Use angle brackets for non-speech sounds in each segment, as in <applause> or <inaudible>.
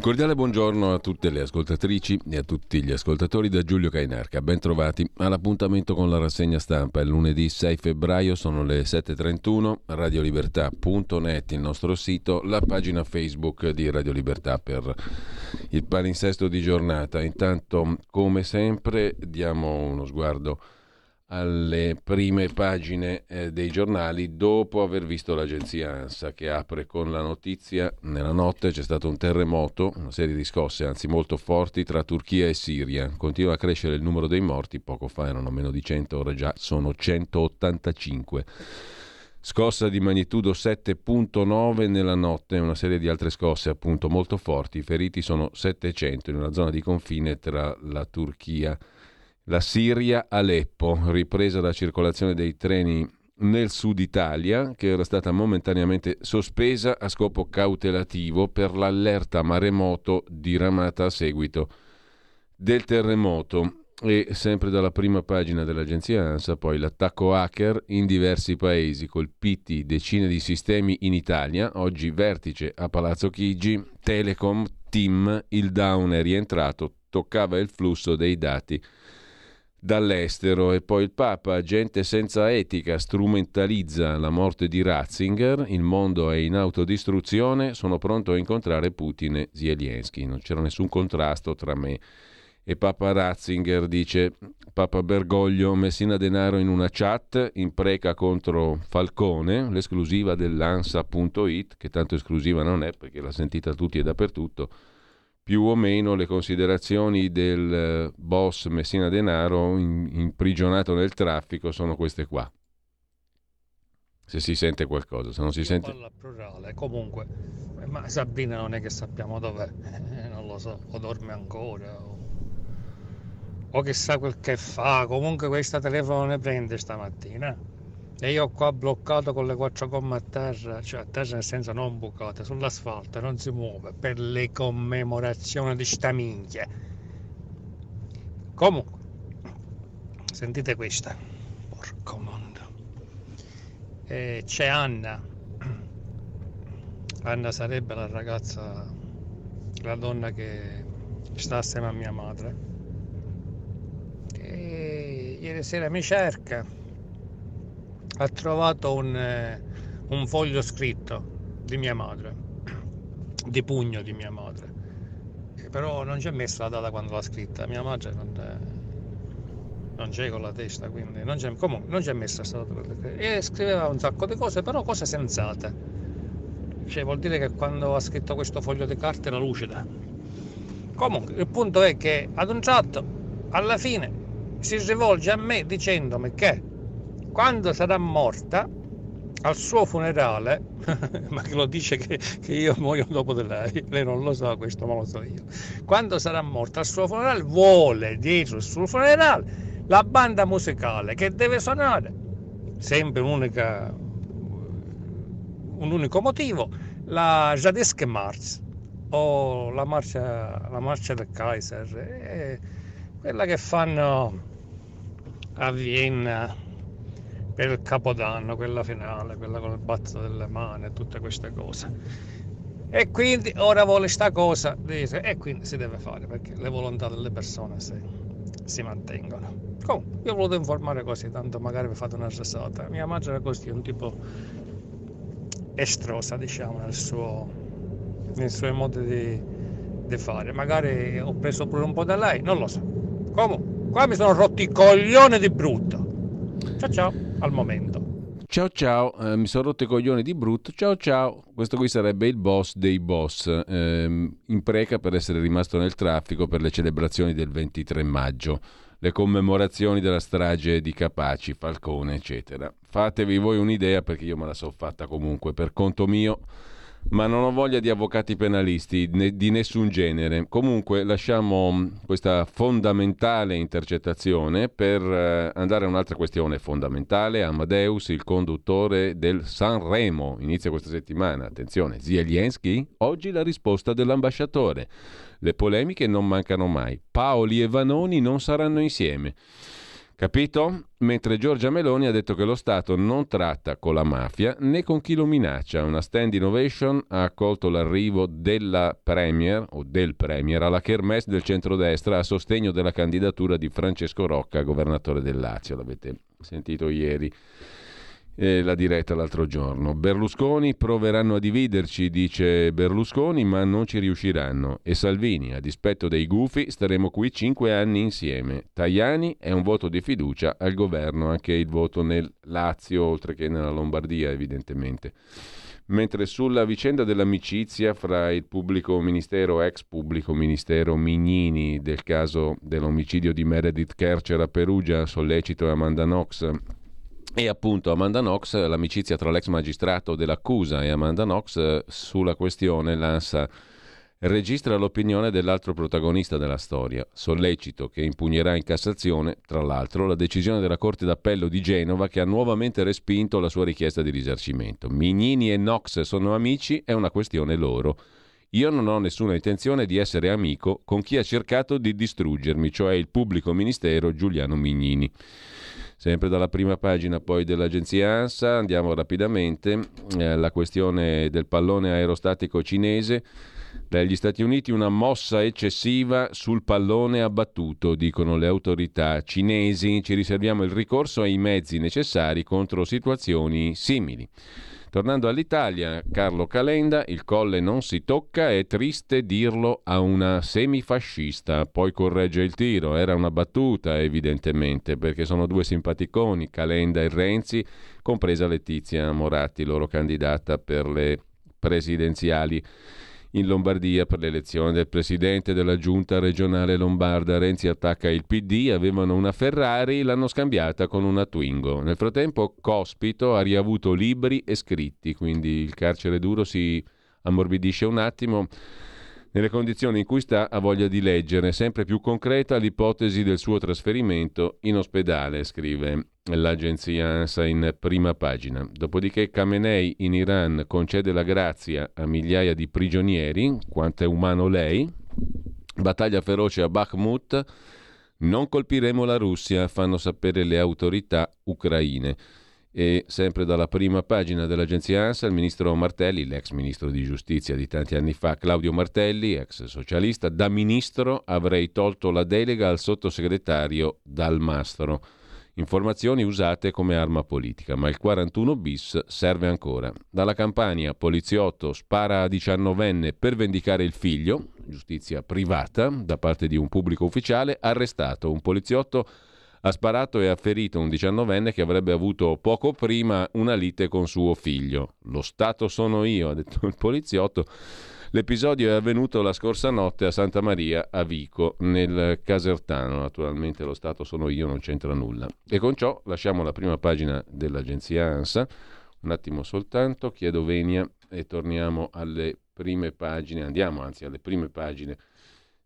Un cordiale buongiorno a tutte le ascoltatrici e a tutti gli ascoltatori da Giulio Cainarca. Ben trovati all'appuntamento con la rassegna stampa. È lunedì 6 febbraio, sono le 7.31, radiolibertà.net il nostro sito, la pagina Facebook di Radio Libertà per il palinsesto di giornata. Intanto, come sempre, diamo uno sguardo alle prime pagine eh, dei giornali dopo aver visto l'agenzia ANSA che apre con la notizia nella notte c'è stato un terremoto, una serie di scosse anzi molto forti tra Turchia e Siria. Continua a crescere il numero dei morti, poco fa erano meno di 100, ora già sono 185. Scossa di magnitudo 7.9 nella notte, una serie di altre scosse appunto molto forti, i feriti sono 700 in una zona di confine tra la Turchia e la Siria Aleppo, ripresa la circolazione dei treni nel sud Italia, che era stata momentaneamente sospesa a scopo cautelativo per l'allerta maremoto diramata a seguito del terremoto. E sempre dalla prima pagina dell'agenzia ANSA, poi l'attacco hacker in diversi paesi, colpiti decine di sistemi in Italia, oggi vertice a Palazzo Chigi, Telecom, Team, il down è rientrato, toccava il flusso dei dati dall'estero e poi il Papa, gente senza etica, strumentalizza la morte di Ratzinger, il mondo è in autodistruzione, sono pronto a incontrare Putin e Zelensky, non c'era nessun contrasto tra me e Papa Ratzinger, dice Papa Bergoglio, Messina Denaro in una chat impreca contro Falcone, l'esclusiva dell'ansa.it, che tanto esclusiva non è perché l'ha sentita tutti e dappertutto, più o meno le considerazioni del eh, boss Messina Denaro imprigionato nel traffico sono queste qua. Se si sente qualcosa, se non si Io sente... Parla plurale, comunque, ma Sabrina non è che sappiamo dov'è, eh, non lo so, o dorme ancora, o, o chissà quel che fa, comunque questa telefono ne prende stamattina. E io qua bloccato con le quattro gomme a terra, cioè a terra nel senso non bucate, sull'asfalto, non si muove per le commemorazioni di sta minchia. Comunque, sentite questa. Porco mondo. E c'è Anna. <clears throat> Anna sarebbe la ragazza, la donna che sta assieme a mia madre. E ieri sera mi cerca ha trovato un, eh, un foglio scritto di mia madre, di pugno di mia madre, però non c'è messa la data quando l'ha scritta, mia madre non, non c'è con la testa, quindi non c'è, comunque non c'è messa questa data. E scriveva un sacco di cose, però cose sensate. Cioè vuol dire che quando ha scritto questo foglio di carta era lucida. Comunque il punto è che ad un tratto, alla fine, si rivolge a me dicendomi che quando sarà morta al suo funerale, <laughs> ma che lo dice che, che, io muoio dopo di lei, lei non lo sa questo, ma lo so io. Quando sarà morta al suo funerale, vuole dietro il suo funerale la banda musicale che deve suonare, sempre un'unica, un unico motivo, la Jadesque Mars o la marcia, la marcia del Kaiser, quella che fanno a Vienna per il capodanno, quella finale, quella con il bazzo delle mani e tutte queste cose. E quindi ora vuole sta cosa, e quindi si deve fare perché le volontà delle persone si, si mantengono. Comunque, io ho voluto informare così, tanto magari vi fate una risata. Mia madre era così, un tipo estrosa, diciamo, nel suo, nei suoi modi di, di fare. Magari ho preso pure un po' da lei, non lo so. Comunque, qua mi sono rotti i coglioni di brutto. Ciao ciao, al momento. Ciao ciao, eh, mi sono rotto i coglioni di brutto. Ciao ciao. Questo qui sarebbe il boss dei boss, ehm, in preca per essere rimasto nel traffico per le celebrazioni del 23 maggio, le commemorazioni della strage di Capaci, Falcone, eccetera. Fatevi voi un'idea perché io me la so fatta comunque per conto mio ma non ho voglia di avvocati penalisti né, di nessun genere. Comunque lasciamo mm, questa fondamentale intercettazione per eh, andare a un'altra questione fondamentale. Amadeus, il conduttore del Sanremo, inizia questa settimana. Attenzione, Zielinski, oggi la risposta dell'ambasciatore. Le polemiche non mancano mai. Paoli e Vanoni non saranno insieme. Capito? Mentre Giorgia Meloni ha detto che lo Stato non tratta con la mafia né con chi lo minaccia. Una stand innovation ha accolto l'arrivo della Premier o del Premier alla Kermesse del centrodestra a sostegno della candidatura di Francesco Rocca, governatore del Lazio. L'avete sentito ieri eh, la diretta l'altro giorno. Berlusconi proveranno a dividerci, dice Berlusconi, ma non ci riusciranno. E Salvini, a dispetto dei gufi, staremo qui cinque anni insieme. Tajani è un voto di fiducia al governo, anche il voto nel Lazio, oltre che nella Lombardia, evidentemente. Mentre sulla vicenda dell'amicizia fra il pubblico ministero, ex pubblico ministero Mignini, del caso dell'omicidio di Meredith Kercher a Perugia, sollecito Amanda Knox, e appunto Amanda Knox, l'amicizia tra l'ex magistrato dell'accusa e Amanda Knox eh, sulla questione l'ANSA registra l'opinione dell'altro protagonista della storia, sollecito che impugnerà in Cassazione, tra l'altro, la decisione della Corte d'Appello di Genova che ha nuovamente respinto la sua richiesta di risarcimento. Mignini e Knox sono amici, è una questione loro. Io non ho nessuna intenzione di essere amico con chi ha cercato di distruggermi, cioè il pubblico ministero Giuliano Mignini. Sempre dalla prima pagina poi dell'agenzia ANSA andiamo rapidamente eh, la questione del pallone aerostatico cinese. Dagli Stati Uniti una mossa eccessiva sul pallone abbattuto, dicono le autorità cinesi. Ci riserviamo il ricorso ai mezzi necessari contro situazioni simili. Tornando all'Italia, Carlo Calenda, il colle non si tocca, è triste dirlo a una semifascista, poi corregge il tiro, era una battuta evidentemente, perché sono due simpaticoni, Calenda e Renzi, compresa Letizia Moratti, loro candidata per le presidenziali in Lombardia per l'elezione del presidente della giunta regionale lombarda. Renzi attacca il PD, avevano una Ferrari, l'hanno scambiata con una Twingo. Nel frattempo Cospito ha riavuto libri e scritti, quindi il carcere duro si ammorbidisce un attimo. Nelle condizioni in cui sta ha voglia di leggere, sempre più concreta l'ipotesi del suo trasferimento in ospedale, scrive l'agenzia ANSA in prima pagina. Dopodiché Khamenei in Iran concede la grazia a migliaia di prigionieri, quanto è umano lei. Battaglia feroce a Bakhmut. Non colpiremo la Russia, fanno sapere le autorità ucraine. E sempre dalla prima pagina dell'agenzia ANSA, il ministro Martelli, l'ex ministro di giustizia di tanti anni fa, Claudio Martelli, ex socialista, da ministro avrei tolto la delega al sottosegretario Dalmastro. Informazioni usate come arma politica, ma il 41 bis serve ancora. Dalla Campania, poliziotto spara a diciannovenne per vendicare il figlio, giustizia privata, da parte di un pubblico ufficiale, arrestato un poliziotto ha sparato e ha ferito un diciannovenne che avrebbe avuto poco prima una lite con suo figlio. Lo Stato sono io, ha detto il poliziotto. L'episodio è avvenuto la scorsa notte a Santa Maria a Vico, nel Casertano. Naturalmente lo Stato sono io, non c'entra nulla. E con ciò lasciamo la prima pagina dell'agenzia ANSA. Un attimo soltanto, chiedo venia e torniamo alle prime pagine, andiamo anzi alle prime pagine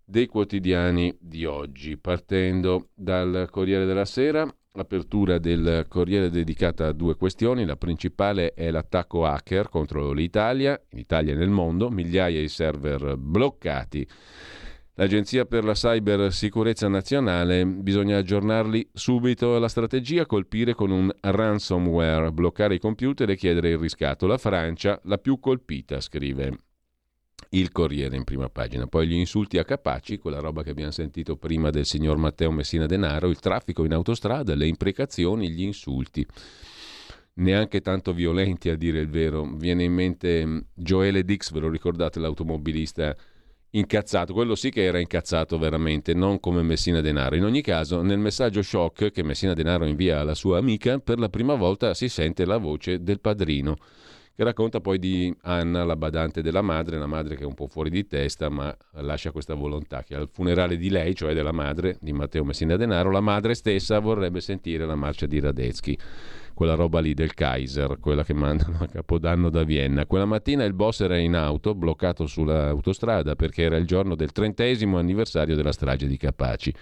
dei quotidiani di oggi, partendo dal Corriere della Sera, apertura del Corriere dedicata a due questioni, la principale è l'attacco hacker contro l'Italia, in Italia e nel mondo, migliaia di server bloccati. L'Agenzia per la Cybersicurezza Nazionale bisogna aggiornarli subito la strategia, colpire con un ransomware, bloccare i computer e chiedere il riscatto. La Francia la più colpita, scrive il Corriere in prima pagina. Poi gli insulti a Capaci, quella roba che abbiamo sentito prima del signor Matteo Messina Denaro, il traffico in autostrada, le imprecazioni, gli insulti. Neanche tanto violenti a dire il vero. Viene in mente mm, Joele Dix, ve lo ricordate, l'automobilista incazzato, quello sì che era incazzato veramente, non come Messina Denaro. In ogni caso, nel messaggio shock che Messina Denaro invia alla sua amica, per la prima volta si sente la voce del padrino che racconta poi di Anna, la badante della madre, una madre che è un po' fuori di testa, ma lascia questa volontà che al funerale di lei, cioè della madre di Matteo Messina Denaro, la madre stessa vorrebbe sentire la marcia di Radetzky, quella roba lì del Kaiser, quella che mandano a Capodanno da Vienna. Quella mattina il boss era in auto, bloccato sull'autostrada perché era il giorno del trentesimo anniversario della strage di Capaci.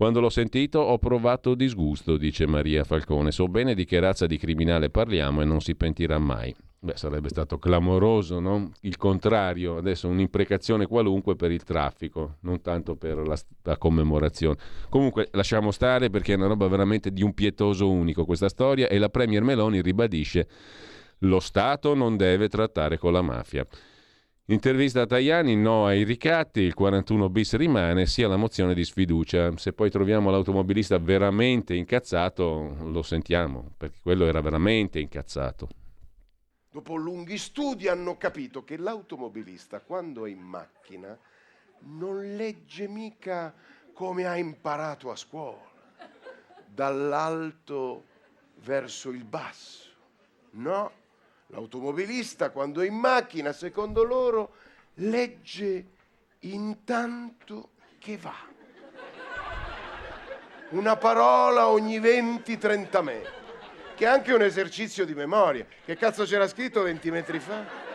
Quando l'ho sentito ho provato disgusto, dice Maria Falcone. So bene di che razza di criminale parliamo e non si pentirà mai. Beh, sarebbe stato clamoroso, no? Il contrario, adesso un'imprecazione qualunque per il traffico, non tanto per la, la, commemorazione. Comunque lasciamo stare perché è una roba veramente di un pietoso unico questa storia e la Premier Meloni ribadisce lo Stato non deve trattare con la mafia. Intervista a Tajani, no ai ricatti, il 41 bis rimane, sia la mozione di sfiducia. Se poi troviamo l'automobilista veramente incazzato, lo sentiamo, perché quello era veramente incazzato. Dopo lunghi studi hanno capito che l'automobilista quando è in macchina non legge mica come ha imparato a scuola, dall'alto verso il basso. No, L'automobilista quando è in macchina, secondo loro, legge intanto che va. Una parola ogni 20-30 metri, che è anche un esercizio di memoria. Che cazzo c'era scritto 20 metri fa?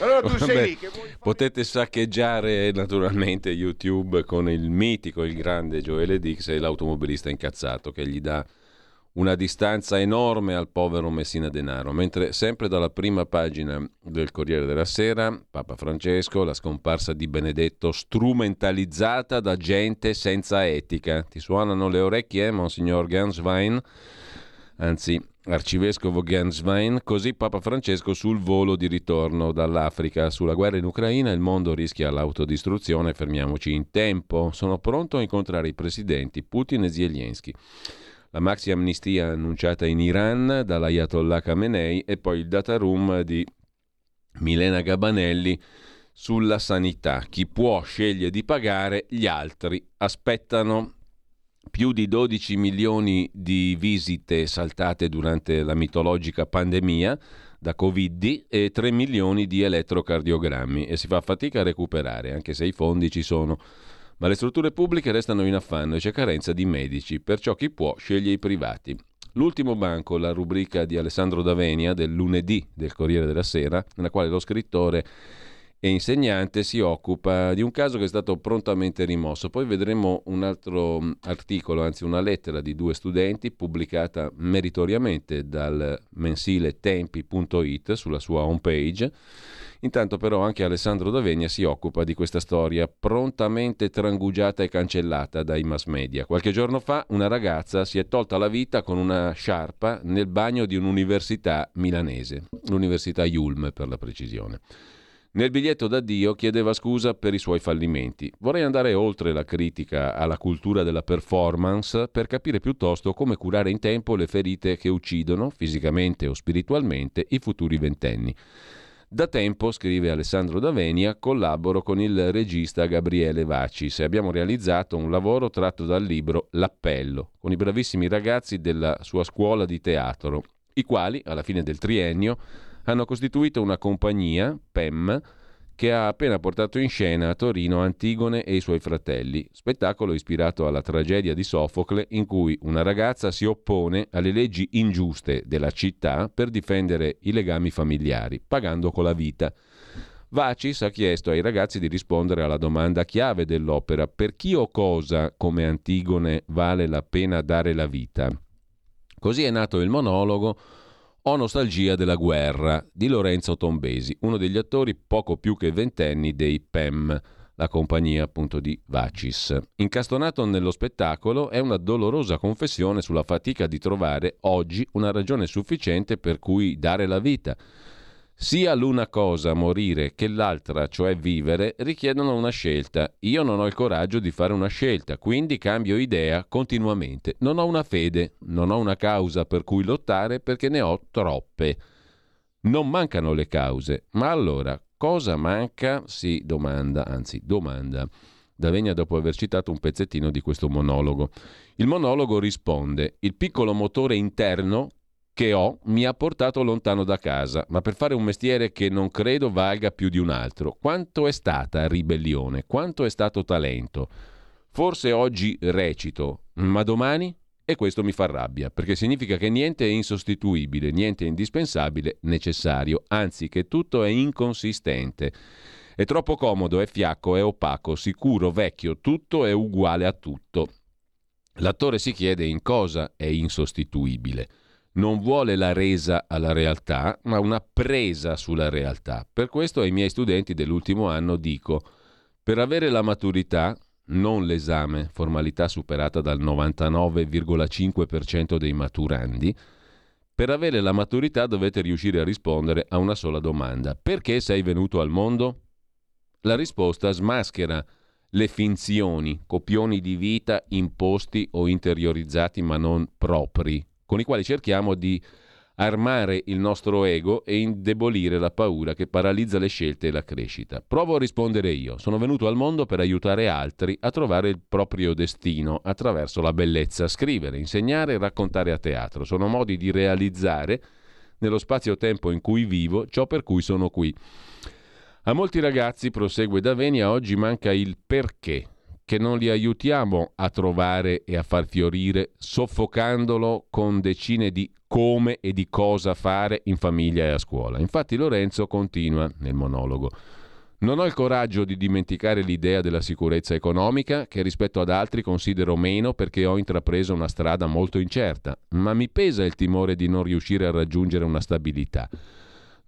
Allora tu <laughs> sei lì che vuoi Potete saccheggiare naturalmente YouTube con il mitico, il grande Joele Dix e l'automobilista incazzato che gli dà una distanza enorme al povero Messina Denaro, mentre sempre dalla prima pagina del Corriere della Sera, Papa Francesco, la scomparsa di Benedetto strumentalizzata da gente senza etica. Ti suonano le orecchie, Monsignor Ganswein? Anzi, Arcivescovo Ganswein, così Papa Francesco sul volo di ritorno dall'Africa. Sulla guerra in Ucraina il mondo rischia l'autodistruzione, fermiamoci in tempo. Sono pronto a incontrare i presidenti Putin e Zelensky la maxi amnistia annunciata in Iran dall'Ayatollah Khamenei e poi il data room di Milena Gabanelli sulla sanità. Chi può sceglie di pagare, gli altri aspettano più di 12 milioni di visite saltate durante la mitologica pandemia da Covid e 3 milioni di elettrocardiogrammi e si fa fatica a recuperare, anche se i fondi ci sono ma le strutture pubbliche restano in affanno e c'è carenza di medici, perciò chi può sceglie i privati. L'ultimo banco, la rubrica di Alessandro Davenia del lunedì del Corriere della Sera, nella quale lo scrittore e insegnante si occupa di un caso che è stato prontamente rimosso. Poi vedremo un altro articolo, anzi una lettera di due studenti pubblicata meritoriamente dal mensile tempi.it sulla sua homepage Intanto però anche Alessandro Davegna si occupa di questa storia prontamente trangugiata e cancellata dai mass media. Qualche giorno fa una ragazza si è tolta la vita con una sciarpa nel bagno di un'università milanese, l'Università Yulm per la precisione. Nel biglietto d'addio chiedeva scusa per i suoi fallimenti. Vorrei andare oltre la critica alla cultura della performance per capire piuttosto come curare in tempo le ferite che uccidono, fisicamente o spiritualmente, i futuri ventenni. Da tempo, scrive Alessandro Davenia, collaboro con il regista Gabriele Vacis e abbiamo realizzato un lavoro tratto dal libro L'appello, con i bravissimi ragazzi della sua scuola di teatro, i quali, alla fine del triennio, hanno costituito una compagnia, PEM, che ha appena portato in scena a Torino Antigone e i suoi fratelli, spettacolo ispirato alla tragedia di Sofocle in cui una ragazza si oppone alle leggi ingiuste della città per difendere i legami familiari, pagando con la vita. Vacis ha chiesto ai ragazzi di rispondere alla domanda chiave dell'opera per chi o cosa come Antigone vale la pena dare la vita. Così è nato il monologo ho nostalgia della guerra di Lorenzo Tombesi, uno degli attori poco più che ventenni dei PEM, la compagnia appunto di Vacis. Incastonato nello spettacolo è una dolorosa confessione sulla fatica di trovare oggi una ragione sufficiente per cui dare la vita. Sia l'una cosa, morire, che l'altra, cioè vivere, richiedono una scelta. Io non ho il coraggio di fare una scelta, quindi cambio idea continuamente. Non ho una fede, non ho una causa per cui lottare perché ne ho troppe. Non mancano le cause, ma allora cosa manca? Si domanda, anzi domanda. D'Avegna dopo aver citato un pezzettino di questo monologo. Il monologo risponde: Il piccolo motore interno che ho mi ha portato lontano da casa, ma per fare un mestiere che non credo valga più di un altro. Quanto è stata ribellione? Quanto è stato talento? Forse oggi recito, ma domani? E questo mi fa rabbia, perché significa che niente è insostituibile, niente è indispensabile, necessario, anzi che tutto è inconsistente. È troppo comodo, è fiacco, è opaco, sicuro, vecchio, tutto è uguale a tutto. L'attore si chiede in cosa è insostituibile non vuole la resa alla realtà, ma una presa sulla realtà. Per questo ai miei studenti dell'ultimo anno dico, per avere la maturità, non l'esame, formalità superata dal 99,5% dei maturandi, per avere la maturità dovete riuscire a rispondere a una sola domanda. Perché sei venuto al mondo? La risposta smaschera le finzioni, copioni di vita imposti o interiorizzati ma non propri, con i quali cerchiamo di armare il nostro ego e indebolire la paura che paralizza le scelte e la crescita. Provo a rispondere io. Sono venuto al mondo per aiutare altri a trovare il proprio destino attraverso la bellezza, scrivere, insegnare e raccontare a teatro. Sono modi di realizzare nello spazio-tempo in cui vivo ciò per cui sono qui. A molti ragazzi, prosegue Davenia, oggi manca il perché che non li aiutiamo a trovare e a far fiorire, soffocandolo con decine di come e di cosa fare in famiglia e a scuola. Infatti Lorenzo continua nel monologo. Non ho il coraggio di dimenticare l'idea della sicurezza economica, che rispetto ad altri considero meno perché ho intrapreso una strada molto incerta, ma mi pesa il timore di non riuscire a raggiungere una stabilità.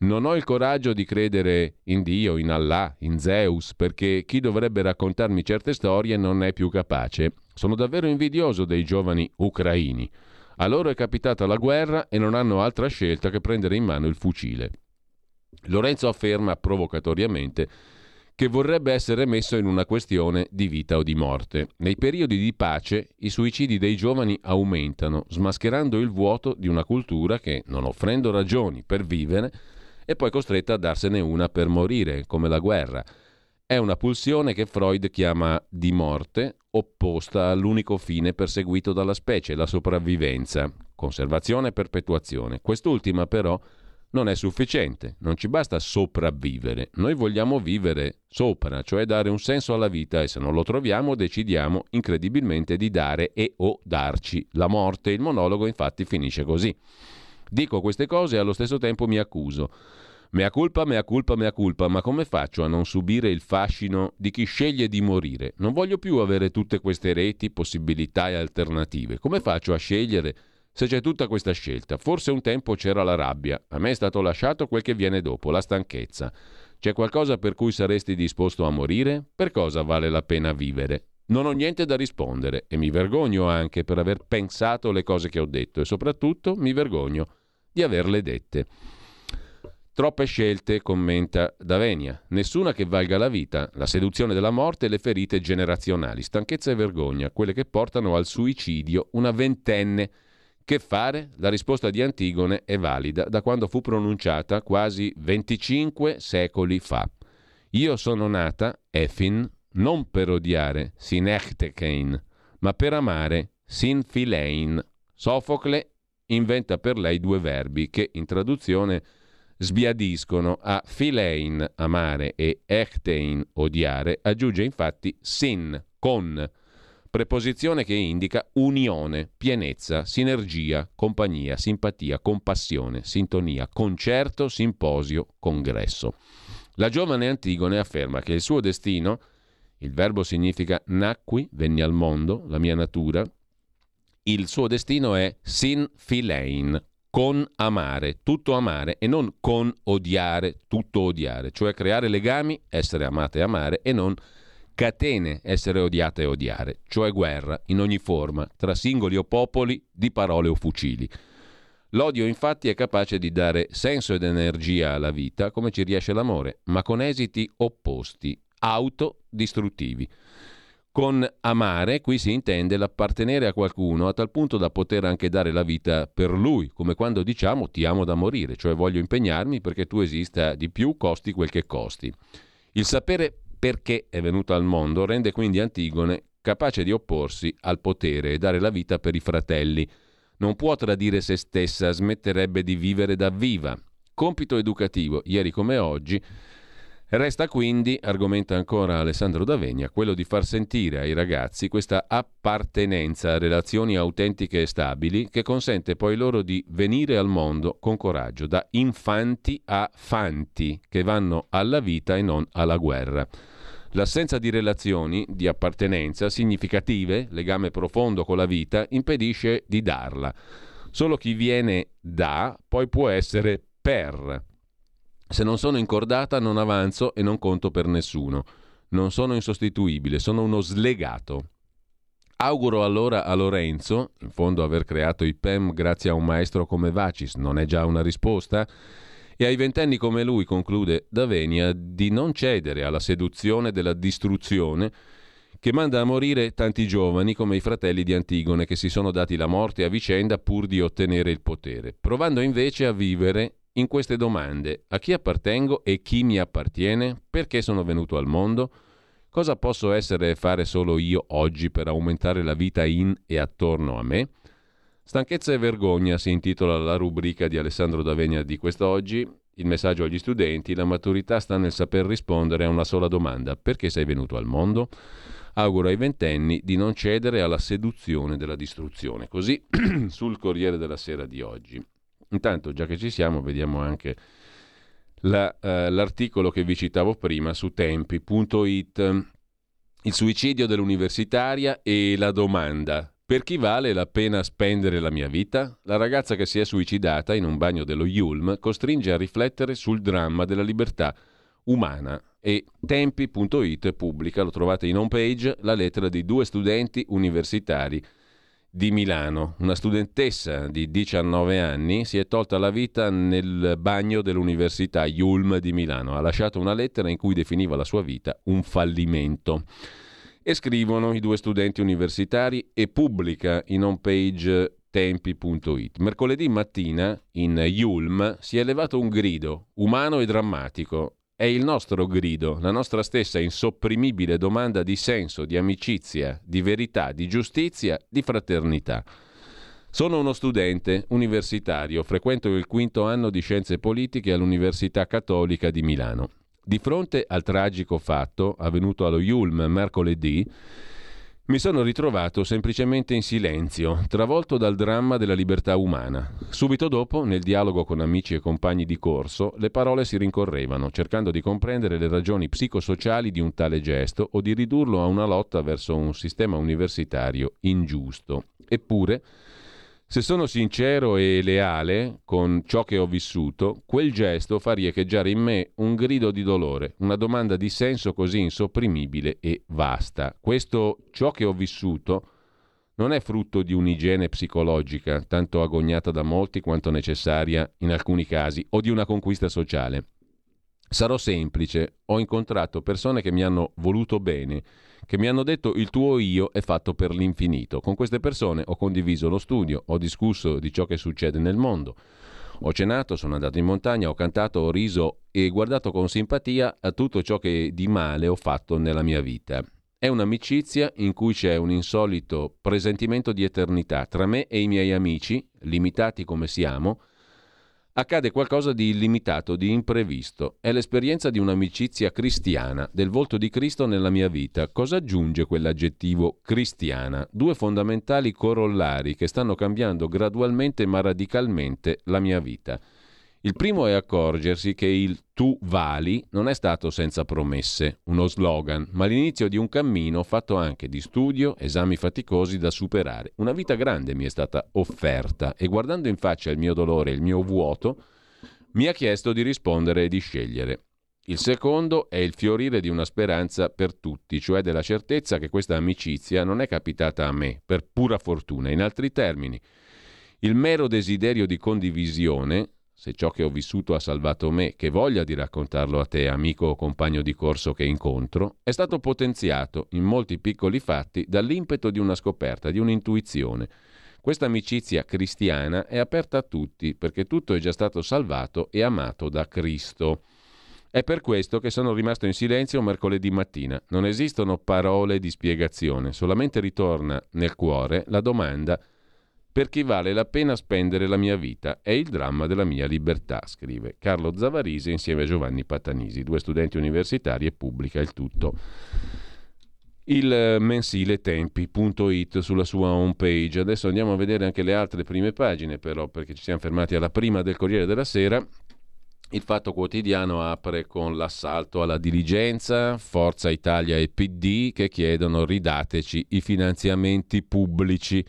Non ho il coraggio di credere in Dio, in Allah, in Zeus, perché chi dovrebbe raccontarmi certe storie non è più capace. Sono davvero invidioso dei giovani ucraini. A loro è capitata la guerra e non hanno altra scelta che prendere in mano il fucile. Lorenzo afferma provocatoriamente che vorrebbe essere messo in una questione di vita o di morte. Nei periodi di pace i suicidi dei giovani aumentano, smascherando il vuoto di una cultura che, non offrendo ragioni per vivere, e poi costretta a darsene una per morire, come la guerra. È una pulsione che Freud chiama di morte, opposta all'unico fine perseguito dalla specie, la sopravvivenza, conservazione e perpetuazione. Quest'ultima però non è sufficiente, non ci basta sopravvivere, noi vogliamo vivere sopra, cioè dare un senso alla vita e se non lo troviamo decidiamo incredibilmente di dare e o darci la morte. Il monologo infatti finisce così. Dico queste cose e allo stesso tempo mi accuso. Mea culpa, mea culpa, mea culpa, ma come faccio a non subire il fascino di chi sceglie di morire? Non voglio più avere tutte queste reti, possibilità e alternative. Come faccio a scegliere se c'è tutta questa scelta? Forse un tempo c'era la rabbia, a me è stato lasciato quel che viene dopo, la stanchezza. C'è qualcosa per cui saresti disposto a morire? Per cosa vale la pena vivere? Non ho niente da rispondere e mi vergogno anche per aver pensato le cose che ho detto e soprattutto mi vergogno di averle dette. Troppe scelte, commenta Davenia, nessuna che valga la vita, la seduzione della morte e le ferite generazionali, stanchezza e vergogna, quelle che portano al suicidio una ventenne. Che fare? La risposta di Antigone è valida da quando fu pronunciata quasi 25 secoli fa. Io sono nata, Efin, non per odiare, sin ma per amare, sin filein. Sofocle inventa per lei due verbi che in traduzione sbiadiscono a filein amare e echtein odiare, aggiunge infatti sin con preposizione che indica unione, pienezza, sinergia, compagnia, simpatia, compassione, sintonia, concerto, simposio, congresso. La giovane Antigone afferma che il suo destino, il verbo significa nacqui, venni al mondo, la mia natura, il suo destino è sin filein, con amare, tutto amare e non con odiare, tutto odiare, cioè creare legami, essere amate e amare e non catene, essere odiate e odiare, cioè guerra in ogni forma, tra singoli o popoli, di parole o fucili. L'odio infatti è capace di dare senso ed energia alla vita come ci riesce l'amore, ma con esiti opposti, autodistruttivi. Con amare qui si intende l'appartenere a qualcuno a tal punto da poter anche dare la vita per lui, come quando diciamo ti amo da morire, cioè voglio impegnarmi perché tu esista di più, costi quel che costi. Il sapere perché è venuto al mondo rende quindi Antigone capace di opporsi al potere e dare la vita per i fratelli non può tradire se stessa, smetterebbe di vivere da viva. Compito educativo, ieri come oggi, Resta quindi, argomenta ancora Alessandro D'Avegna, quello di far sentire ai ragazzi questa appartenenza a relazioni autentiche e stabili che consente poi loro di venire al mondo con coraggio, da infanti a fanti che vanno alla vita e non alla guerra. L'assenza di relazioni di appartenenza significative, legame profondo con la vita, impedisce di darla. Solo chi viene da poi può essere per. Se non sono incordata non avanzo e non conto per nessuno. Non sono insostituibile, sono uno slegato. Auguro allora a Lorenzo, in fondo aver creato i PEM grazie a un maestro come Vacis, non è già una risposta? E ai ventenni come lui, conclude Davenia, di non cedere alla seduzione della distruzione che manda a morire tanti giovani come i fratelli di Antigone che si sono dati la morte a vicenda pur di ottenere il potere, provando invece a vivere in queste domande. A chi appartengo e chi mi appartiene? Perché sono venuto al mondo? Cosa posso essere e fare solo io oggi per aumentare la vita in e attorno a me? Stanchezza e vergogna si intitola la rubrica di Alessandro D'Avegna di quest'oggi. Il messaggio agli studenti, la maturità sta nel saper rispondere a una sola domanda. Perché sei venuto al mondo? Auguro ai ventenni di non cedere alla seduzione della distruzione. Così <clears throat> sul Corriere della Sera di oggi. Intanto, già che ci siamo, vediamo anche la, uh, l'articolo che vi citavo prima su tempi.it. Il suicidio dell'universitaria e la domanda per chi vale la pena spendere la mia vita? La ragazza che si è suicidata in un bagno dello Yulm costringe a riflettere sul dramma della libertà umana e tempi.it pubblica, lo trovate in home page, la lettera di due studenti universitari di Milano. Una studentessa di 19 anni si è tolta la vita nel bagno dell'Università Yulm di Milano. Ha lasciato una lettera in cui definiva la sua vita un fallimento. E scrivono i due studenti universitari e pubblica in home page tempi.it. Mercoledì mattina in Yulm si è elevato un grido umano e drammatico. È il nostro grido, la nostra stessa insopprimibile domanda di senso, di amicizia, di verità, di giustizia, di fraternità. Sono uno studente universitario, frequento il quinto anno di scienze politiche all'Università Cattolica di Milano. Di fronte al tragico fatto avvenuto allo Yulm mercoledì, mi sono ritrovato semplicemente in silenzio, travolto dal dramma della libertà umana. Subito dopo, nel dialogo con amici e compagni di corso, le parole si rincorrevano, cercando di comprendere le ragioni psicosociali di un tale gesto o di ridurlo a una lotta verso un sistema universitario ingiusto. Eppure, se sono sincero e leale con ciò che ho vissuto, quel gesto fa riecheggiare in me un grido di dolore, una domanda di senso così insopprimibile e vasta. Questo ciò che ho vissuto non è frutto di un'igiene psicologica, tanto agognata da molti quanto necessaria in alcuni casi, o di una conquista sociale. Sarò semplice, ho incontrato persone che mi hanno voluto bene che mi hanno detto il tuo io è fatto per l'infinito. Con queste persone ho condiviso lo studio, ho discusso di ciò che succede nel mondo. Ho cenato, sono andato in montagna, ho cantato, ho riso e guardato con simpatia a tutto ciò che di male ho fatto nella mia vita. È un'amicizia in cui c'è un insolito presentimento di eternità tra me e i miei amici, limitati come siamo, accade qualcosa di illimitato, di imprevisto. È l'esperienza di un'amicizia cristiana, del volto di Cristo nella mia vita. Cosa aggiunge quell'aggettivo cristiana? Due fondamentali corollari che stanno cambiando gradualmente ma radicalmente la mia vita. Il primo è accorgersi che il tu vali non è stato senza promesse, uno slogan, ma l'inizio di un cammino fatto anche di studio, esami faticosi da superare. Una vita grande mi è stata offerta e guardando in faccia il mio dolore e il mio vuoto, mi ha chiesto di rispondere e di scegliere. Il secondo è il fiorire di una speranza per tutti, cioè della certezza che questa amicizia non è capitata a me per pura fortuna. In altri termini, Il mero desiderio di condivisione, se ciò che ho vissuto ha salvato me, che voglia di raccontarlo a te, amico o compagno di corso che incontro, è stato potenziato in molti piccoli fatti dall'impeto di una scoperta, di un'intuizione. Questa amicizia cristiana è aperta a tutti perché tutto è già stato salvato e amato da Cristo. È per questo che sono rimasto in silenzio mercoledì mattina. Non esistono parole di spiegazione, solamente ritorna nel cuore la domanda per chi vale la pena spendere la mia vita. È il dramma della mia libertà, scrive Carlo Zavarisi insieme a Giovanni Patanisi, due studenti universitari e pubblica il tutto. Il mensile tempi.it sulla sua home page. Adesso andiamo a vedere anche le altre prime pagine, però, perché ci siamo fermati alla prima del Corriere della Sera. Il Fatto Quotidiano apre con l'assalto alla diligenza, Forza Italia e PD che chiedono ridateci i finanziamenti pubblici.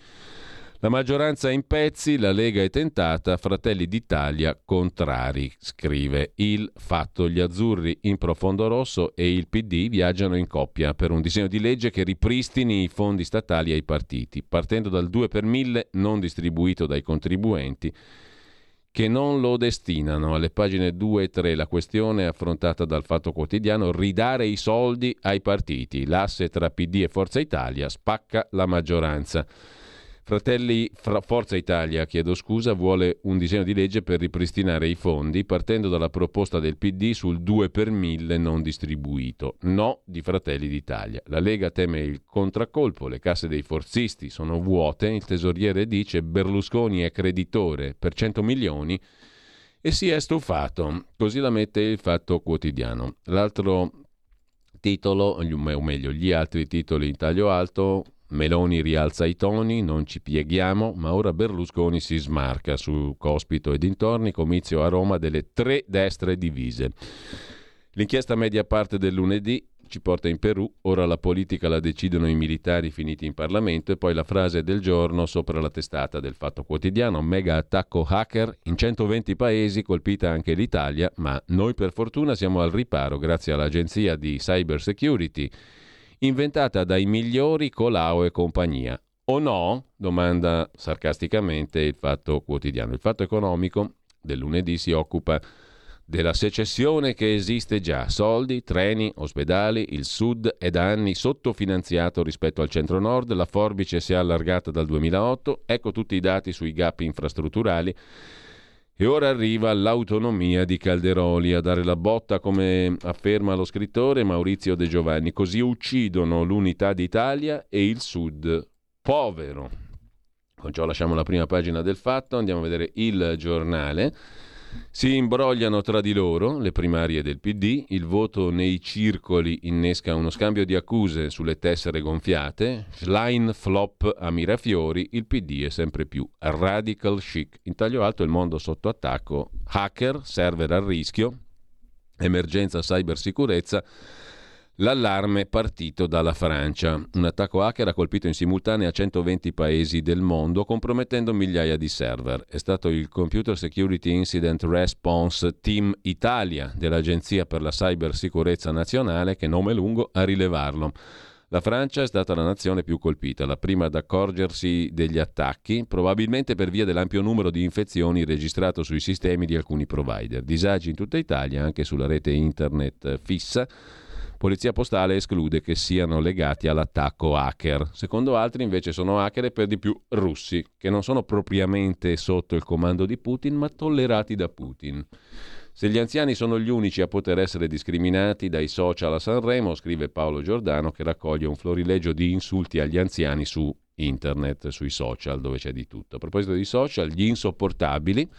La maggioranza è in pezzi, la Lega è tentata, Fratelli d'Italia contrari, scrive il fatto. Gli azzurri in profondo rosso e il PD viaggiano in coppia per un disegno di legge che ripristini i fondi statali ai partiti, partendo dal 2 per 1000 non distribuito dai contribuenti che non lo destinano. Alle pagine 2 e 3 la questione affrontata dal Fatto Quotidiano, ridare i soldi ai partiti. L'asse tra PD e Forza Italia spacca la maggioranza. Fratelli Fra Forza Italia, chiedo scusa, vuole un disegno di legge per ripristinare i fondi partendo dalla proposta del PD sul 2 per 1000 non distribuito. No di Fratelli d'Italia. La Lega teme il contraccolpo, le casse dei forzisti sono vuote, il tesoriere dice Berlusconi è creditore per 100 milioni e si è stufato. Così la mette il Fatto Quotidiano. L'altro titolo, o meglio gli altri titoli in taglio alto, Meloni rialza i toni, non ci pieghiamo, ma ora Berlusconi si smarca su Cospito e dintorni, comizio a Roma delle tre destre divise. L'inchiesta media parte del lunedì ci porta in Perù, ora la politica la decidono i militari finiti in Parlamento e poi la frase del giorno sopra la testata del Fatto Quotidiano, mega attacco hacker in 120 paesi, colpita anche l'Italia, ma noi per fortuna siamo al riparo grazie all'agenzia di cyber security inventata dai migliori Colau e compagnia. O no? domanda sarcasticamente il Fatto Quotidiano. Il Fatto Economico del lunedì si occupa della secessione che esiste già. Soldi, treni, ospedali, il sud è da anni sottofinanziato rispetto al centro-nord, la forbice si è allargata dal 2008, ecco tutti i dati sui gap infrastrutturali e ora arriva l'autonomia di Calderoli a dare la botta, come afferma lo scrittore Maurizio De Giovanni. Così uccidono l'unità d'Italia e il Sud povero. Con ciò lasciamo la prima pagina del fatto, andiamo a vedere il giornale. Si imbrogliano tra di loro le primarie del PD, il voto nei circoli innesca uno scambio di accuse sulle tessere gonfiate, Schlein flop a Mirafiori, il PD è sempre più radical chic. In taglio alto il mondo sotto attacco, hacker, server a rischio, emergenza cybersicurezza, L'allarme partito dalla Francia. Un attacco hacker ha colpito in simultanea 120 paesi del mondo, compromettendo migliaia di server. È stato il Computer Security Incident Response Team Italia dell'Agenzia per la Cybersicurezza Nazionale, che nome lungo, a rilevarlo. La Francia è stata la nazione più colpita, la prima ad accorgersi degli attacchi, probabilmente per via dell'ampio numero di infezioni registrato sui sistemi di alcuni provider. Disagi in tutta Italia, anche sulla rete internet fissa Polizia Postale esclude che siano legati all'attacco hacker. Secondo altri invece sono hacker e per di più russi, che non sono propriamente sotto il comando di Putin, ma tollerati da Putin. Se gli anziani sono gli unici a poter essere discriminati dai social a Sanremo, scrive Paolo Giordano, che raccoglie un florileggio di insulti agli anziani su internet, sui social, dove c'è di tutto. A proposito di social, gli insopportabili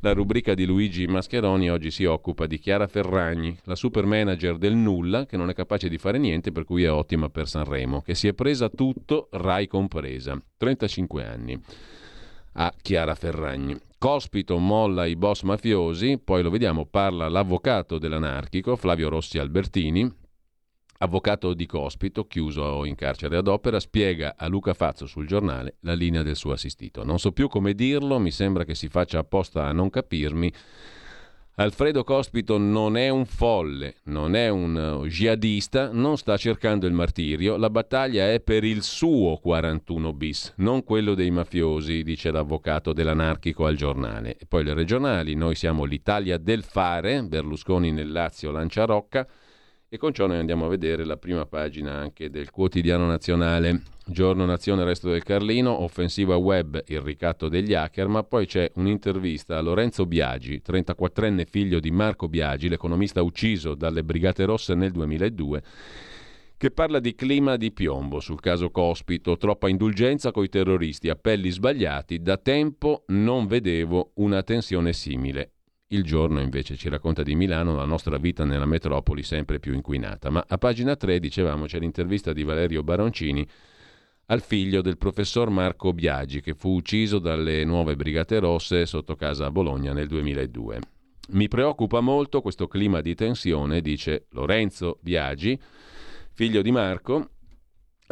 la rubrica di Luigi Mascheroni oggi si occupa di Chiara Ferragni, la super manager del nulla che non è capace di fare niente per cui è ottima per Sanremo, che si è presa tutto, Rai compresa. 35 anni a Chiara Ferragni. Cospito molla i boss mafiosi, poi lo vediamo, parla l'avvocato dell'anarchico Flavio Rossi Albertini, Avvocato di Cospito, chiuso in carcere ad opera, spiega a Luca Fazzo sul giornale la linea del suo assistito. Non so più come dirlo, mi sembra che si faccia apposta a non capirmi. Alfredo Cospito non è un folle, non è un uh, jihadista, non sta cercando il martirio, la battaglia è per il suo 41 bis, non quello dei mafiosi, dice l'avvocato dell'anarchico al giornale. E poi le regionali, noi siamo l'Italia del fare, Berlusconi nel Lazio lancia Rocca, e con ciò noi andiamo a vedere la prima pagina anche del quotidiano nazionale. Giorno Nazione Resto del Carlino, offensiva web, il ricatto degli hacker, ma poi c'è un'intervista a Lorenzo Biagi, 34enne figlio di Marco Biagi, l'economista ucciso dalle Brigate Rosse nel 2002, che parla di clima di piombo sul caso Cospito, troppa indulgenza coi terroristi, appelli sbagliati, da tempo non vedevo una tensione simile. Il giorno invece ci racconta di Milano, la nostra vita nella metropoli sempre più inquinata. Ma a pagina 3, dicevamo, c'è l'intervista di Valerio Baroncini al figlio del professor Marco Biagi, che fu ucciso dalle nuove Brigate Rosse sotto casa a Bologna nel 2002. Mi preoccupa molto questo clima di tensione, dice Lorenzo Biagi, figlio di Marco,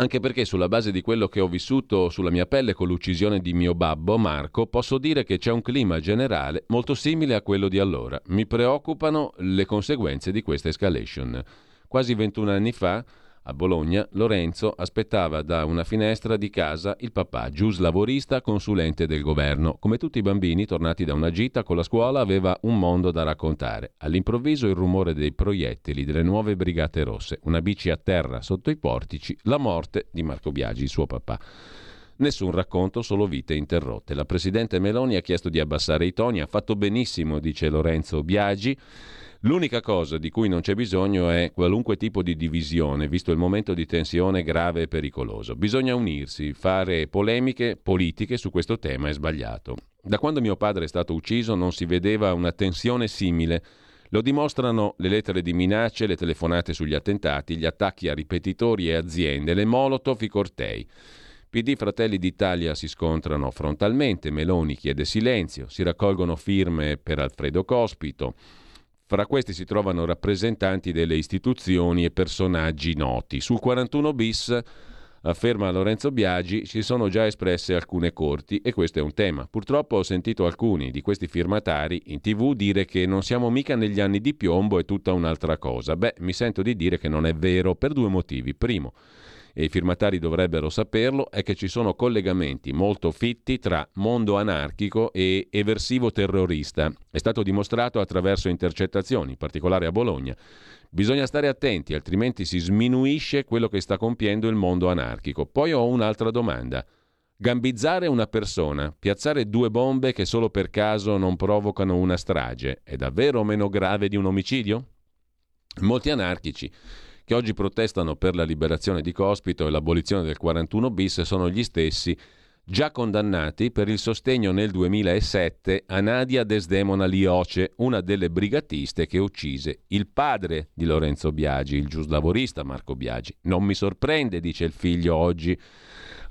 anche perché sulla base di quello che ho vissuto sulla mia pelle con l'uccisione di mio babbo Marco, posso dire che c'è un clima generale molto simile a quello di allora. Mi preoccupano le conseguenze di questa escalation. Quasi 21 anni fa a Bologna, Lorenzo aspettava da una finestra di casa il papà, gius lavorista, consulente del governo. Come tutti i bambini tornati da una gita con la scuola aveva un mondo da raccontare. All'improvviso il rumore dei proiettili delle nuove brigate rosse, una bici a terra sotto i portici, la morte di Marco Biagi, suo papà. Nessun racconto, solo vite interrotte. La presidente Meloni ha chiesto di abbassare i toni, ha fatto benissimo, dice Lorenzo Biagi L'unica cosa di cui non c'è bisogno è qualunque tipo di divisione, visto il momento di tensione grave e pericoloso. Bisogna unirsi, fare polemiche politiche su questo tema è sbagliato. Da quando mio padre è stato ucciso non si vedeva una tensione simile. Lo dimostrano le lettere di minacce, le telefonate sugli attentati, gli attacchi a ripetitori e aziende, le molotov, i cortei. PD Fratelli d'Italia si scontrano frontalmente, Meloni chiede silenzio, si raccolgono firme per Alfredo Cospito. Fra questi si trovano rappresentanti delle istituzioni e personaggi noti. Sul 41 bis, afferma Lorenzo Biagi, si sono già espresse alcune corti e questo è un tema. Purtroppo ho sentito alcuni di questi firmatari in tv dire che non siamo mica negli anni di piombo, è tutta un'altra cosa. Beh, mi sento di dire che non è vero per due motivi. Primo, e i firmatari dovrebbero saperlo, è che ci sono collegamenti molto fitti tra mondo anarchico e eversivo terrorista. È stato dimostrato attraverso intercettazioni, in particolare a Bologna. Bisogna stare attenti, altrimenti si sminuisce quello che sta compiendo il mondo anarchico. Poi ho un'altra domanda. Gambizzare una persona, piazzare due bombe che solo per caso non provocano una strage, è davvero meno grave di un omicidio? Molti anarchici che oggi protestano per la liberazione di Cospito e l'abolizione del 41 bis sono gli stessi già condannati per il sostegno nel 2007 a Nadia Desdemona Lioce, una delle brigatiste che uccise il padre di Lorenzo Biagi, il giuslavorista Marco Biagi. Non mi sorprende, dice il figlio oggi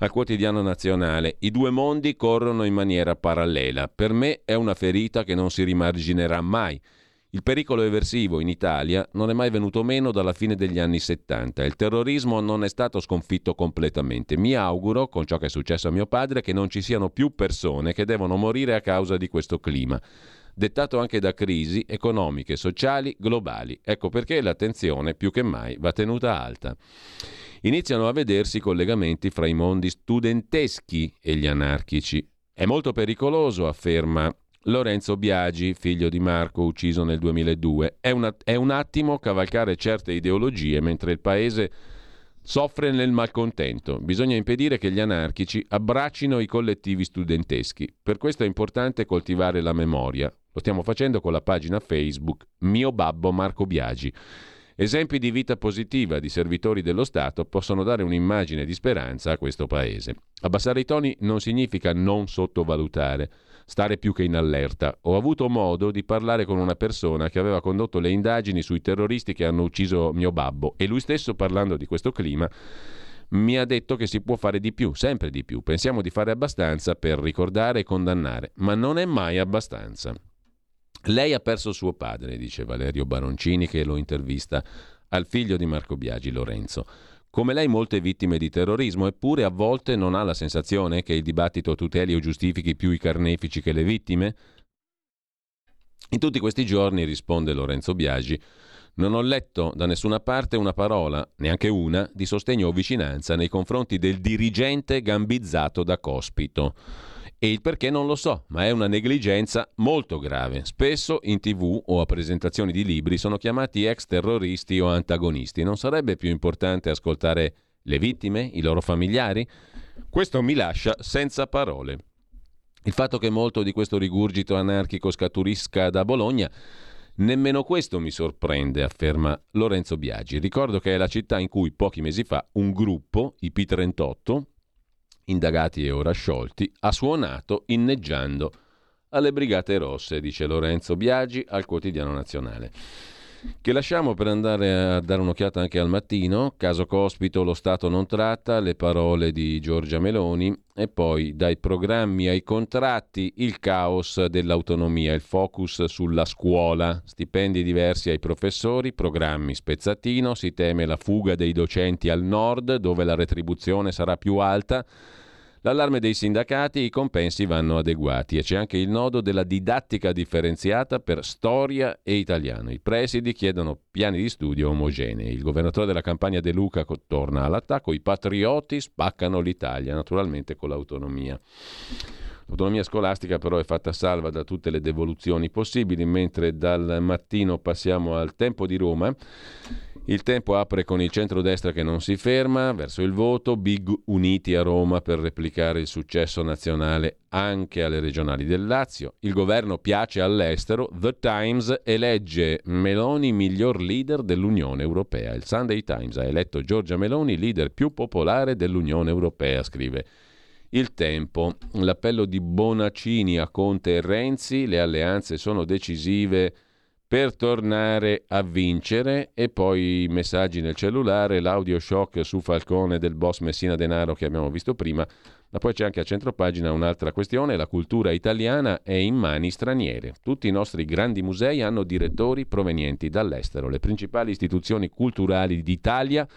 al quotidiano nazionale, i due mondi corrono in maniera parallela. Per me è una ferita che non si rimarginerà mai. Il pericolo eversivo in Italia non è mai venuto meno dalla fine degli anni 70. Il terrorismo non è stato sconfitto completamente. Mi auguro, con ciò che è successo a mio padre, che non ci siano più persone che devono morire a causa di questo clima, dettato anche da crisi economiche, sociali, globali. Ecco perché l'attenzione più che mai va tenuta alta. Iniziano a vedersi collegamenti fra i mondi studenteschi e gli anarchici. È molto pericoloso, afferma Lorenzo Biagi, figlio di Marco, ucciso nel 2002. È, una, è un attimo cavalcare certe ideologie mentre il paese soffre nel malcontento. Bisogna impedire che gli anarchici abbraccino i collettivi studenteschi. Per questo è importante coltivare la memoria. Lo stiamo facendo con la pagina Facebook Mio babbo Marco Biagi. Esempi di vita positiva di servitori dello Stato possono dare un'immagine di speranza a questo paese. Abbassare i toni non significa non sottovalutare stare più che in allerta. Ho avuto modo di parlare con una persona che aveva condotto le indagini sui terroristi che hanno ucciso mio babbo e lui stesso parlando di questo clima mi ha detto che si può fare di più, sempre di più. Pensiamo di fare abbastanza per ricordare e condannare, ma non è mai abbastanza. Lei ha perso suo padre, dice Valerio Baroncini che lo intervista al figlio di Marco Biagi, Lorenzo. Come lei molte vittime di terrorismo, eppure a volte non ha la sensazione che il dibattito tuteli o giustifichi più i carnefici che le vittime? In tutti questi giorni, risponde Lorenzo Biagi, non ho letto da nessuna parte una parola, neanche una, di sostegno o vicinanza nei confronti del dirigente gambizzato da Cospito. E il perché non lo so, ma è una negligenza molto grave. Spesso in tv o a presentazioni di libri sono chiamati ex terroristi o antagonisti. Non sarebbe più importante ascoltare le vittime, i loro familiari? Questo mi lascia senza parole. Il fatto che molto di questo rigurgito anarchico scaturisca da Bologna Nemmeno questo mi sorprende, afferma Lorenzo Biagi. Ricordo che è la città in cui pochi mesi fa un gruppo, i P38, indagati e ora sciolti, ha suonato inneggiando alle Brigate Rosse, dice Lorenzo Biagi al quotidiano nazionale. Che lasciamo per andare a dare un'occhiata anche al mattino, caso Cospito lo Stato non tratta, le parole di Giorgia Meloni e poi dai programmi ai contratti il caos dell'autonomia, il focus sulla scuola, stipendi diversi ai professori, programmi spezzatino, si teme la fuga dei docenti al nord dove la retribuzione sarà più alta L'allarme dei sindacati, i compensi vanno adeguati e c'è anche il nodo della didattica differenziata per storia e italiano. I presidi chiedono piani di studio omogenei. Il governatore della campagna De Luca torna all'attacco, i patrioti spaccano l'Italia, naturalmente con l'autonomia. L'autonomia scolastica però è fatta salva da tutte le devoluzioni possibili, mentre dal mattino passiamo al tempo di Roma. Il tempo apre con il centrodestra che non si ferma verso il voto, big uniti a Roma per replicare il successo nazionale anche alle regionali del Lazio. Il governo piace all'estero, The Times elegge Meloni miglior leader dell'Unione Europea. Il Sunday Times ha eletto Giorgia Meloni leader più popolare dell'Unione Europea, scrive. Il tempo, l'appello di Bonaccini a Conte e Renzi, le alleanze sono decisive per tornare a vincere e poi i messaggi nel cellulare, l'audio shock su Falcone del boss Messina Denaro che abbiamo visto prima, ma poi c'è anche a centropagina un'altra questione, la cultura italiana è in mani straniere. Tutti i nostri grandi musei hanno direttori provenienti dall'estero, le principali istituzioni culturali d'Italia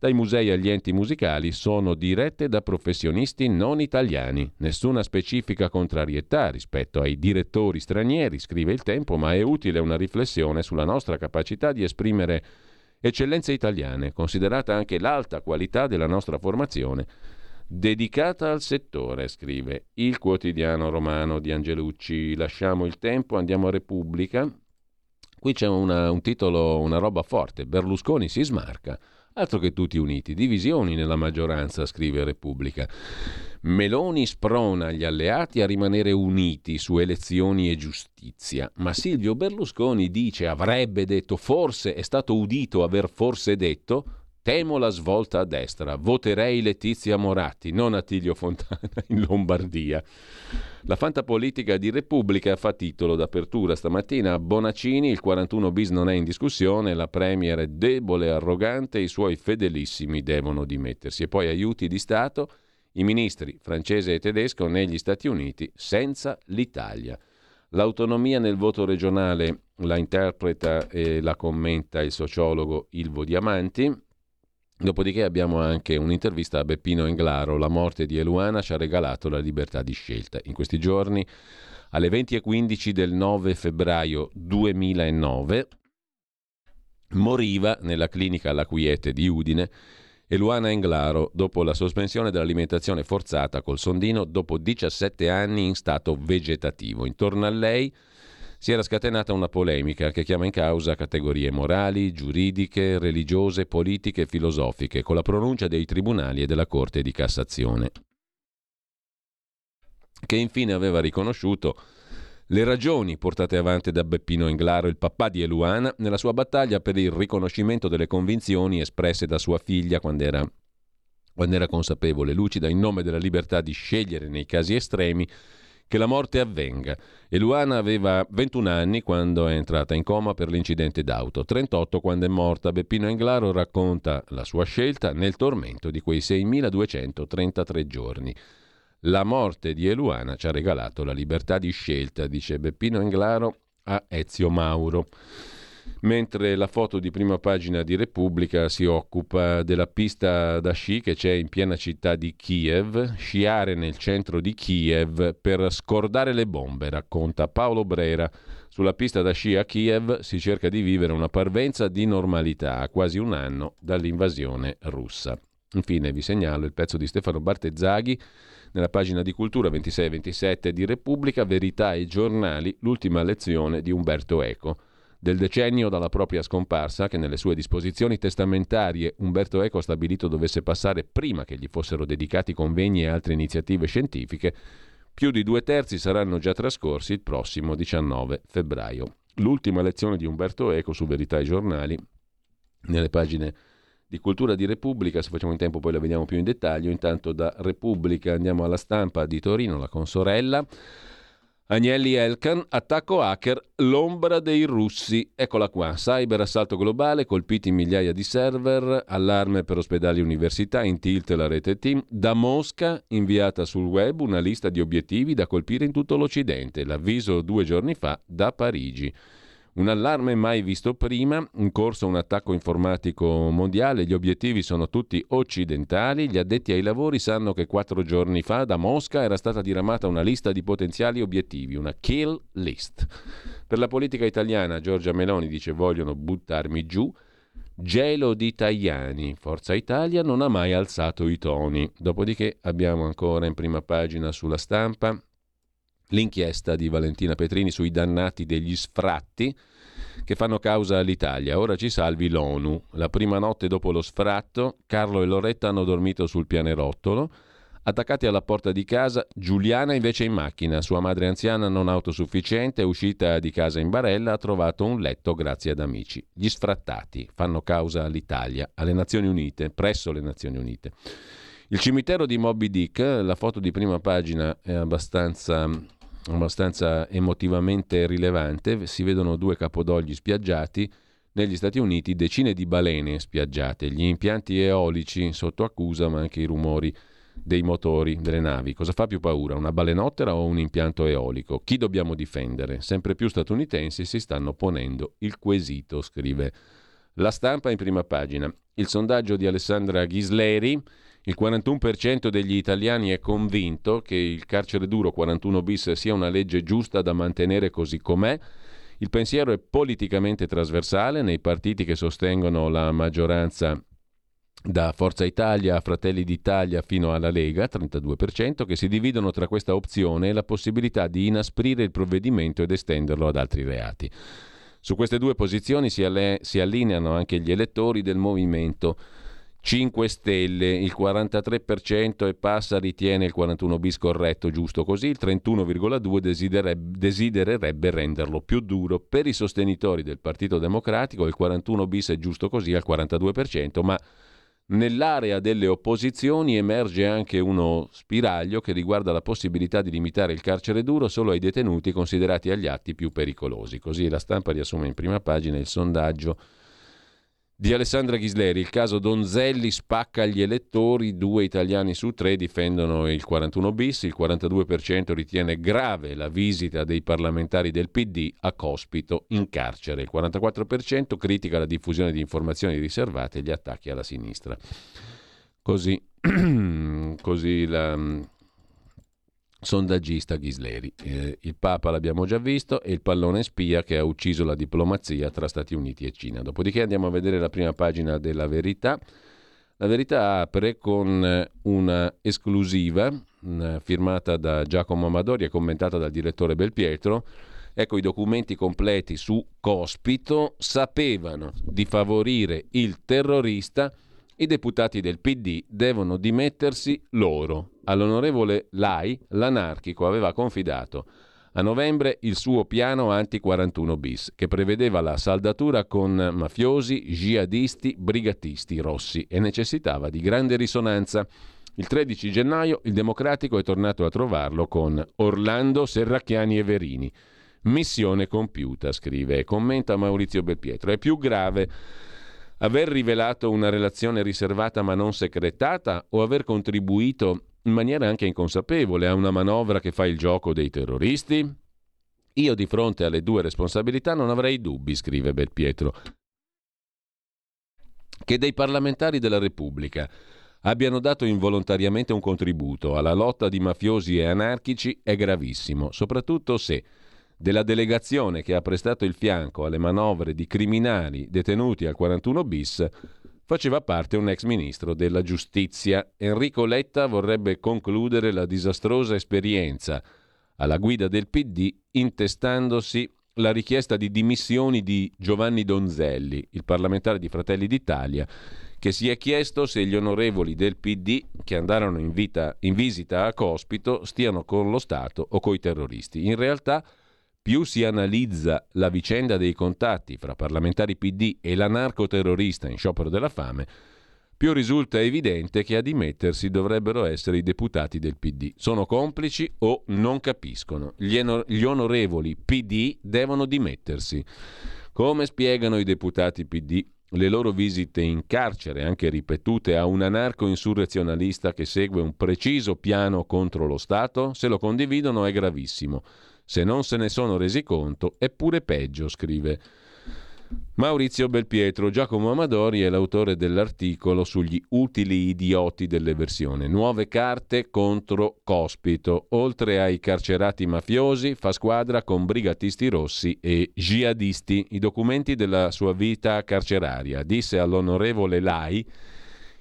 dai musei agli enti musicali sono dirette da professionisti non italiani. Nessuna specifica contrarietà rispetto ai direttori stranieri, scrive il Tempo, ma è utile una riflessione sulla nostra capacità di esprimere eccellenze italiane, considerata anche l'alta qualità della nostra formazione dedicata al settore, scrive il quotidiano romano di Angelucci. Lasciamo il tempo, andiamo a Repubblica. Qui c'è una, un titolo, una roba forte. Berlusconi si smarca. Altro che tutti uniti, divisioni nella maggioranza, scrive Repubblica. Meloni sprona gli alleati a rimanere uniti su elezioni e giustizia, ma Silvio Berlusconi dice, avrebbe detto, forse è stato udito aver forse detto, Temo la svolta a destra. Voterei Letizia Moratti, non Attilio Fontana in Lombardia. La fantapolitica di Repubblica fa titolo d'apertura stamattina. Bonaccini, il 41 bis non è in discussione, la Premier è debole e arrogante, i suoi fedelissimi devono dimettersi. E poi aiuti di Stato, i ministri francese e tedesco negli Stati Uniti senza l'Italia. L'autonomia nel voto regionale la interpreta e la commenta il sociologo Ilvo Diamanti. Dopodiché abbiamo anche un'intervista a Beppino Englaro, la morte di Eluana ci ha regalato la libertà di scelta. In questi giorni, alle 20.15 del 9 febbraio 2009, moriva nella clinica alla Quiete di Udine Eluana Englaro dopo la sospensione dell'alimentazione forzata col sondino dopo 17 anni in stato vegetativo. Intorno a lei si era scatenata una polemica che chiama in causa categorie morali, giuridiche, religiose, politiche e filosofiche, con la pronuncia dei tribunali e della Corte di Cassazione, che infine aveva riconosciuto le ragioni portate avanti da Beppino Inglaro, il papà di Eluana, nella sua battaglia per il riconoscimento delle convinzioni espresse da sua figlia quando era, quando era consapevole, lucida, in nome della libertà di scegliere nei casi estremi che la morte avvenga. E Luana aveva 21 anni quando è entrata in coma per l'incidente d'auto, 38 quando è morta. Beppino Englaro racconta la sua scelta nel tormento di quei 6.233 giorni. La morte di Eluana ci ha regalato la libertà di scelta, dice Beppino Englaro a Ezio Mauro. Mentre la foto di prima pagina di Repubblica si occupa della pista da sci che c'è in piena città di Kiev, sciare nel centro di Kiev per scordare le bombe, racconta Paolo Brera. Sulla pista da sci a Kiev si cerca di vivere una parvenza di normalità a quasi un anno dall'invasione russa. Infine vi segnalo il pezzo di Stefano Bartezzaghi nella pagina di cultura 26 27 di Repubblica, Verità e giornali, l'ultima lezione di Umberto Eco del decennio dalla propria scomparsa, che nelle sue disposizioni testamentarie Umberto Eco ha stabilito dovesse passare prima che gli fossero dedicati convegni e altre iniziative scientifiche, più di due terzi saranno già trascorsi il prossimo 19 febbraio. L'ultima lezione di Umberto Eco su Verità e Giornali, nelle pagine di Cultura di Repubblica, se facciamo in tempo poi la vediamo più in dettaglio, intanto da Repubblica andiamo alla stampa di Torino, la consorella. Agnelli Elkan, attacco hacker, l'ombra dei russi. Eccola qua, cyber assalto globale, colpiti migliaia di server, allarme per ospedali e università, in tilt la rete team. Da Mosca, inviata sul web una lista di obiettivi da colpire in tutto l'Occidente. L'avviso due giorni fa da Parigi. Un allarme mai visto prima, in corso un attacco informatico mondiale, gli obiettivi sono tutti occidentali, gli addetti ai lavori sanno che quattro giorni fa da Mosca era stata diramata una lista di potenziali obiettivi, una kill list. Per la politica italiana Giorgia Meloni dice vogliono buttarmi giù, gelo di Tajani, Forza Italia non ha mai alzato i toni. Dopodiché abbiamo ancora in prima pagina sulla stampa l'inchiesta di Valentina Petrini sui dannati degli sfratti che fanno causa all'Italia. Ora ci salvi l'ONU. La prima notte dopo lo sfratto, Carlo e Loretta hanno dormito sul pianerottolo. Attaccati alla porta di casa, Giuliana invece in macchina. Sua madre anziana non autosufficiente, uscita di casa in barella, ha trovato un letto grazie ad amici. Gli sfrattati fanno causa all'Italia, alle Nazioni Unite, presso le Nazioni Unite. Il cimitero di Moby Dick, la foto di prima pagina è abbastanza abbastanza emotivamente rilevante, si vedono due capodogli spiaggiati, negli Stati Uniti decine di balene spiaggiate, gli impianti eolici sotto accusa, ma anche i rumori dei motori delle navi. Cosa fa più paura, una balenottera o un impianto eolico? Chi dobbiamo difendere? Sempre più statunitensi si stanno ponendo il quesito, scrive la stampa in prima pagina. Il sondaggio di Alessandra Ghisleri il 41% degli italiani è convinto che il carcere duro 41 bis sia una legge giusta da mantenere così com'è. Il pensiero è politicamente trasversale nei partiti che sostengono la maggioranza da Forza Italia a Fratelli d'Italia fino alla Lega, 32%, che si dividono tra questa opzione e la possibilità di inasprire il provvedimento ed estenderlo ad altri reati. Su queste due posizioni si, alle- si allineano anche gli elettori del movimento 5 Stelle, il 43% e passa ritiene il 41 bis corretto, giusto così, il 31,2 desidererebbe, desidererebbe renderlo più duro. Per i sostenitori del Partito Democratico il 41 bis è giusto così al 42%, ma nell'area delle opposizioni emerge anche uno spiraglio che riguarda la possibilità di limitare il carcere duro solo ai detenuti considerati agli atti più pericolosi. Così la stampa riassume in prima pagina il sondaggio di Alessandra Ghisleri. Il caso Donzelli spacca gli elettori, due italiani su tre difendono il 41 bis, il 42% ritiene grave la visita dei parlamentari del PD a Cospito in carcere, il 44% critica la diffusione di informazioni riservate e gli attacchi alla sinistra. Così, <clears throat> così la, sondaggista Ghisleri. Eh, il Papa l'abbiamo già visto e il pallone spia che ha ucciso la diplomazia tra Stati Uniti e Cina. Dopodiché andiamo a vedere la prima pagina della verità. La verità apre con eh, una esclusiva firmata da Giacomo Amadori e commentata dal direttore Belpietro. Ecco i documenti completi su Cospito sapevano di favorire il terrorista i deputati del PD devono dimettersi loro. All'onorevole Lai, l'anarchico aveva confidato a novembre il suo piano anti-41 bis, che prevedeva la saldatura con mafiosi, jihadisti, brigatisti rossi e necessitava di grande risonanza. Il 13 gennaio il Democratico è tornato a trovarlo con Orlando Serracchiani e Verini. Missione compiuta, scrive e commenta Maurizio Belpietro. È più grave aver rivelato una relazione riservata ma non secretata o aver contribuito in maniera anche inconsapevole a una manovra che fa il gioco dei terroristi? Io di fronte alle due responsabilità non avrei dubbi, scrive Belpietro. Che dei parlamentari della Repubblica abbiano dato involontariamente un contributo alla lotta di mafiosi e anarchici è gravissimo, soprattutto se della delegazione che ha prestato il fianco alle manovre di criminali detenuti al 41 bis faceva parte un ex ministro della giustizia. Enrico Letta vorrebbe concludere la disastrosa esperienza alla guida del PD intestandosi la richiesta di dimissioni di Giovanni Donzelli, il parlamentare di Fratelli d'Italia, che si è chiesto se gli onorevoli del PD che andarono in, vita, in visita a Cospito stiano con lo Stato o coi terroristi. In realtà, più si analizza la vicenda dei contatti fra parlamentari PD e l'anarcoterrorista in sciopero della fame, più risulta evidente che a dimettersi dovrebbero essere i deputati del PD. Sono complici o non capiscono. Gli, eno- gli onorevoli PD devono dimettersi. Come spiegano i deputati PD le loro visite in carcere, anche ripetute, a un anarco-insurrezionalista che segue un preciso piano contro lo Stato? Se lo condividono è gravissimo. Se non se ne sono resi conto è pure peggio, scrive Maurizio Belpietro, Giacomo Amadori è l'autore dell'articolo sugli utili idioti dell'eversione. Nuove carte contro Cospito. Oltre ai carcerati mafiosi, fa squadra con brigatisti rossi e jihadisti. I documenti della sua vita carceraria. Disse all'onorevole Lai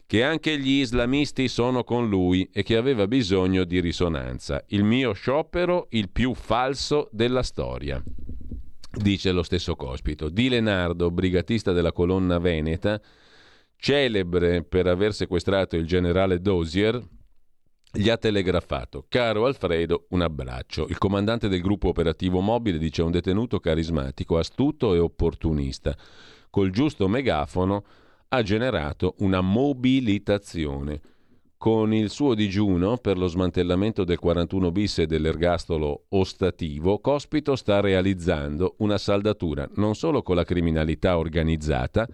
che anche gli islamisti sono con lui e che aveva bisogno di risonanza. Il mio sciopero, il più falso della storia dice lo stesso Cospito. Di Lenardo, brigatista della colonna veneta, celebre per aver sequestrato il generale Dozier, gli ha telegrafato: Caro Alfredo, un abbraccio. Il comandante del gruppo operativo mobile dice un detenuto carismatico, astuto e opportunista. Col giusto megafono ha generato una mobilitazione. Con il suo digiuno per lo smantellamento del 41 bis e dell'ergastolo ostativo, Cospito sta realizzando una saldatura non solo con la criminalità organizzata,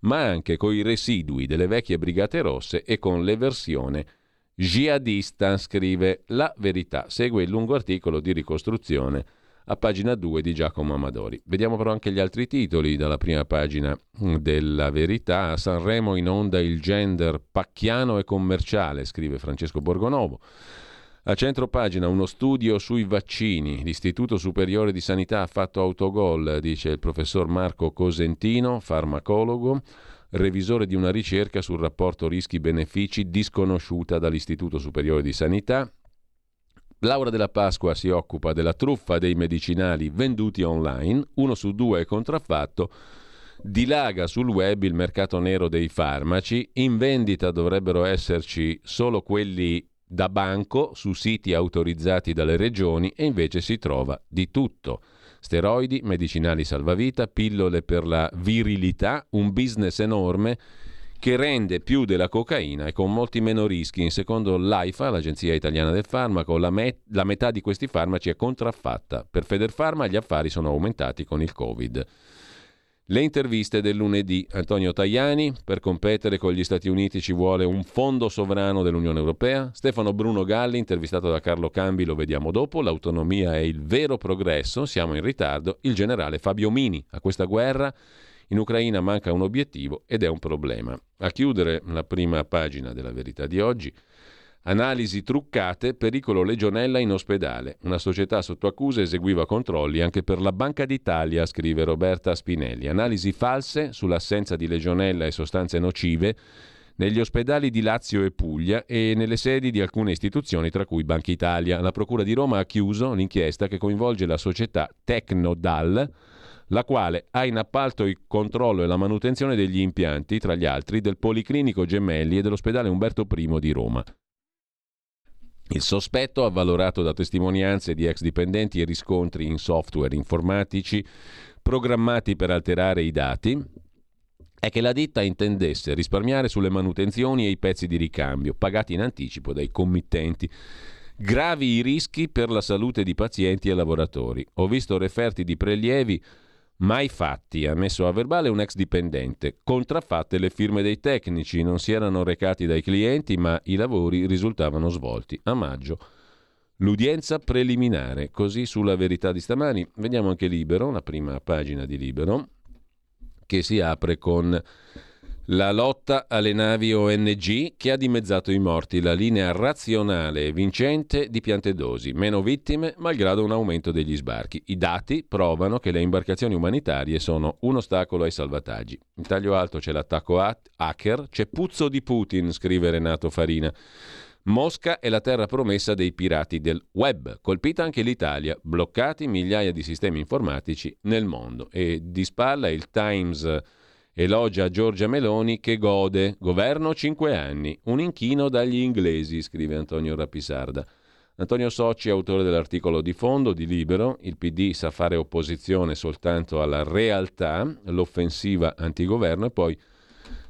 ma anche con i residui delle vecchie brigate rosse e con l'eversione jihadista, scrive La Verità. Segue il lungo articolo di ricostruzione a pagina 2 di Giacomo Amadori. Vediamo però anche gli altri titoli dalla prima pagina della Verità. A Sanremo in onda il gender pacchiano e commerciale, scrive Francesco Borgonovo. A centro pagina uno studio sui vaccini. L'Istituto Superiore di Sanità ha fatto autogol, dice il professor Marco Cosentino, farmacologo, revisore di una ricerca sul rapporto rischi-benefici disconosciuta dall'Istituto Superiore di Sanità Laura della Pasqua si occupa della truffa dei medicinali venduti online, uno su due è contraffatto, dilaga sul web il mercato nero dei farmaci, in vendita dovrebbero esserci solo quelli da banco su siti autorizzati dalle regioni e invece si trova di tutto. Steroidi, medicinali salvavita, pillole per la virilità, un business enorme che rende più della cocaina e con molti meno rischi. Secondo l'AIFA, l'Agenzia Italiana del Farmaco, la, met- la metà di questi farmaci è contraffatta. Per Federfarma gli affari sono aumentati con il Covid. Le interviste del lunedì. Antonio Tajani, per competere con gli Stati Uniti ci vuole un fondo sovrano dell'Unione Europea. Stefano Bruno Galli, intervistato da Carlo Cambi, lo vediamo dopo. L'autonomia è il vero progresso, siamo in ritardo. Il generale Fabio Mini a questa guerra in Ucraina manca un obiettivo ed è un problema. A chiudere la prima pagina della verità di oggi, Analisi truccate, pericolo legionella in ospedale. Una società sotto accusa eseguiva controlli anche per la Banca d'Italia, scrive Roberta Spinelli. Analisi false sull'assenza di legionella e sostanze nocive negli ospedali di Lazio e Puglia e nelle sedi di alcune istituzioni, tra cui Banca Italia. La Procura di Roma ha chiuso l'inchiesta che coinvolge la società Tecnodal la quale ha in appalto il controllo e la manutenzione degli impianti, tra gli altri, del Policlinico Gemelli e dell'ospedale Umberto I di Roma. Il sospetto, avvalorato da testimonianze di ex dipendenti e riscontri in software informatici programmati per alterare i dati, è che la ditta intendesse risparmiare sulle manutenzioni e i pezzi di ricambio pagati in anticipo dai committenti. Gravi i rischi per la salute di pazienti e lavoratori. Ho visto referti di prelievi Mai fatti, ha messo a verbale un ex dipendente. Contraffatte le firme dei tecnici, non si erano recati dai clienti, ma i lavori risultavano svolti. A maggio L'udienza preliminare, così sulla verità di stamani. Vediamo anche Libero, la prima pagina di Libero, che si apre con la lotta alle navi ONG che ha dimezzato i morti, la linea razionale e vincente di Piantedosi, meno vittime malgrado un aumento degli sbarchi. I dati provano che le imbarcazioni umanitarie sono un ostacolo ai salvataggi. In taglio alto c'è l'attacco hacker, c'è puzzo di Putin, scrive Renato Farina. Mosca è la terra promessa dei pirati del web, colpita anche l'Italia, bloccati migliaia di sistemi informatici nel mondo. E di spalla il Times Elogia Giorgia Meloni che gode. Governo 5 anni. Un inchino dagli inglesi, scrive Antonio Rapisarda. Antonio Socci, autore dell'articolo di fondo di Libero, il PD sa fare opposizione soltanto alla realtà, l'offensiva antigoverno e poi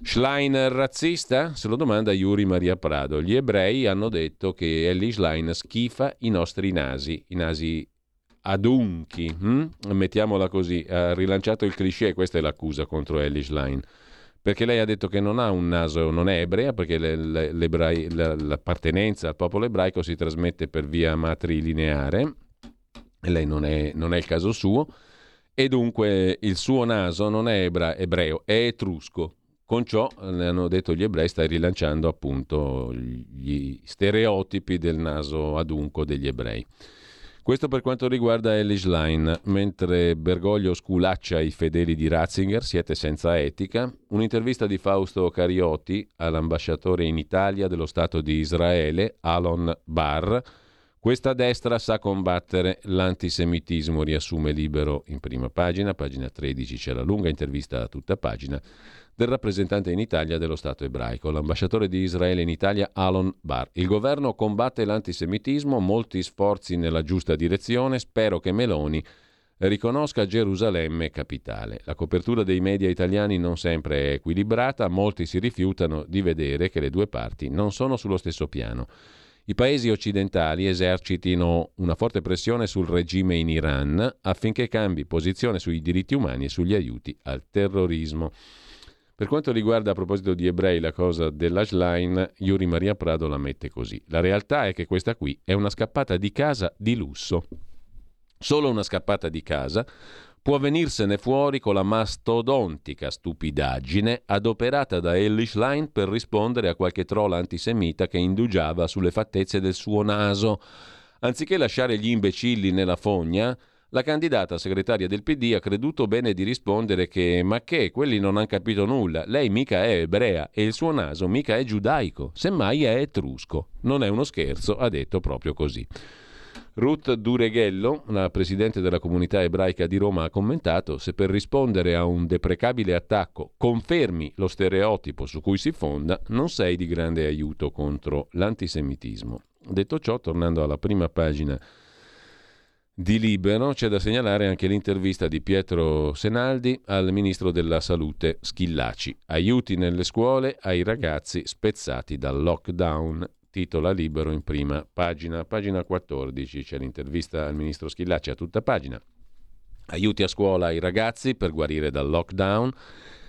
Schlein razzista? Se lo domanda Yuri Maria Prado. Gli ebrei hanno detto che Ellie Schlein schifa i nostri nasi, i nasi adunchi, hm? mettiamola così, ha rilanciato il cliché, questa è l'accusa contro Elish Line, perché lei ha detto che non ha un naso, non è ebrea, perché le, le, l'appartenenza al popolo ebraico si trasmette per via matrilineare, e lei non è, non è il caso suo, e dunque il suo naso non è ebra, ebreo, è etrusco. Con ciò, le hanno detto gli ebrei, stai rilanciando appunto gli stereotipi del naso adunco degli ebrei. Questo per quanto riguarda Elish Line, mentre Bergoglio sculaccia i fedeli di Ratzinger, siete senza etica, un'intervista di Fausto Cariotti all'ambasciatore in Italia dello Stato di Israele, Alon Barr, questa destra sa combattere. L'antisemitismo, riassume libero in prima pagina, pagina 13 c'è la lunga intervista a tutta pagina del rappresentante in Italia dello Stato ebraico, l'ambasciatore di Israele in Italia Alon Bar. Il governo combatte l'antisemitismo, molti sforzi nella giusta direzione, spero che Meloni riconosca Gerusalemme capitale. La copertura dei media italiani non sempre è equilibrata, molti si rifiutano di vedere che le due parti non sono sullo stesso piano. I paesi occidentali esercitino una forte pressione sul regime in Iran affinché cambi posizione sui diritti umani e sugli aiuti al terrorismo. Per quanto riguarda a proposito di ebrei la cosa dell'Ashline, Yuri Maria Prado la mette così. La realtà è che questa qui è una scappata di casa di lusso. Solo una scappata di casa può venirsene fuori con la mastodontica stupidaggine adoperata da Ellie Schlein per rispondere a qualche troll antisemita che indugiava sulle fattezze del suo naso. Anziché lasciare gli imbecilli nella fogna, la candidata segretaria del PD ha creduto bene di rispondere che ma che, quelli non hanno capito nulla, lei mica è ebrea e il suo naso mica è giudaico, semmai è etrusco. Non è uno scherzo, ha detto proprio così. Ruth Dureghello, la presidente della comunità ebraica di Roma, ha commentato se per rispondere a un deprecabile attacco confermi lo stereotipo su cui si fonda, non sei di grande aiuto contro l'antisemitismo. Detto ciò, tornando alla prima pagina di Libero c'è da segnalare anche l'intervista di Pietro Senaldi al ministro della Salute Schillaci. Aiuti nelle scuole ai ragazzi spezzati dal lockdown. Titola Libero in prima pagina. Pagina 14 c'è l'intervista al ministro Schillaci a tutta pagina. Aiuti a scuola ai ragazzi per guarire dal lockdown.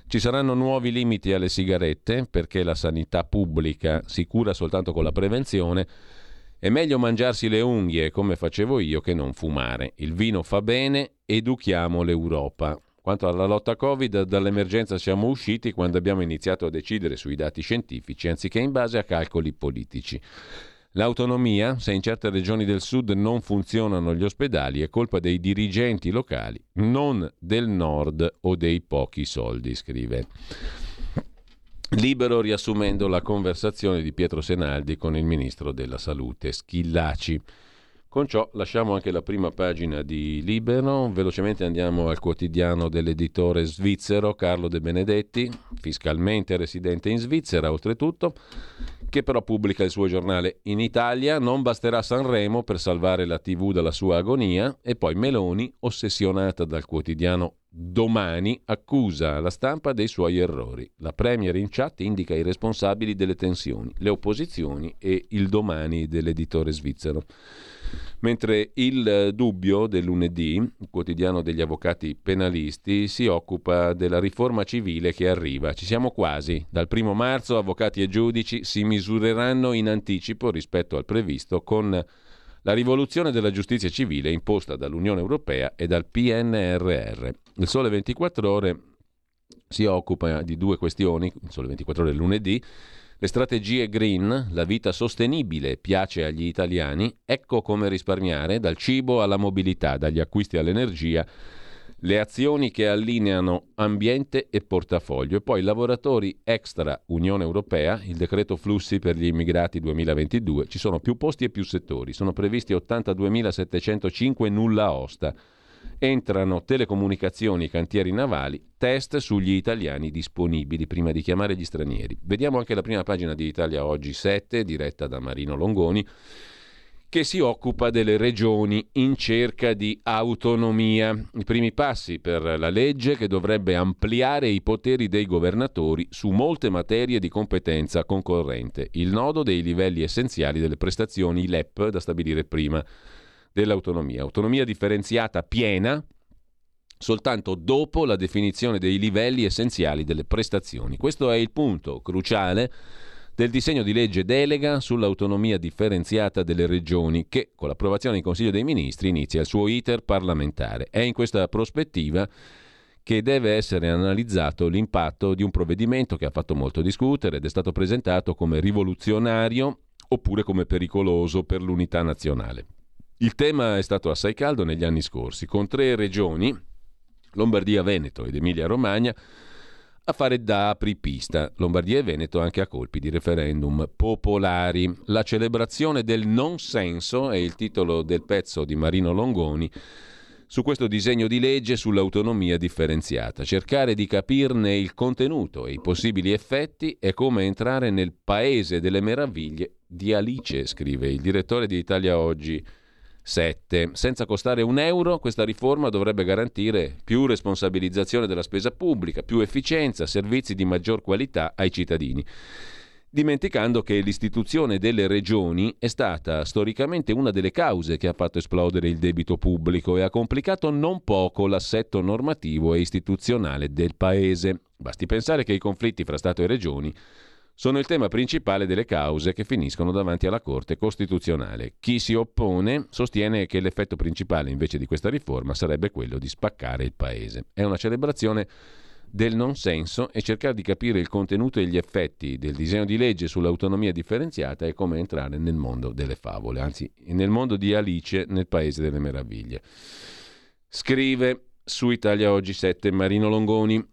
Ci saranno nuovi limiti alle sigarette perché la sanità pubblica si cura soltanto con la prevenzione è meglio mangiarsi le unghie come facevo io che non fumare. Il vino fa bene, educhiamo l'Europa. Quanto alla lotta Covid, dall'emergenza siamo usciti quando abbiamo iniziato a decidere sui dati scientifici anziché in base a calcoli politici. L'autonomia, se in certe regioni del sud non funzionano gli ospedali, è colpa dei dirigenti locali, non del nord o dei pochi soldi, scrive. Libero riassumendo la conversazione di Pietro Senaldi con il ministro della Salute Schillaci. Con ciò lasciamo anche la prima pagina di Libero, velocemente andiamo al quotidiano dell'editore svizzero Carlo De Benedetti, fiscalmente residente in Svizzera oltretutto, che però pubblica il suo giornale in Italia. Non basterà Sanremo per salvare la TV dalla sua agonia e poi Meloni, ossessionata dal quotidiano Domani, accusa la stampa dei suoi errori. La Premier in chat indica i responsabili delle tensioni, le opposizioni e il domani dell'editore svizzero. Mentre il dubbio del lunedì, il quotidiano degli avvocati penalisti, si occupa della riforma civile che arriva. Ci siamo quasi. Dal primo marzo avvocati e giudici si misureranno in anticipo rispetto al previsto con la rivoluzione della giustizia civile imposta dall'Unione Europea e dal PNRR. Il Sole 24 ore si occupa di due questioni, il Sole 24 ore lunedì, le strategie green, la vita sostenibile piace agli italiani, ecco come risparmiare dal cibo alla mobilità, dagli acquisti all'energia, le azioni che allineano ambiente e portafoglio. E poi lavoratori extra Unione Europea, il decreto flussi per gli immigrati 2022, ci sono più posti e più settori, sono previsti 82.705 nulla osta entrano telecomunicazioni e cantieri navali, test sugli italiani disponibili prima di chiamare gli stranieri. Vediamo anche la prima pagina di Italia Oggi 7, diretta da Marino Longoni, che si occupa delle regioni in cerca di autonomia. I primi passi per la legge che dovrebbe ampliare i poteri dei governatori su molte materie di competenza concorrente. Il nodo dei livelli essenziali delle prestazioni LEP da stabilire prima dell'autonomia. Autonomia differenziata piena soltanto dopo la definizione dei livelli essenziali delle prestazioni. Questo è il punto cruciale del disegno di legge delega sull'autonomia differenziata delle regioni che con l'approvazione in Consiglio dei Ministri inizia il suo iter parlamentare. È in questa prospettiva che deve essere analizzato l'impatto di un provvedimento che ha fatto molto discutere ed è stato presentato come rivoluzionario oppure come pericoloso per l'unità nazionale. Il tema è stato assai caldo negli anni scorsi, con tre regioni, Lombardia, Veneto ed Emilia-Romagna, a fare da apripista. Lombardia e Veneto anche a colpi di referendum popolari. La celebrazione del non senso è il titolo del pezzo di Marino Longoni su questo disegno di legge sull'autonomia differenziata. Cercare di capirne il contenuto e i possibili effetti è come entrare nel paese delle meraviglie di Alice, scrive il direttore di Italia Oggi 7. Senza costare un euro, questa riforma dovrebbe garantire più responsabilizzazione della spesa pubblica, più efficienza, servizi di maggior qualità ai cittadini. Dimenticando che l'istituzione delle regioni è stata storicamente una delle cause che ha fatto esplodere il debito pubblico e ha complicato non poco l'assetto normativo e istituzionale del Paese. Basti pensare che i conflitti fra Stato e regioni sono il tema principale delle cause che finiscono davanti alla Corte Costituzionale. Chi si oppone sostiene che l'effetto principale invece di questa riforma sarebbe quello di spaccare il Paese. È una celebrazione del non senso e cercare di capire il contenuto e gli effetti del disegno di legge sull'autonomia differenziata è come entrare nel mondo delle favole, anzi nel mondo di Alice nel Paese delle Meraviglie. Scrive su Italia Oggi 7 Marino Longoni.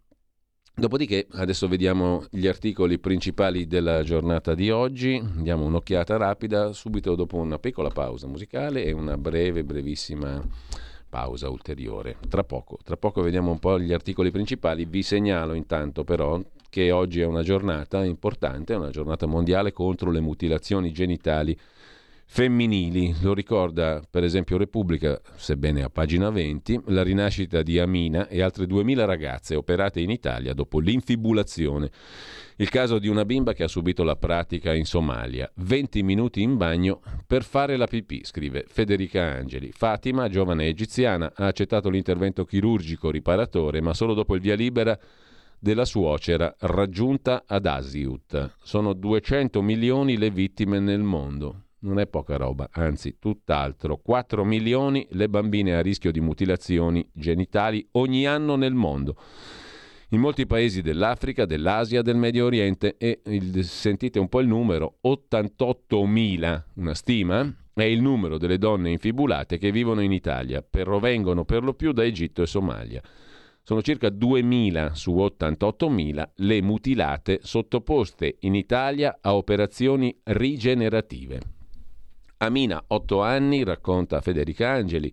Dopodiché adesso vediamo gli articoli principali della giornata di oggi, diamo un'occhiata rapida subito dopo una piccola pausa musicale e una breve, brevissima pausa ulteriore. Tra poco, tra poco vediamo un po' gli articoli principali, vi segnalo intanto però che oggi è una giornata importante, è una giornata mondiale contro le mutilazioni genitali femminili. Lo ricorda per esempio Repubblica, sebbene a pagina 20, la rinascita di Amina e altre 2000 ragazze operate in Italia dopo l'infibulazione. Il caso di una bimba che ha subito la pratica in Somalia. 20 minuti in bagno per fare la pipì, scrive Federica Angeli. Fatima, giovane egiziana, ha accettato l'intervento chirurgico riparatore, ma solo dopo il via libera della suocera raggiunta ad Asiut. Sono 200 milioni le vittime nel mondo non è poca roba, anzi tutt'altro. 4 milioni le bambine a rischio di mutilazioni genitali ogni anno nel mondo. In molti paesi dell'Africa, dell'Asia, del Medio Oriente e il, sentite un po' il numero, 88.000, una stima, è il numero delle donne infibulate che vivono in Italia, provengono per lo più da Egitto e Somalia. Sono circa 2.000 su 88.000 le mutilate sottoposte in Italia a operazioni rigenerative. Amina, 8 anni, racconta Federica Angeli,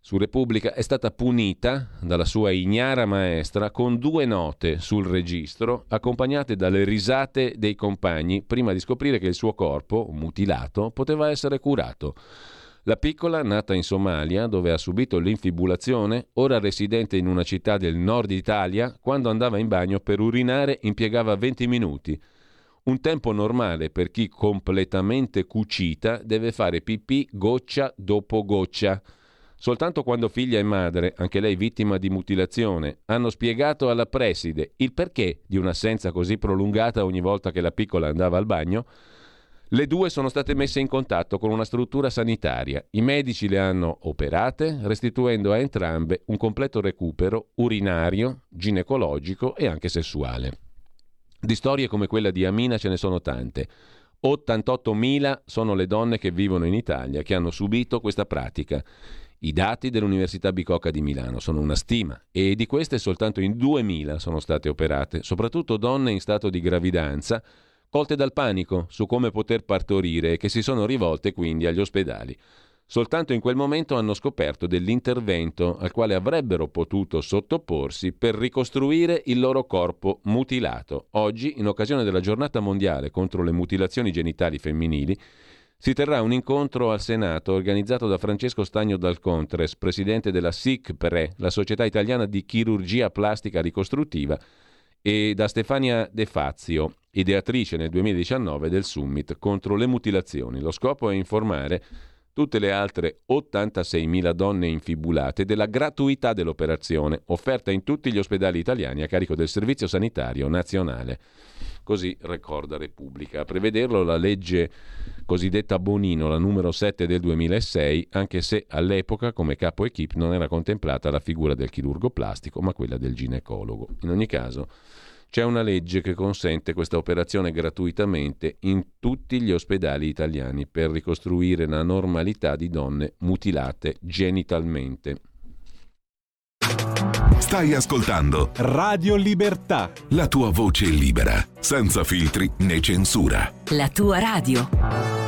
su Repubblica è stata punita dalla sua ignara maestra con due note sul registro accompagnate dalle risate dei compagni prima di scoprire che il suo corpo, mutilato, poteva essere curato. La piccola, nata in Somalia, dove ha subito l'infibulazione, ora residente in una città del nord Italia, quando andava in bagno per urinare impiegava 20 minuti. Un tempo normale per chi completamente cucita deve fare pipì goccia dopo goccia. Soltanto quando figlia e madre, anche lei vittima di mutilazione, hanno spiegato alla preside il perché di un'assenza così prolungata ogni volta che la piccola andava al bagno, Le due sono state messe in contatto con una struttura sanitaria. I medici le hanno operate, restituendo a entrambe un completo recupero urinario, ginecologico e anche sessuale. Di storie come quella di Amina ce ne sono tante. 88.000 sono le donne che vivono in Italia che hanno subito questa pratica. I dati dell'Università Bicocca di Milano sono una stima e di queste soltanto in 2.000 sono state operate, soprattutto donne in stato di gravidanza colte dal panico su come poter partorire e che si sono rivolte quindi agli ospedali. Soltanto in quel momento hanno scoperto dell'intervento al quale avrebbero potuto sottoporsi per ricostruire il loro corpo mutilato. Oggi, in occasione della giornata mondiale contro le mutilazioni genitali femminili, si terrà un incontro al Senato organizzato da Francesco Stagno Dal Contres, presidente della SICPRE, la Società Italiana di Chirurgia Plastica Ricostruttiva, e da Stefania De Fazio, ideatrice nel 2019 del Summit contro le mutilazioni. Lo scopo è informare tutte le altre 86.000 donne infibulate della gratuità dell'operazione offerta in tutti gli ospedali italiani a carico del Servizio Sanitario Nazionale. Così ricorda Repubblica. A prevederlo la legge cosiddetta Bonino, la numero 7 del 2006, anche se all'epoca come capo equip non era contemplata la figura del chirurgo plastico, ma quella del ginecologo. In ogni caso, c'è una legge che consente questa operazione gratuitamente in tutti gli ospedali italiani per ricostruire la normalità di donne mutilate genitalmente. Stai ascoltando Radio Libertà. La tua voce libera, senza filtri né censura. La tua radio.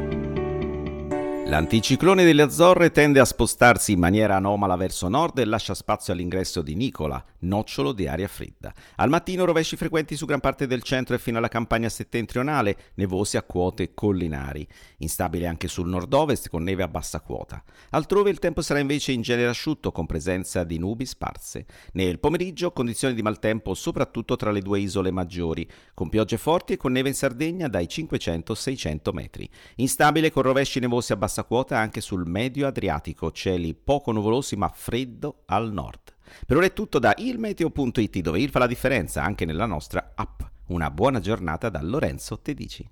L'anticiclone delle Azzorre tende a spostarsi in maniera anomala verso nord e lascia spazio all'ingresso di Nicola, nocciolo di aria fredda. Al mattino rovesci frequenti su gran parte del centro e fino alla campagna settentrionale, nevosi a quote collinari. Instabile anche sul nord-ovest con neve a bassa quota. Altrove il tempo sarà invece in genere asciutto con presenza di nubi sparse. Nel pomeriggio condizioni di maltempo soprattutto tra le due isole maggiori, con piogge forti e con neve in Sardegna dai 500-600 metri. Instabile con rovesci nevosi a bassa bassa quota anche sul medio Adriatico, cieli poco nuvolosi ma freddo al nord. Per ora è tutto da ilmeteo.it dove il fa la differenza anche nella nostra app. Una buona giornata da Lorenzo Tedici.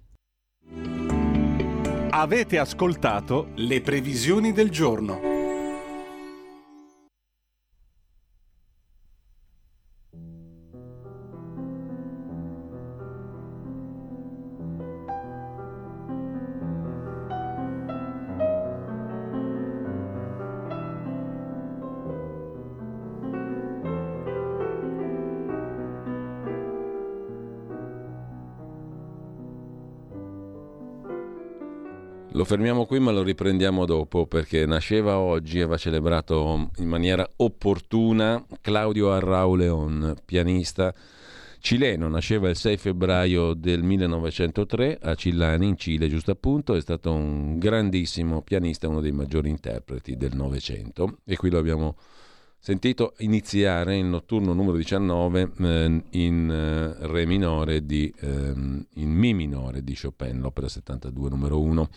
Avete ascoltato le previsioni del giorno. Lo fermiamo qui ma lo riprendiamo dopo perché nasceva oggi e va celebrato in maniera opportuna Claudio Arrau León, pianista cileno, nasceva il 6 febbraio del 1903 a Cillani in Cile, giusto appunto, è stato un grandissimo pianista, uno dei maggiori interpreti del Novecento. E qui lo abbiamo sentito iniziare il notturno numero 19 eh, in eh, Re minore di, eh, in Mi minore di Chopin, l'opera 72 numero 1.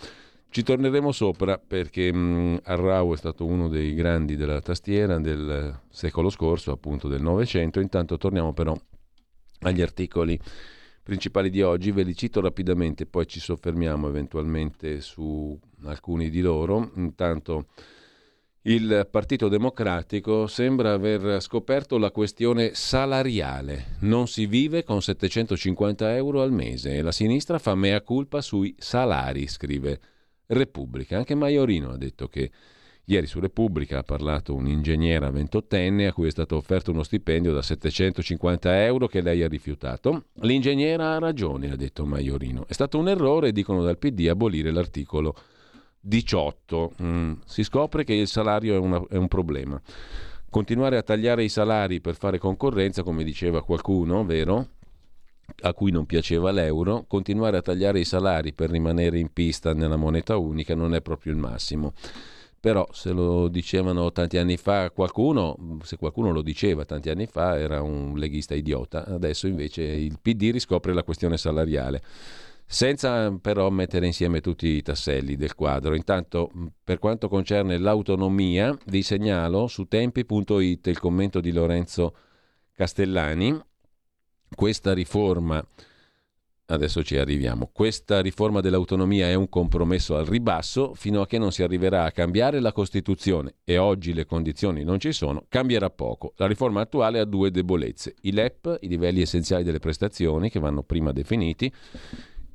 Ci torneremo sopra perché mh, Arrau è stato uno dei grandi della tastiera del secolo scorso, appunto del Novecento. Intanto torniamo però agli articoli principali di oggi, ve li cito rapidamente, poi ci soffermiamo eventualmente su alcuni di loro. Intanto il Partito Democratico sembra aver scoperto la questione salariale. Non si vive con 750 euro al mese e la sinistra fa mea culpa sui salari, scrive Repubblica. Anche Maiorino ha detto che ieri su Repubblica ha parlato un'ingegnera ventottenne a cui è stato offerto uno stipendio da 750 euro che lei ha rifiutato. L'ingegnera ha ragione, ha detto Maiorino. È stato un errore, dicono dal PD, abolire l'articolo 18. Mm. Si scopre che il salario è, una, è un problema. Continuare a tagliare i salari per fare concorrenza, come diceva qualcuno, vero? A cui non piaceva l'euro, continuare a tagliare i salari per rimanere in pista nella moneta unica non è proprio il massimo. Però se lo dicevano tanti anni fa qualcuno, se qualcuno lo diceva tanti anni fa era un leghista idiota, adesso invece il PD riscopre la questione salariale senza però mettere insieme tutti i tasselli del quadro. Intanto, per quanto concerne l'autonomia, vi segnalo su tempi.it il commento di Lorenzo Castellani. Questa riforma, adesso ci arriviamo, questa riforma dell'autonomia è un compromesso al ribasso fino a che non si arriverà a cambiare la Costituzione e oggi le condizioni non ci sono, cambierà poco. La riforma attuale ha due debolezze, i LEP, i livelli essenziali delle prestazioni che vanno prima definiti,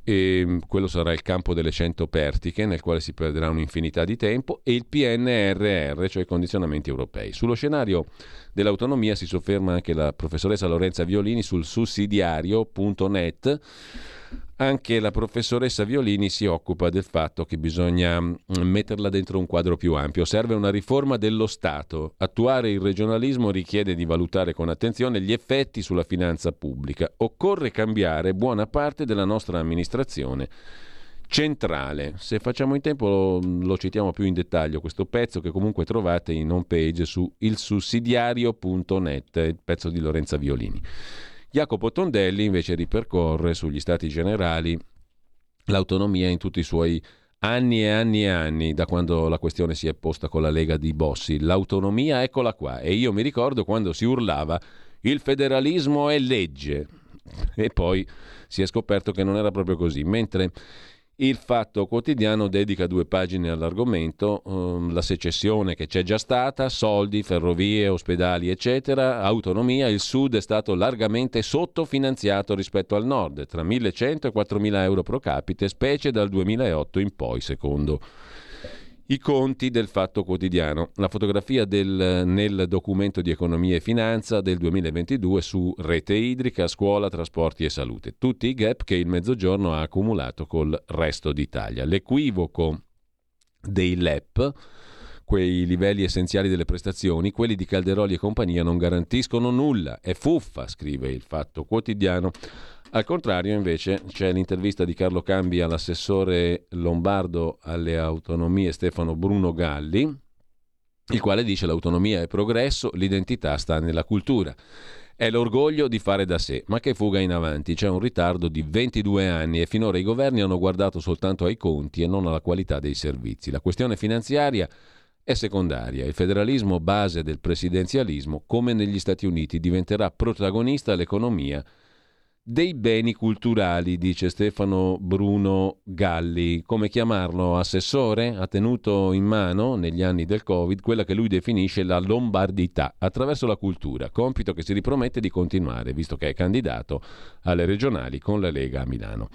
e mm, quello sarà il campo delle 100 pertiche nel quale si perderà un'infinità di tempo e il PNRR, cioè i condizionamenti europei. Sullo scenario dell'autonomia si sofferma anche la professoressa Lorenza Violini sul sussidiario.net anche la professoressa Violini si occupa del fatto che bisogna mm, metterla dentro un quadro più ampio. Serve una riforma dello Stato. Attuare il regionalismo richiede di valutare con attenzione gli effetti sulla finanza pubblica. Occorre cambiare buona parte della nostra amministrazione centrale. Se facciamo in tempo lo, lo, citiamo più in dettaglio questo pezzo che comunque trovate in home page su ilsussidiario.net, il pezzo di Lorenza Violini. Jacopo Tondelli invece ripercorre sugli stati generali l'autonomia in tutti i suoi anni e anni e anni da quando la questione si è posta con la Lega di Bossi. L'autonomia eccola qua. E io mi ricordo quando si urlava il federalismo è legge <laughs> e poi si è scoperto che non era proprio così, mentre il Fatto Quotidiano dedica due pagine all'argomento, um, la secessione che c'è già stata, soldi, ferrovie, ospedali, eccetera, autonomia, il Sud è stato largamente sottofinanziato rispetto al Nord, tra 1.100 e 4.000 euro pro capite, specie dal 2008 in poi, secondo i conti del Fatto Quotidiano, la fotografia del, nel documento di economia e finanza del 2022 su rete idrica, scuola, trasporti e salute. Tutti i gap che il Mezzogiorno ha accumulato col resto d'Italia. L'equivoco dei LEP, quei livelli essenziali delle prestazioni, quelli di Calderoli e compagnia non garantiscono nulla. È fuffa, scrive il Fatto Quotidiano. Al contrario, invece, c'è l'intervista di Carlo Cambi all'assessore lombardo alle autonomie Stefano Bruno Galli, il quale dice l'autonomia è progresso, l'identità sta nella cultura. È l'orgoglio di fare da sé, ma che fuga in avanti. C'è un ritardo di 22 anni e finora i governi hanno guardato soltanto ai conti e non alla qualità dei servizi. La questione finanziaria è secondaria. Il federalismo base del presidenzialismo, come negli Stati Uniti, diventerà protagonista l'economia dei beni culturali, dice Stefano Bruno Galli. Come chiamarlo? Assessore? Ha tenuto in mano, negli anni del Covid, quella che lui definisce la lombardità attraverso la cultura, compito che si ripromette di continuare, visto che è candidato alle regionali con la Lega a Milano.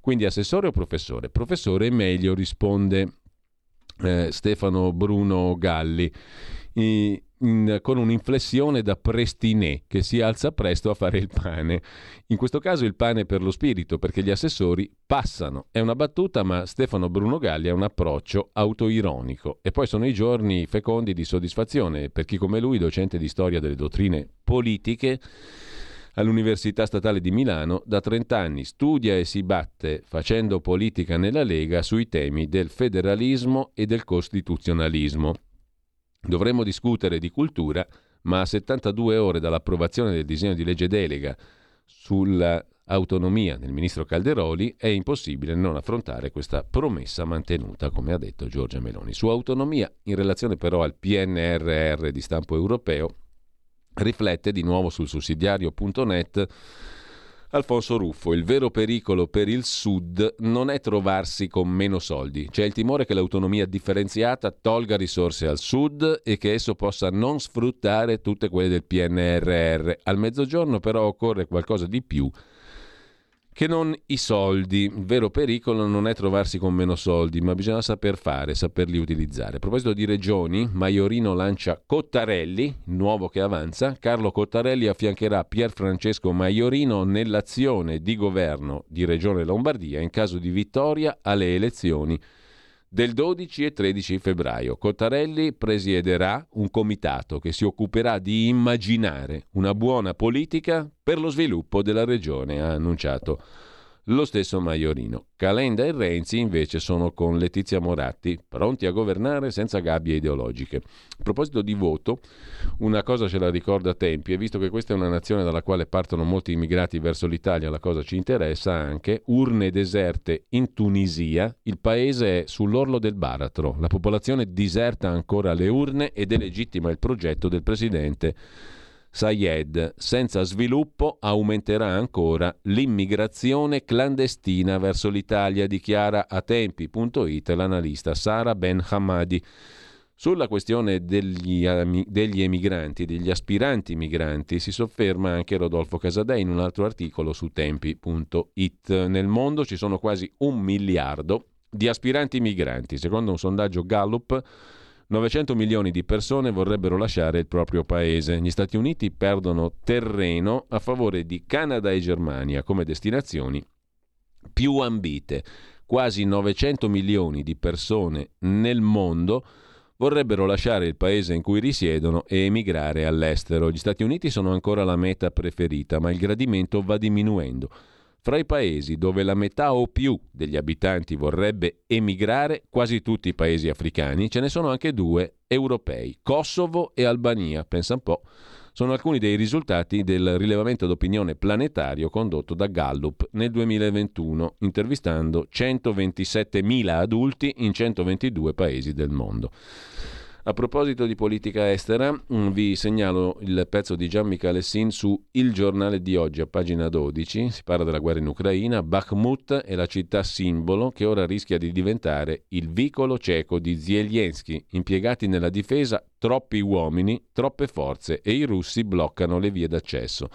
Quindi assessore o professore? Professore è meglio, risponde eh, Stefano Bruno Galli. I, in, con un'inflessione da prestinè che si alza presto a fare il pane. In questo caso il pane per lo spirito, perché gli assessori passano. È una battuta, ma Stefano Bruno Galli ha un approccio autoironico. E poi sono i giorni fecondi di soddisfazione per chi come lui, docente di storia delle dottrine politiche, all'Università Statale di Milano, da 30 anni studia e si batte facendo politica nella Lega sui temi del federalismo e del costituzionalismo. Dovremmo discutere di cultura, ma a 72 ore dall'approvazione del disegno di legge delega sull'autonomia del ministro Calderoli è impossibile non affrontare questa promessa mantenuta, come ha detto Giorgia Meloni. Su autonomia, in relazione però al PNRR di stampo europeo, riflette di nuovo sul sussidiario.net Alfonso Ruffo, il vero pericolo per il Sud non è trovarsi con meno soldi, c'è il timore che l'autonomia differenziata tolga risorse al Sud e che esso possa non sfruttare tutte quelle del PNRR. Al mezzogiorno però occorre qualcosa di più che non i soldi. Il vero pericolo non è trovarsi con meno soldi, ma bisogna saper fare, saperli utilizzare. A proposito di regioni, Maiorino lancia Cottarelli, nuovo che avanza. Carlo Cottarelli affiancherà Pier Francesco Maiorino nell'azione di governo di Regione Lombardia in caso di vittoria alle elezioni del 12 e 13 febbraio. Cottarelli presiederà un comitato che si occuperà di immaginare una buona politica per lo sviluppo della regione, ha annunciato lo stesso Maiorino. Calenda e Renzi invece sono con Letizia Moratti, pronti a governare senza gabbie ideologiche. A proposito di voto, una cosa ce la ricorda tempi, e visto che questa è una nazione dalla quale partono molti immigrati verso l'Italia, la cosa ci interessa anche, urne deserte in Tunisia, il paese è sull'orlo del baratro, la popolazione diserta ancora le urne ed è legittima il progetto del presidente Sayed, senza sviluppo aumenterà ancora l'immigrazione clandestina verso l'Italia, dichiara a tempi.it l'analista Sara Ben Hamadi. Sulla questione degli, degli, emigranti, degli aspiranti migranti, si sofferma anche Rodolfo Casadei in un altro articolo su tempi.it. Nel mondo ci sono quasi un miliardo di aspiranti migranti. Secondo un sondaggio Gallup, 900 milioni di persone vorrebbero lasciare il proprio paese. Gli Stati Uniti perdono terreno a favore di Canada e Germania come destinazioni più ambite. Quasi 900 milioni di persone nel mondo vorrebbero lasciare il paese in cui risiedono e emigrare all'estero. Gli Stati Uniti sono ancora la meta preferita, ma il gradimento va diminuendo. Fra i paesi dove la metà o più degli abitanti vorrebbe emigrare, quasi tutti i paesi africani, ce ne sono anche due europei, Kosovo e Albania, pensa un po'. Sono alcuni dei risultati del rilevamento d'opinione planetario condotto da Gallup nel 2021, intervistando 127.000 adulti in 122 paesi del mondo. A proposito di politica estera, mm, vi segnalo il pezzo di Gian Michalessin su Il giornale di oggi, a pagina 12. Si parla della guerra in Ucraina. Bakhmut è la città simbolo che ora rischia di diventare il vicolo cieco di Zelensky. Impiegati nella difesa, troppi uomini, troppe forze e i russi bloccano le vie d'accesso.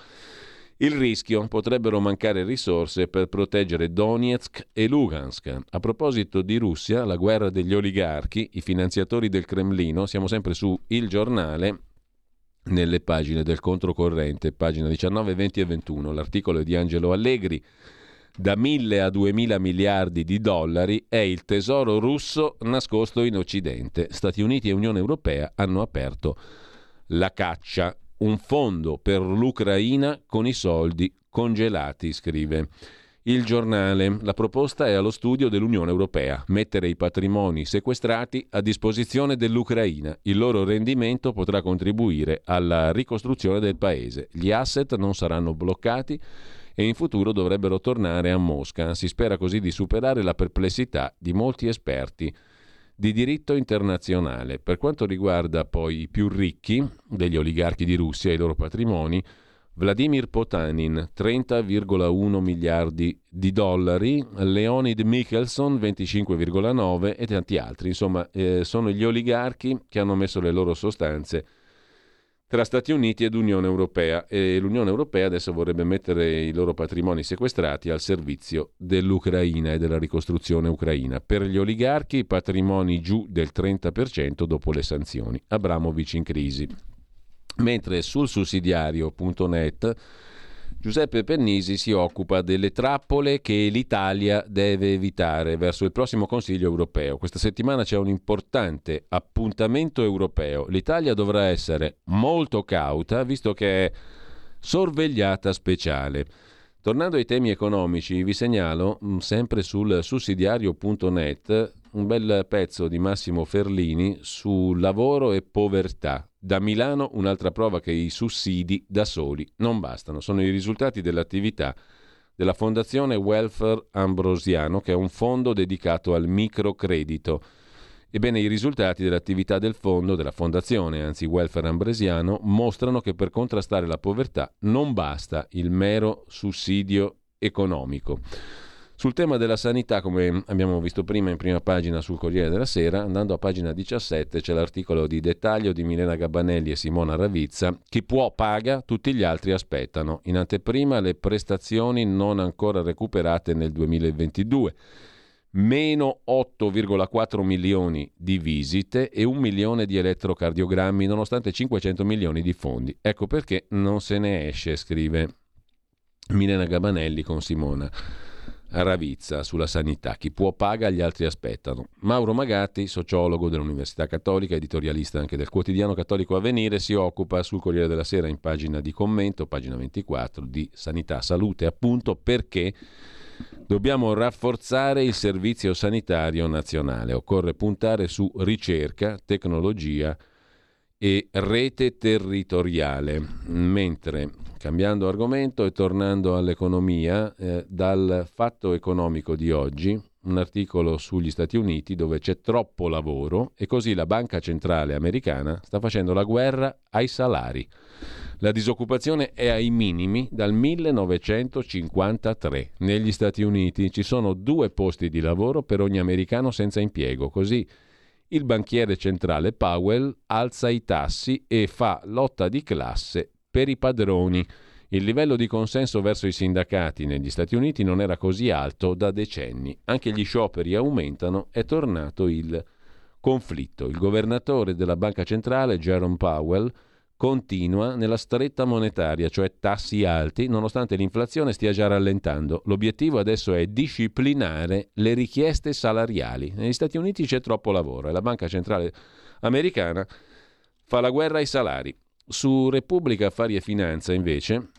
Il rischio potrebbero mancare risorse per proteggere Donetsk e Lugansk. A proposito di Russia, la guerra degli oligarchi, i finanziatori del Cremlino, siamo sempre su Il Giornale, nelle pagine del controcorrente, pagina 19, 20 e 21. L'articolo è di Angelo Allegri. Da 1000 a 2000 miliardi di dollari è il tesoro russo nascosto in Occidente. Stati Uniti e Unione Europea hanno aperto la caccia un fondo per l'Ucraina con i soldi congelati, scrive. Il giornale. La proposta è allo studio dell'Unione Europea, mettere i patrimoni sequestrati a disposizione dell'Ucraina. Il loro rendimento potrà contribuire alla ricostruzione del paese. Gli asset non saranno bloccati e in futuro dovrebbero tornare a Mosca. Si spera così di superare la perplessità di molti esperti di diritto internazionale. Per quanto riguarda poi i più ricchi degli oligarchi di Russia e i loro patrimoni, Vladimir Potanin 30,1 miliardi di dollari, Leonid Mikhelson 25,9 e tanti altri. Insomma, eh, sono gli oligarchi che hanno messo le loro sostanze tra Stati Uniti ed Unione Europea e l'Unione Europea adesso vorrebbe mettere i loro patrimoni sequestrati al servizio dell'Ucraina e della ricostruzione ucraina. Per gli oligarchi patrimoni giù del 30% dopo le sanzioni. Abramovic in crisi. Mentre sul sussidiario.net Giuseppe Pennisi si occupa delle trappole che l'Italia deve evitare verso il prossimo Consiglio europeo. Questa settimana c'è un importante appuntamento europeo. L'Italia dovrà essere molto cauta visto che è sorvegliata speciale. Tornando ai temi economici, vi segnalo mm, sempre sul sussidiario.net un bel pezzo di Massimo Ferlini su lavoro e povertà. Da Milano un'altra prova che i sussidi da soli non bastano, sono i risultati dell'attività della Fondazione Welfare Ambrosiano, che è un fondo dedicato al microcredito Ebbene, i risultati dell'attività del fondo, della fondazione, anzi welfare ambresiano, mostrano che per contrastare la povertà non basta il mero sussidio economico. Sul tema della sanità, come abbiamo visto prima in prima pagina sul Corriere della Sera, andando a pagina 17 c'è l'articolo di dettaglio di Milena Gabbanelli e Simona Ravizza. Chi può paga, tutti gli altri aspettano. In anteprima le prestazioni non ancora recuperate nel 2022 meno 8,4 milioni di visite e un milione di elettrocardiogrammi nonostante 500 milioni di fondi. Ecco perché non se ne esce, scrive Milena Gabanelli con Simona Ravizza sulla sanità. Chi può paga, gli altri aspettano. Mauro Magatti, sociologo dell'Università Cattolica, editorialista anche del quotidiano cattolico Avvenire, si occupa sul Corriere della Sera in pagina di commento, pagina 24, di sanità, salute, appunto perché Dobbiamo rafforzare il servizio sanitario nazionale. Occorre puntare su ricerca, tecnologia e rete territoriale. Mentre, cambiando argomento e tornando all'economia, eh, dal fatto economico di oggi, un articolo sugli Stati Uniti dove c'è troppo lavoro e così la Banca Centrale Americana sta facendo la guerra ai salari. La disoccupazione è ai minimi dal 1953. Negli Stati Uniti ci sono due posti di lavoro per ogni americano senza impiego, così il banchiere centrale Powell alza i tassi e fa lotta di classe per i padroni. Il livello di consenso verso i sindacati negli Stati Uniti non era così alto da decenni. Anche gli scioperi aumentano, è tornato il conflitto. Il governatore della banca centrale, Jerome Powell, continua nella stretta monetaria, cioè tassi alti, nonostante l'inflazione stia già rallentando. L'obiettivo adesso è disciplinare le richieste salariali. Negli Stati Uniti c'è troppo lavoro e la Banca Centrale Americana fa la guerra ai salari. Su Repubblica Affari e Finanza, invece,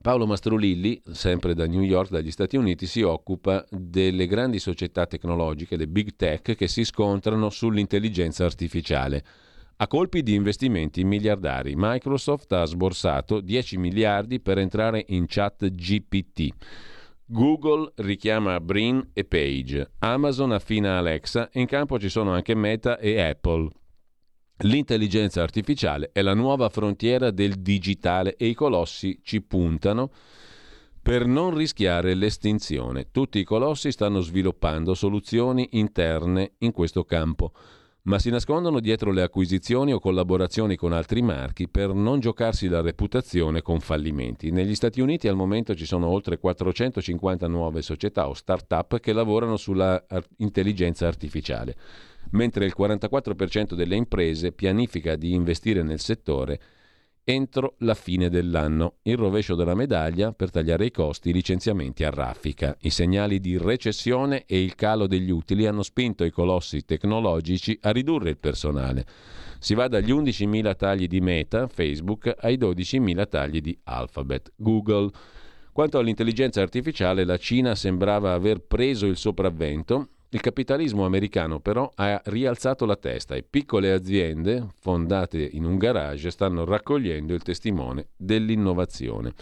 Paolo Mastrolilli, sempre da New York, dagli Stati Uniti, si occupa delle grandi società tecnologiche, le big tech, che si scontrano sull'intelligenza artificiale. A colpi di investimenti miliardari, Microsoft ha sborsato 10 miliardi per entrare in chat GPT. Google richiama Brin e Page. Amazon affina Alexa. In campo ci sono anche Meta e Apple. L'intelligenza artificiale è la nuova frontiera del digitale e i colossi ci puntano per non rischiare l'estinzione. Tutti i colossi stanno sviluppando soluzioni interne in questo campo ma si nascondono dietro le acquisizioni o collaborazioni con altri marchi per non giocarsi la reputazione con fallimenti. Negli Stati Uniti al momento ci sono oltre 450 nuove società o start-up che lavorano sulla intelligenza artificiale, mentre il 44% delle imprese pianifica di investire nel settore entro la fine dell'anno. Il rovescio della medaglia per tagliare i costi, i licenziamenti a raffica. I segnali di recessione e il calo degli utili hanno spinto i colossi tecnologici a ridurre il personale. Si va dagli 11.000 tagli di Meta, Facebook, ai 12.000 tagli di Alphabet, Google. Quanto all'intelligenza artificiale, la Cina sembrava aver preso il sopravvento il capitalismo americano però ha rialzato la testa e piccole aziende fondate in un garage stanno raccogliendo il testimone dell'innovazione.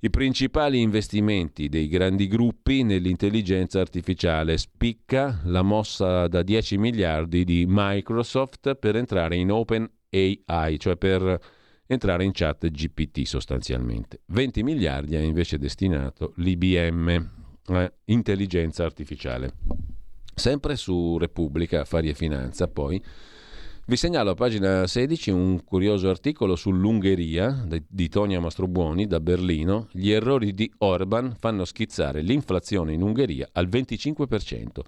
I principali investimenti dei grandi gruppi nell'intelligenza artificiale spicca la mossa da 10 miliardi di Microsoft per entrare in Open AI, cioè per entrare in chat GPT sostanzialmente. 20 miliardi ha invece destinato l'IBM, eh, intelligenza artificiale. Sempre su Repubblica, Affari e Finanza, poi vi segnalo a pagina 16 un curioso articolo sull'Ungheria di Tonia Mastrobuoni da Berlino. Gli errori di Orban fanno schizzare l'inflazione in Ungheria al 25%.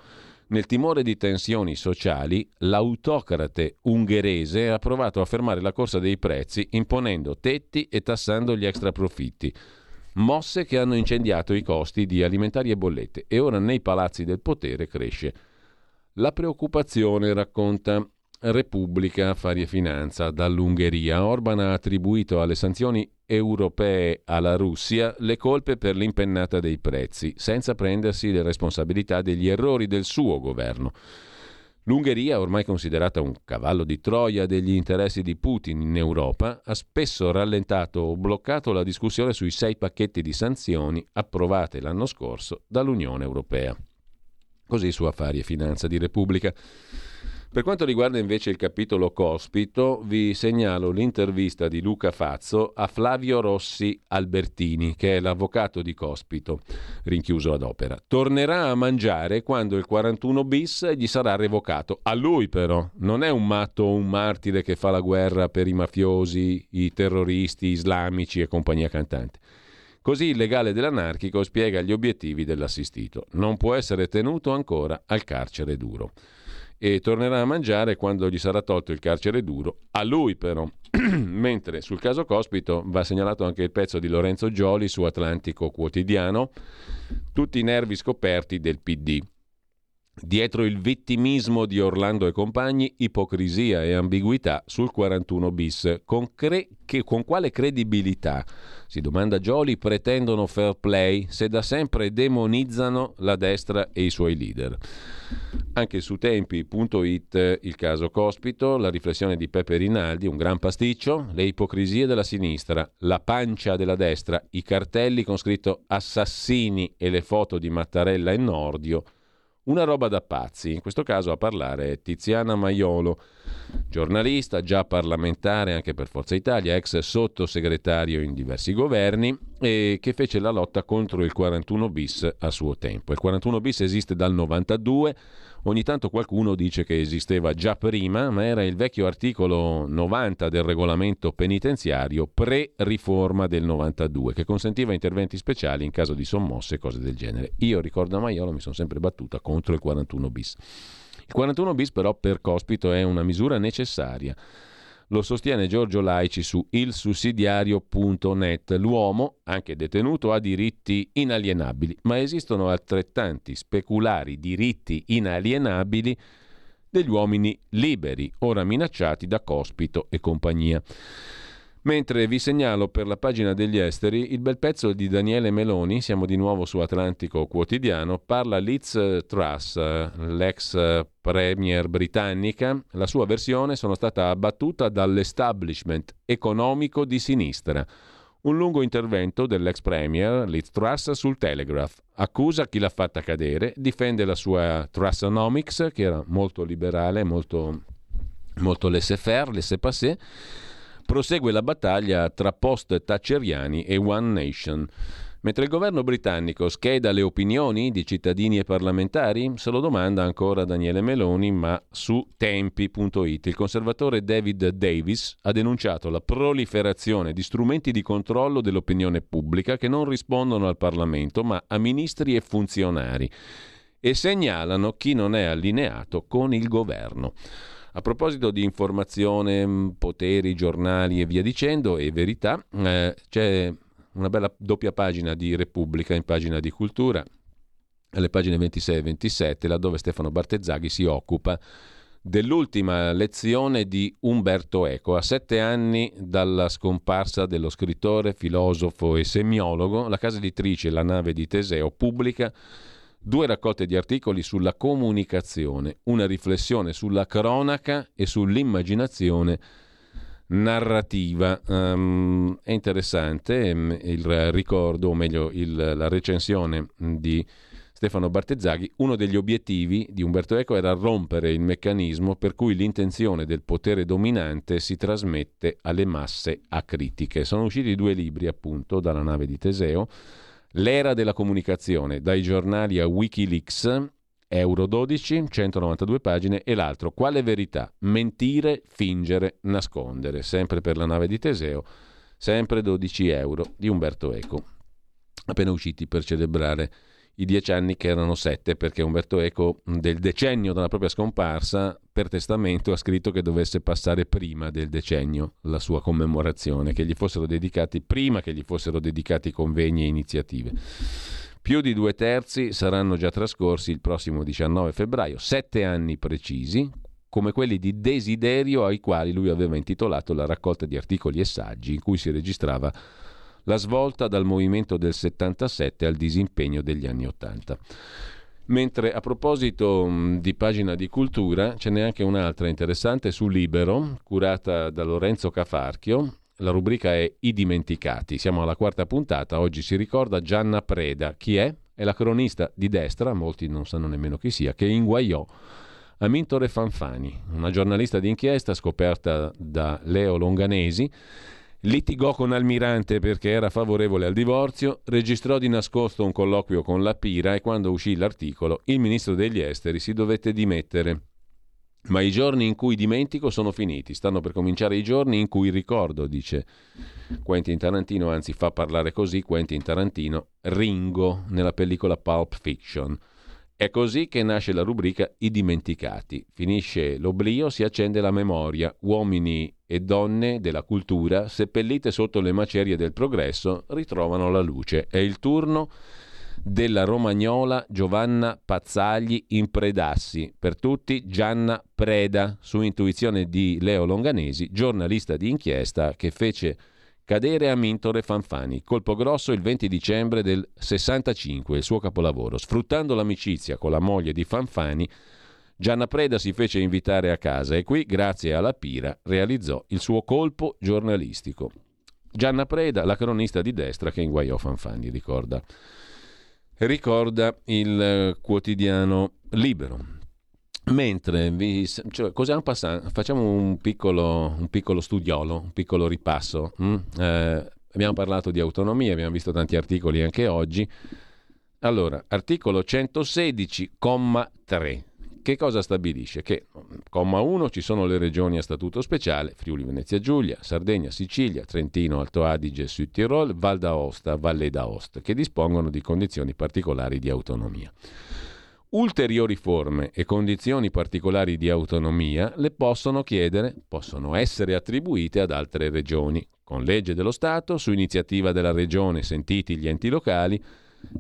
Nel timore di tensioni sociali, l'autocrate ungherese ha provato a fermare la corsa dei prezzi imponendo tetti e tassando gli extraprofitti mosse che hanno incendiato i costi di alimentari e bollette e ora nei palazzi del potere cresce. La preoccupazione, racconta Repubblica Affari e Finanza dall'Ungheria. Orban ha attribuito alle sanzioni europee alla Russia le colpe per l'impennata dei prezzi, senza prendersi le responsabilità degli errori del suo governo. L'Ungheria, ormai considerata un cavallo di Troia degli interessi di Putin in Europa, ha spesso rallentato o bloccato la discussione sui sei pacchetti di sanzioni approvate l'anno scorso dall'Unione Europea. Così su Affari e Finanza di Repubblica. Per quanto riguarda invece il capitolo Cospito, vi segnalo l'intervista di Luca Fazzo a Flavio Rossi Albertini, che è l'avvocato di Cospito, rinchiuso ad opera. Tornerà a mangiare quando il 41 bis gli sarà revocato. A lui però, non è un matto o un martire che fa la guerra per i mafiosi, i terroristi islamici e compagnia cantante. Così il legale dell'anarchico spiega gli obiettivi dell'assistito. Non può essere tenuto ancora al carcere duro e tornerà a mangiare quando gli sarà tolto il carcere duro, a lui però. <clears throat> Mentre sul caso Cospito va segnalato anche il pezzo di Lorenzo Gioli su Atlantico Quotidiano, tutti i nervi scoperti del PD. Dietro il vittimismo di Orlando e compagni, ipocrisia e ambiguità sul 41 bis. Con, cre- che, con quale credibilità, si domanda Gioli, pretendono fair play se da sempre demonizzano la destra e i suoi leader? Anche su tempi.it il caso Cospito, la riflessione di Peppe Rinaldi, un gran pasticcio, le ipocrisie della sinistra, la pancia della destra, i cartelli con scritto assassini e le foto di Mattarella e Nordio una roba da pazzi, in questo caso a parlare è Tiziana Maiolo, giornalista, già parlamentare anche per Forza Italia, ex sottosegretario in diversi governi e che fece la lotta contro il 41 bis a suo tempo. Il 41 bis esiste dal 92 Ogni tanto qualcuno dice che esisteva già prima, ma era il vecchio articolo 90 del regolamento penitenziario pre-riforma del 92, che consentiva interventi speciali in caso di sommosse e cose del genere. Io, ricordo a Maiolo, mi sono sempre battuta contro il 41 bis. Il 41 bis però per Cospito è una misura necessaria lo sostiene Giorgio Laici su ilsussidiario.net. L'uomo, anche detenuto, ha diritti inalienabili, ma esistono altrettanti speculari diritti inalienabili degli uomini liberi, ora minacciati da Cospito e compagnia. Mentre vi segnalo per la pagina degli esteri il bel pezzo di Daniele Meloni, siamo di nuovo su Atlantico Quotidiano, parla Liz Truss, l'ex premier britannica, la sua versione sono stata abbattuta dall'establishment economico di sinistra. Un lungo intervento dell'ex premier Liz Truss sul Telegraph. Accusa chi l'ha fatta cadere, difende la sua Trussonomics, che era molto liberale, molto, molto laissez-faire, laissez-passer, prosegue la battaglia tra post-thatcheriani e One Nation. Mentre il governo britannico scheda le opinioni di cittadini e parlamentari, se lo domanda ancora Daniele Meloni, ma su tempi.it. Il conservatore David Davis ha denunciato la proliferazione di strumenti di controllo dell'opinione pubblica che non rispondono al Parlamento, ma a ministri e funzionari e segnalano chi non è allineato con il governo. A proposito di informazione, mm, poteri, giornali e via dicendo, e verità, eh, c'è una bella doppia pagina di Repubblica in pagina di cultura, alle pagine 26 e 27, laddove Stefano Bartezzaghi si occupa dell'ultima lezione di Umberto Eco. A sette anni dalla scomparsa dello scrittore, filosofo e semiologo, la casa editrice La nave di Teseo pubblica due raccolte di articoli sulla comunicazione, una riflessione sulla cronaca e sull'immaginazione narrativa. Um, è interessante um, il ricordo, o meglio il, la recensione di Stefano Bartezzaghi. Uno degli obiettivi di Umberto Eco era rompere il meccanismo per cui l'intenzione del potere dominante si trasmette alle masse acritiche. Sono usciti due libri, appunto, dalla nave di Teseo L'era della comunicazione, dai giornali a Wikileaks, Euro 12, 192 pagine, e l'altro, Quale verità? Mentire, fingere, nascondere, sempre per la nave di Teseo, sempre 12 euro, di Umberto Eco, appena usciti per celebrare i dieci anni che erano sette, perché Umberto Eco del decennio dalla propria scomparsa per testamento ha scritto che dovesse passare prima del decennio la sua commemorazione, che gli fossero dedicati prima che gli fossero dedicati convegni e iniziative. Più di due terzi saranno già trascorsi il prossimo 19 febbraio, sette anni precisi, come quelli di desiderio ai quali lui aveva intitolato la raccolta di articoli e saggi in cui si registrava la svolta dal movimento del 77 al disimpegno degli anni 80. Mentre a proposito di pagina di cultura, ce n'è anche un'altra interessante su Libero, curata da Lorenzo Cafarchio. La rubrica è I dimenticati. Siamo alla quarta puntata. Oggi si ricorda Gianna Preda. Chi è? è la cronista di destra, molti non sanno nemmeno chi sia, che inguaiò Amintore Fanfani, una giornalista d'inchiesta scoperta da Leo Longanesi, litigò con Almirante perché era favorevole al divorzio, registrò di nascosto un colloquio con la Pira e quando uscì l'articolo il ministro degli esteri si dovette dimettere. Ma i giorni in cui dimentico sono finiti, stanno per cominciare i giorni in cui ricordo, dice Quentin Tarantino, anzi fa parlare così Quentin Tarantino, Ringo nella pellicola Pulp Fiction. È così che nasce la rubrica I dimenticati. Finisce l'oblio, si accende la memoria. Uomini e donne della cultura, seppellite sotto le macerie del progresso, ritrovano la luce. È il turno della romagnola Giovanna Pazzagli in Predassi. Per tutti Gianna Preda, su intuizione di Leo Longanesi, giornalista di inchiesta che fece Cadere a Mintore Fanfani, colpo grosso il 20 dicembre del 65, il suo capolavoro. Sfruttando l'amicizia con la moglie di Fanfani, Gianna Preda si fece invitare a casa e qui, grazie alla Pira, realizzò il suo colpo giornalistico. Gianna Preda, la cronista di destra che inguaiò Fanfani, ricorda. Ricorda il eh, quotidiano Libero. Mentre vi, cioè, facciamo un piccolo, un piccolo, studiolo, un piccolo ripasso. Mm? Eh, abbiamo parlato di autonomia, abbiamo visto tanti articoli anche oggi. Allora, articolo 116,3. Che cosa stabilisce? Che, comma 1, ci sono le regioni a statuto speciale, Friuli Venezia Giulia, Sardegna, Sicilia, Trentino, Alto Adige, Sud Tirol, Val d'Aosta, Valle d'Aosta, che dispongono di condizioni particolari di autonomia. Ulteriori forme e condizioni particolari di autonomia le possono chiedere, possono essere attribuite ad altre regioni, con legge dello Stato, su iniziativa della regione, sentiti gli enti locali,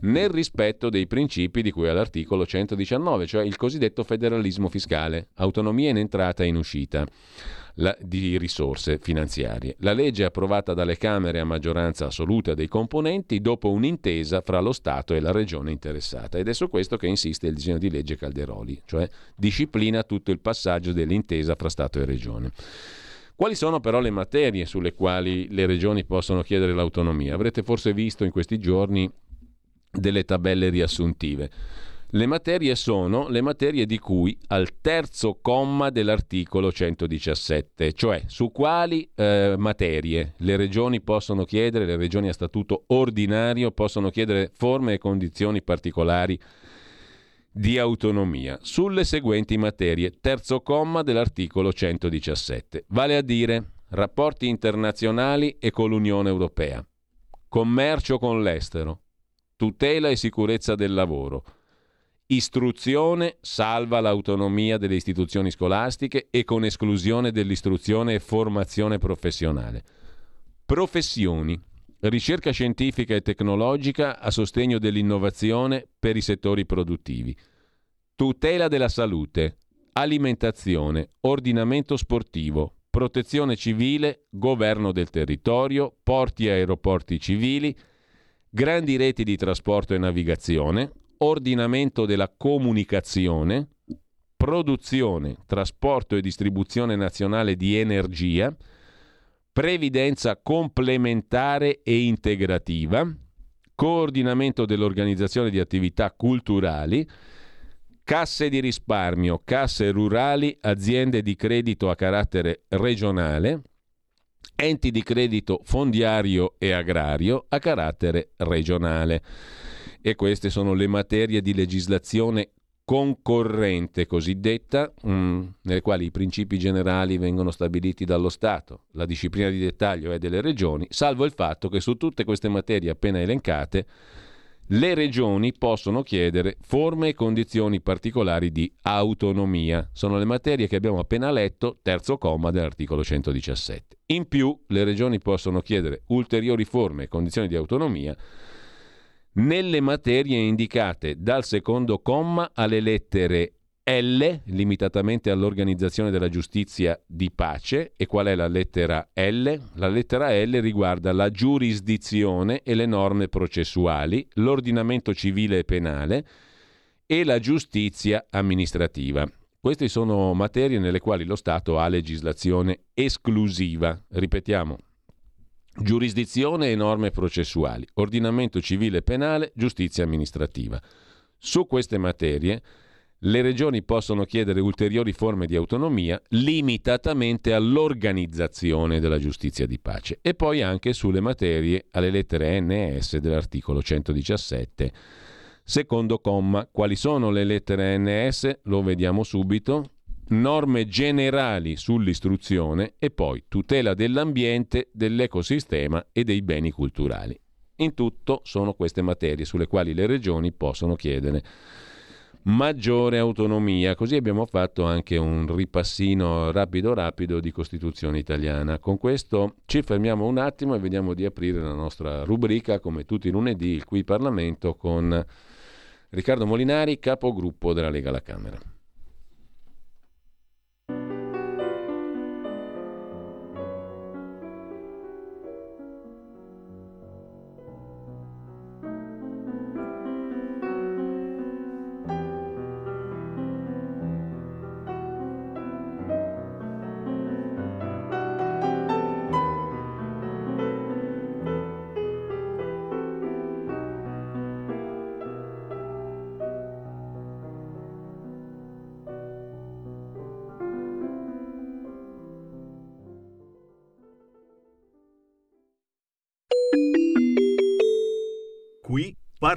nel rispetto dei principi di cui all'articolo 119, cioè il cosiddetto federalismo fiscale, autonomia in entrata e in uscita la, di risorse finanziarie. La legge approvata dalle Camere a maggioranza assoluta dei componenti dopo un'intesa fra lo Stato e la regione interessata ed è su questo che insiste il disegno di legge Calderoli, cioè disciplina tutto il passaggio dell'intesa fra Stato e regione. Quali sono però le materie sulle quali le regioni possono chiedere l'autonomia? Avrete forse visto in questi giorni delle tabelle riassuntive. Le materie sono le materie di cui al terzo comma dell'articolo 117, cioè su quali eh, materie le regioni possono chiedere, le regioni a statuto ordinario possono chiedere forme e condizioni particolari di autonomia. Sulle seguenti materie, terzo comma dell'articolo 117, vale a dire rapporti internazionali e con l'Unione Europea, commercio con l'estero, tutela e sicurezza del lavoro, Istruzione salva l'autonomia delle istituzioni scolastiche e con esclusione dell'istruzione e formazione professionale. Professioni. Ricerca scientifica e tecnologica a sostegno dell'innovazione per i settori produttivi. Tutela della salute. Alimentazione. Ordinamento sportivo. Protezione civile. Governo del territorio. Porti e aeroporti civili. Grandi reti di trasporto e navigazione ordinamento della comunicazione, produzione, trasporto e distribuzione nazionale di energia, previdenza complementare e integrativa, coordinamento dell'organizzazione di attività culturali, casse di risparmio, casse rurali, aziende di credito a carattere regionale, enti di credito fondiario e agrario a carattere regionale e queste sono le materie di legislazione concorrente cosiddetta, mh, mm, nelle quali i principi generali vengono stabiliti dallo Stato, la disciplina di dettaglio è delle regioni, salvo il fatto che su tutte queste materie appena elencate le regioni possono chiedere forme e condizioni particolari di autonomia. Sono le materie che abbiamo appena letto, terzo comma dell'articolo 117. In più, le regioni possono chiedere ulteriori forme e condizioni di autonomia nelle materie indicate dal secondo comma alle lettere L, limitatamente all'organizzazione della giustizia di pace. E qual è la lettera L? La lettera L riguarda la giurisdizione e le norme processuali, l'ordinamento civile e penale e la giustizia amministrativa. Queste sono materie nelle quali lo Stato ha legislazione esclusiva. Ripetiamo, giurisdizione e norme processuali, ordinamento civile e penale, giustizia amministrativa. Su queste materie le regioni possono chiedere ulteriori forme di autonomia limitatamente all'organizzazione della giustizia di pace e poi anche sulle materie alle lettere NS dell'articolo 117. Secondo comma, quali sono le lettere NS? Lo vediamo subito. Norme generali sull'istruzione e poi tutela dell'ambiente, dell'ecosistema e dei beni culturali. In tutto sono queste materie sulle quali le regioni possono chiedere maggiore autonomia. Così abbiamo fatto anche un ripassino rapido rapido di Costituzione italiana. Con questo ci fermiamo un attimo e vediamo di aprire la nostra rubrica, come tutti i lunedì, il Qui Parlamento, con Riccardo Molinari, capogruppo della Lega alla Camera.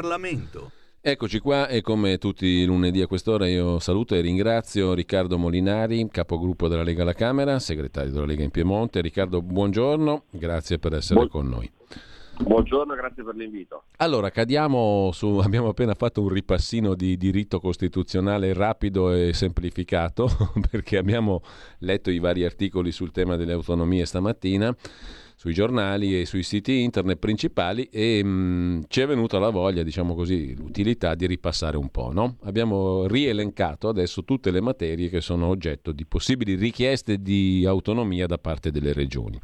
Parlamento. Eccoci qua e come tutti i lunedì a quest'ora io saluto e ringrazio Riccardo Molinari, capogruppo della Lega alla Camera, segretario della Lega in Piemonte. Riccardo, buongiorno, grazie per essere Bu- con noi. Buongiorno, grazie per l'invito. Allora, cadiamo su, <laughs> abbiamo appena fatto un ripassino di diritto costituzionale rapido e semplificato, <laughs> perché abbiamo letto i vari articoli sul tema delle autonomie stamattina sui giornali e sui siti internet principali e mh, mm, ci è venuta la voglia, diciamo così, l'utilità di ripassare un po'. No? Abbiamo rielencato adesso tutte le materie che sono oggetto di possibili richieste di autonomia da parte delle regioni.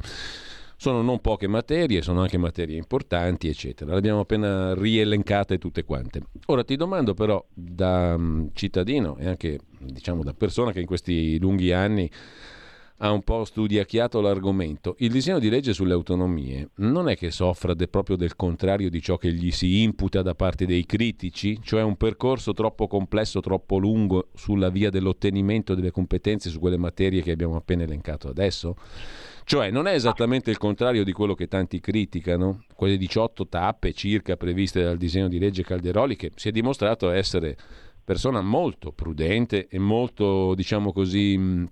Sono non poche materie, sono anche materie importanti, eccetera. Le abbiamo appena rielencate tutte quante. Ora ti domando però da um, cittadino e anche diciamo da persona che in questi lunghi anni ha un po' studiacchiato l'argomento. Il disegno di legge sulle autonomie non è che soffra de proprio del contrario di ciò che gli si imputa da parte dei critici, cioè un percorso troppo complesso, troppo lungo sulla via dell'ottenimento delle competenze su quelle materie che abbiamo appena elencato adesso? Cioè non è esattamente il contrario di quello che tanti criticano, quelle 18 tappe circa previste dal disegno di legge Calderoli, che si è dimostrato essere persona molto prudente e molto, diciamo così,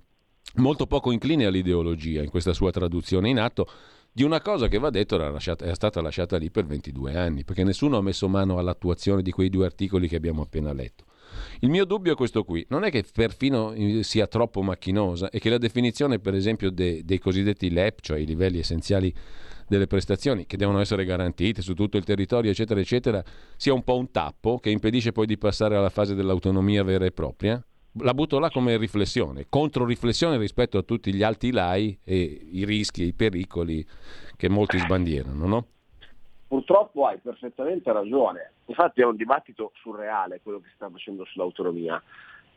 molto poco incline all'ideologia in questa sua traduzione in atto di una cosa che va detto era, lasciata, era, stata lasciata lì per 22 anni, perché nessuno ha messo mano all'attuazione di quei due articoli che abbiamo appena letto. Il mio dubbio è questo qui, non è che perfino eh, sia troppo macchinosa e che la definizione per esempio de, dei cosiddetti LEP, cioè i livelli essenziali delle prestazioni che devono essere garantite su tutto il territorio, eccetera, eccetera, sia un po' un tappo che impedisce poi di passare alla fase dell'autonomia vera e propria? La butto là come riflessione, controriflessione rispetto a tutti gli alti lai e i rischi e i pericoli che molti sbandierano, no? Purtroppo hai perfettamente ragione. Infatti è un dibattito surreale quello che si sta facendo sull'autonomia,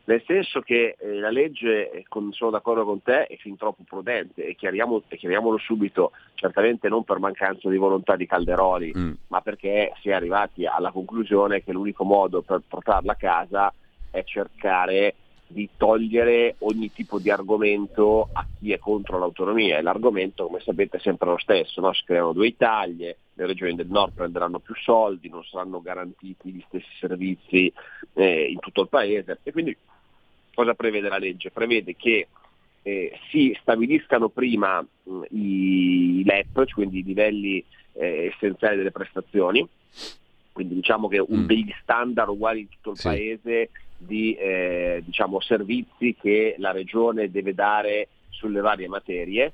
nel senso che eh, la legge, eh, sono d'accordo con te, è fin troppo prudente e, chiariamo, e, chiariamolo subito, certamente non per mancanza di volontà di Calderoli, mm. ma perché si è arrivati alla conclusione che l'unico modo per portarla a casa è cercare di togliere ogni tipo di argomento a chi è contro l'autonomia e l'argomento come sapete è sempre lo stesso, no? si creano due Italie, le regioni del nord prenderanno più soldi, non saranno garantiti gli stessi servizi eh, in tutto il paese e quindi cosa prevede la legge? Prevede che eh, si stabiliscano prima mh, i LEP, cioè quindi i livelli eh, essenziali delle prestazioni, quindi diciamo che un, mm. degli standard uguali in tutto il sì. paese di eh, diciamo, servizi che la regione deve dare sulle varie materie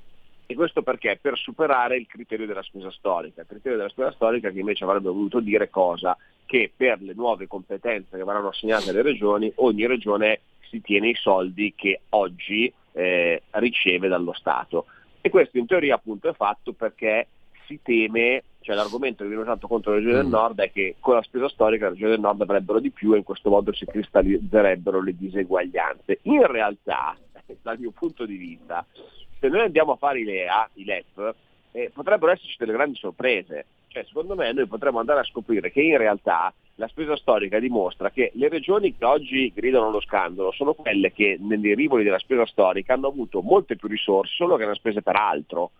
e questo perché? Per superare il criterio della spesa storica, il criterio della spesa storica che invece avrebbe voluto dire cosa? Che per le nuove competenze che verranno assegnate alle regioni, ogni regione si tiene i soldi che oggi eh, riceve dallo Stato. E questo in teoria appunto è fatto perché si teme, cioè l'argomento che viene usato contro le regioni del mm. nord è che con la spesa storica le regioni del nord avrebbero di più e in questo modo si cristallizzerebbero le diseguaglianze. In realtà, <laughs> dal mio punto di vista, se noi andiamo a fare i LEA, i LEP, eh, potrebbero esserci delle grandi sorprese. Cioè, secondo me noi potremmo andare a scoprire che in realtà la spesa storica dimostra che le regioni che oggi gridano lo scandalo sono quelle che nei rivoli della spesa storica hanno avuto molte più risorse, solo che erano spese per altro.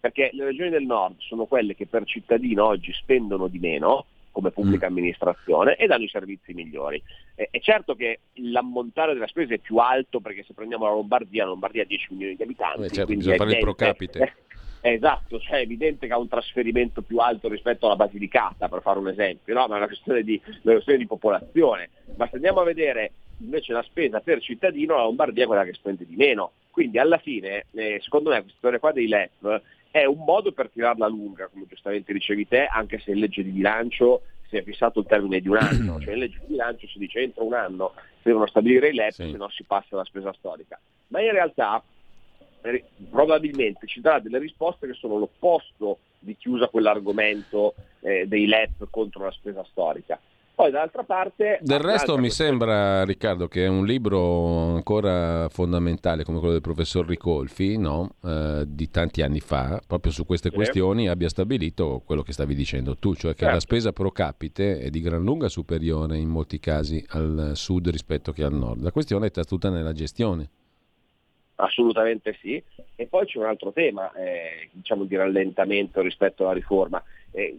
Perché le regioni del nord sono quelle che per cittadino oggi spendono di meno, come pubblica mm. amministrazione e danno i servizi migliori. Eh, è certo che l'ammontare della spesa è più alto perché se prendiamo la Lombardia, la Lombardia ha 10 milioni di abitanti. Eh, certo, bisogna fare il pro capite. È <laughs> esatto, cioè è evidente che ha un trasferimento più alto rispetto alla Basilicata, per fare un esempio, no? ma è una questione di, una questione di popolazione. Ma se andiamo a vedere invece la spesa per cittadino, la Lombardia è quella che spende di meno. Quindi alla fine, eh, secondo me, questa storia qua dei LEP è un modo per tirarla lunga, come giustamente dicevi te, anche se in legge di bilancio si è fissato il termine di un anno, <clears throat> cioè in legge di bilancio si dice entro un anno si devono stabilire i LEP, sì. se no si passa alla spesa storica. Ma in realtà eh, probabilmente ci darà delle risposte che sono l'opposto di chiusa quell'argomento eh, dei LEP contro la spesa storica. Poi dall'altra parte... Del resto mi questione... sembra, Riccardo, che è un libro ancora fondamentale come quello del professor Ricolfi, no? eh, di tanti anni fa, proprio su queste sì. questioni, abbia stabilito quello che stavi dicendo tu, cioè che certo. la spesa pro capite è di gran lunga superiore in molti casi al sud rispetto che al nord. La questione è tutta nella gestione. Assolutamente sì. E poi c'è un altro tema, eh, diciamo di rallentamento rispetto alla riforma. Eh,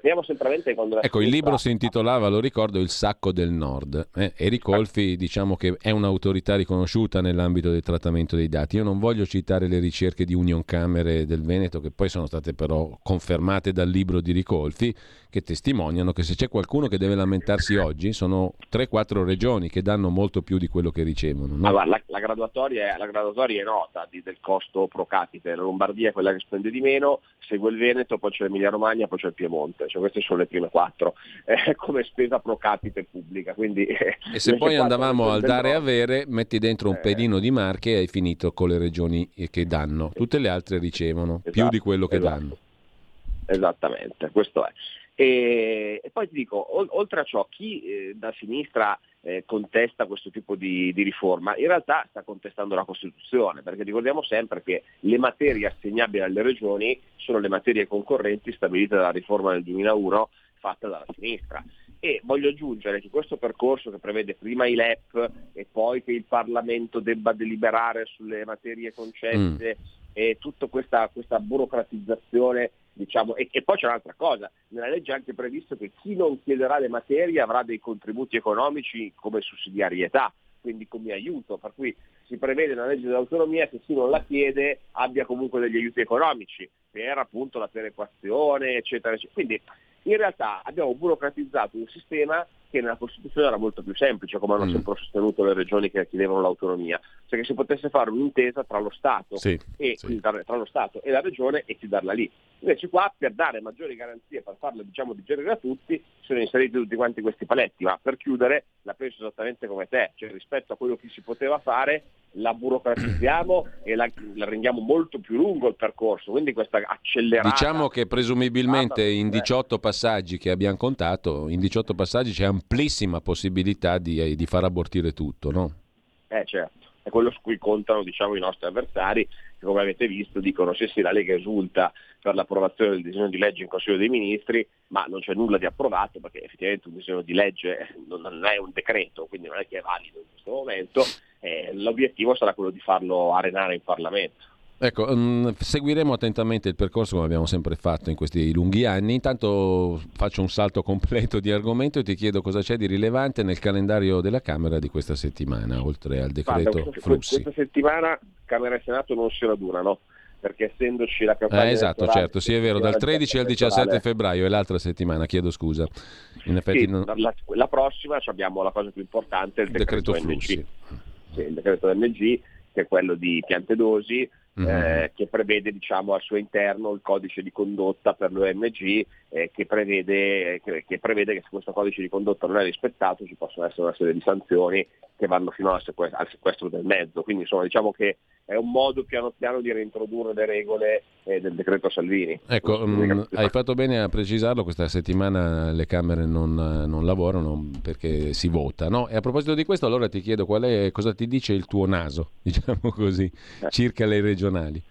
teniamo sempre a mente quando ecco, il libro si intitolava, lo ricordo, Il sacco del nord. Eh? Eric Colfi diciamo che è un'autorità riconosciuta nell'ambito del trattamento dei dati. Io non voglio citare le ricerche di Union Camere del Veneto, che poi sono state però confermate dal libro di Ricolfi, che testimoniano che se c'è qualcuno che deve lamentarsi oggi sono 3-4 regioni che danno molto più di quello che ricevono. No? Allora, la, la, graduatoria è, la, graduatoria è, nota di, del costo pro capite. La Lombardia è quella che spende di meno, segue il Veneto, poi c'è l'Emilia Romagna Romagna, poi c'è il Piemonte, cioè queste sono le prime quattro <laughs> eh, come spesa pro capite pubblica. Quindi, eh, e se poi andavamo al dare e avere, metti dentro un eh, pedino di marche e hai finito con le regioni che danno, tutte le altre ricevono esatto, più di quello che esatto. danno. Esattamente, questo è. E, poi ti dico, oltre a ciò, chi eh, da sinistra eh, contesta questo tipo di, di, riforma, in realtà sta contestando la Costituzione, perché ricordiamo sempre che le materie assegnabili alle regioni sono le materie concorrenti stabilite dalla riforma del 2001 fatta dalla sinistra. E voglio aggiungere che questo percorso che prevede prima i LEP e poi che il Parlamento debba deliberare sulle materie concesse mm. e tutta questa, questa burocratizzazione Diciamo, e, e, poi c'è un'altra cosa, nella legge è anche previsto che chi non chiederà le materie avrà dei contributi economici come sussidiarietà, quindi come aiuto, per cui si prevede nella legge dell'autonomia che chi non la chiede abbia comunque degli aiuti economici per appunto la perequazione, eccetera, eccetera. Quindi in realtà abbiamo burocratizzato un sistema che nella Costituzione era molto più semplice, come hanno mm. sempre sostenuto le regioni che chiedevano l'autonomia, cioè che si potesse fare un'intesa tra lo Stato, sì, e, sì. Tra, lo Stato e la regione e chiuderla lì. Invece qua per dare maggiori garanzie, per farlo diciamo digerire a tutti, sono inseriti tutti quanti questi paletti, ma per chiudere la penso esattamente come te, cioè rispetto a quello che si poteva fare la burocratizziamo e la, la, rendiamo molto più lungo il percorso, quindi questa accelerata... Diciamo che presumibilmente in 18 passaggi che abbiamo contato, in 18 passaggi c'è amplissima possibilità di, di far abortire tutto, no? Eh certo, è quello su cui contano diciamo, i nostri avversari, che come avete visto dicono sì sì la Lega esulta per l'approvazione del disegno di legge in Consiglio dei Ministri, ma non c'è nulla di approvato perché effettivamente un disegno di legge non è un decreto, quindi non è che è valido in questo momento, eh, l'obiettivo sarà quello di farlo arenare in Parlamento. Ecco, um, seguiremo attentamente il percorso come abbiamo sempre fatto in questi lunghi anni. Intanto faccio un salto <laughs> completo di argomento e ti chiedo cosa c'è di rilevante nel calendario della Camera di questa settimana, oltre al decreto Guarda, questa. Questa settimana Camera e Senato non si radunano perché essendoci la campagna eh, esatto, certo, sì è vero, dal 13 al 17 febbraio è l'altra settimana, chiedo scusa. In effetti sì, non... la, la, prossima abbiamo la cosa più importante, il decreto, decreto Flussi. Sì, il decreto MG che è quello di piante dosi, mm-hmm. eh, che prevede diciamo, al suo interno il codice di condotta per l'OMG eh, che, prevede, che, che, prevede, che, se questo codice di condotta non è rispettato ci possono essere una serie di sanzioni che vanno fino al sequestro, al sequestro del mezzo. Quindi insomma, diciamo che è un modo piano piano di reintrodurre le regole eh, del decreto Salvini. Ecco, mh, mm, hai fatto bene a precisarlo, questa settimana le Camere non, non lavorano perché si vota. No? E a proposito di questo, allora ti chiedo è, cosa ti dice il tuo naso, <laughs> diciamo così, eh. circa le regionali.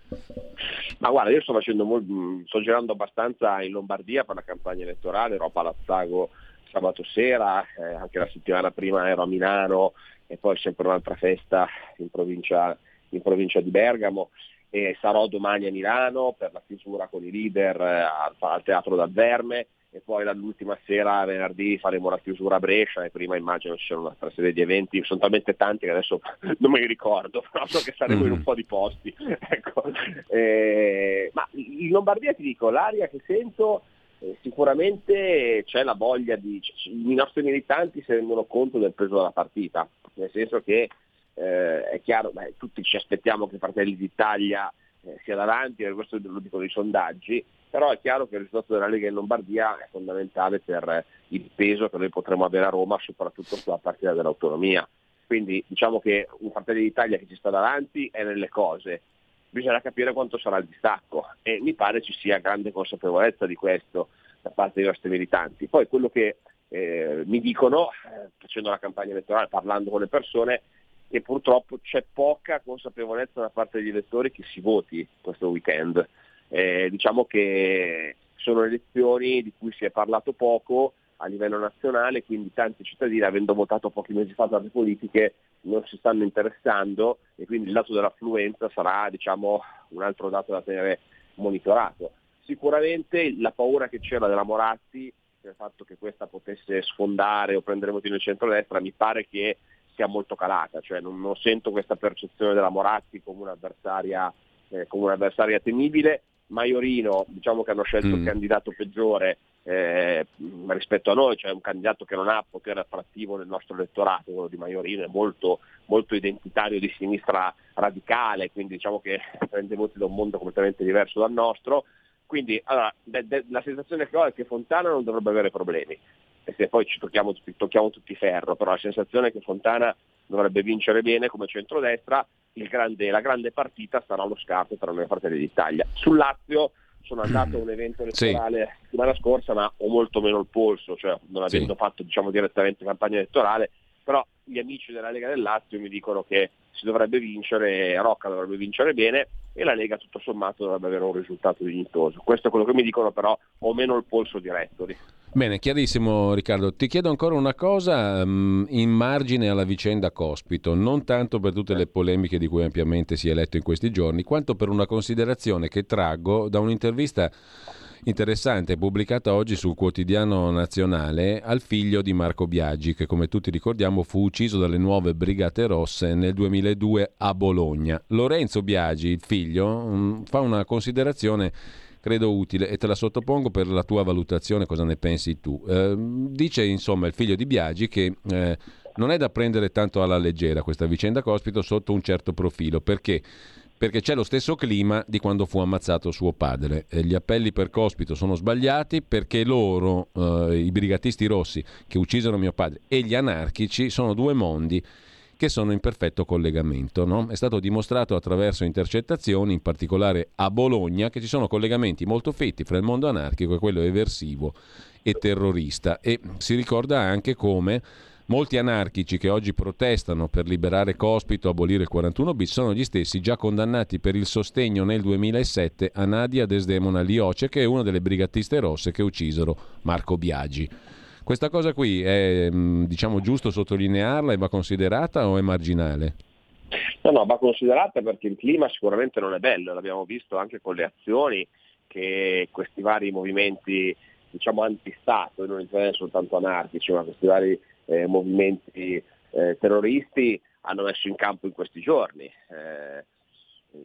Ma guarda, io sto facendo molto, sto girando abbastanza in Lombardia per la campagna elettorale, ero a Palazzago sabato sera, eh, anche la settimana prima ero a Milano e poi sempre un'altra festa in provincia, in provincia di Bergamo e sarò domani a Milano per la chiusura con i leader eh, al, al Teatro dal Verme e poi l'ultima sera, venerdì, faremo la chiusura a Brescia e prima immagino ci siano un'altra serie di eventi, sono talmente tanti che adesso <laughs> non me li ricordo, però so che saremo in un mm. po' di posti. <laughs> ecco. eh, ma in Lombardia ti dico, l'aria che sento eh, sicuramente c'è la voglia di... i nostri militanti si rendono conto del peso della partita, nel senso che eh, è chiaro, beh, tutti ci aspettiamo che Fratelli d'Italia eh, sia davanti, questo lo dicono i sondaggi, però è chiaro che il risultato della Lega in Lombardia è fondamentale per il peso che noi potremo avere a Roma, soprattutto sulla partita dell'autonomia. Quindi diciamo che un Fratelli d'Italia che ci sta davanti è nelle cose, bisogna capire quanto sarà il distacco e mi pare ci sia grande consapevolezza di questo da parte dei nostri militanti. Poi quello che eh, mi dicono, eh, facendo la campagna elettorale, parlando con le persone, che purtroppo c'è poca consapevolezza da parte degli elettori che si voti questo weekend. Eh, diciamo che sono elezioni di cui si è parlato poco a livello nazionale, quindi tanti cittadini, avendo votato pochi mesi fa per le politiche, non si stanno interessando e quindi il dato dell'affluenza sarà diciamo, un altro dato da tenere monitorato. Sicuramente la paura che c'era della Moratti, il fatto che questa potesse sfondare o prendere voti nel centro-destra, mi pare che sia molto calata, cioè non, non sento questa percezione della Moratti come un'avversaria, eh, come un'avversaria temibile. Maiorino, diciamo che hanno scelto mm. il candidato peggiore eh, rispetto a noi, cioè un candidato che non ha potere attrattivo nel nostro elettorato, quello di Maiorino è molto, molto identitario di sinistra radicale, quindi diciamo che <laughs> prende voti da un mondo completamente diverso dal nostro. Quindi allora, de, de, la sensazione che ho è che Fontana non dovrebbe avere problemi e se poi ci tocchiamo, tocchiamo tutti ferro, però la sensazione è che Fontana dovrebbe vincere bene come centrodestra, grande, la grande partita sarà lo scarto tra noi e Fratelli d'Italia. Sul Lazio sono andato a un evento elettorale sì. settimana scorsa ma ho molto meno il polso, cioè non avendo sì. fatto diciamo, direttamente campagna elettorale, però gli amici della Lega del Lazio mi dicono che si dovrebbe vincere, Rocca dovrebbe vincere bene e la Lega tutto sommato dovrebbe avere un risultato dignitoso. Questo è quello che mi dicono però ho meno il polso diretto. Bene, chiarissimo Riccardo. Ti chiedo ancora una cosa um, in margine alla vicenda Cospito, non tanto per tutte le polemiche di cui ampiamente si è letto in questi giorni, quanto per una considerazione che traggo da un'intervista interessante pubblicata oggi sul quotidiano nazionale al figlio di Marco Biagi, che come tutti ricordiamo fu ucciso dalle nuove Brigate Rosse nel 2002 a Bologna. Lorenzo Biagi, il figlio, um, fa una considerazione credo utile e te la sottopongo per la tua valutazione, cosa ne pensi tu. Eh, dice insomma il figlio di Biagi che eh, non è da prendere tanto alla leggera questa vicenda Cospito sotto un certo profilo, perché? Perché c'è lo stesso clima di quando fu ammazzato suo padre. E gli appelli per Cospito sono sbagliati perché loro, eh, i brigatisti rossi che uccisero mio padre, e gli anarchici sono due mondi che sono in perfetto collegamento. No? È stato dimostrato attraverso intercettazioni, in particolare a Bologna, che ci sono collegamenti molto fetti fra il mondo anarchico e quello eversivo e terrorista. E si ricorda anche come molti anarchici che oggi protestano per liberare Cospito, abolire il 41 bis, sono gli stessi già condannati per il sostegno nel 2007 a Nadia Desdemona Lioce, che è una delle brigatiste rosse che uccisero Marco Biagi. Questa cosa qui è mm, diciamo, giusto sottolinearla e va considerata o è marginale? No, no, va considerata perché il clima sicuramente non è bello, l'abbiamo visto anche con le azioni che questi vari movimenti diciamo anti-Stato, non in soltanto anarchici, ma questi vari eh, movimenti eh, terroristi hanno messo in campo in questi giorni, eh,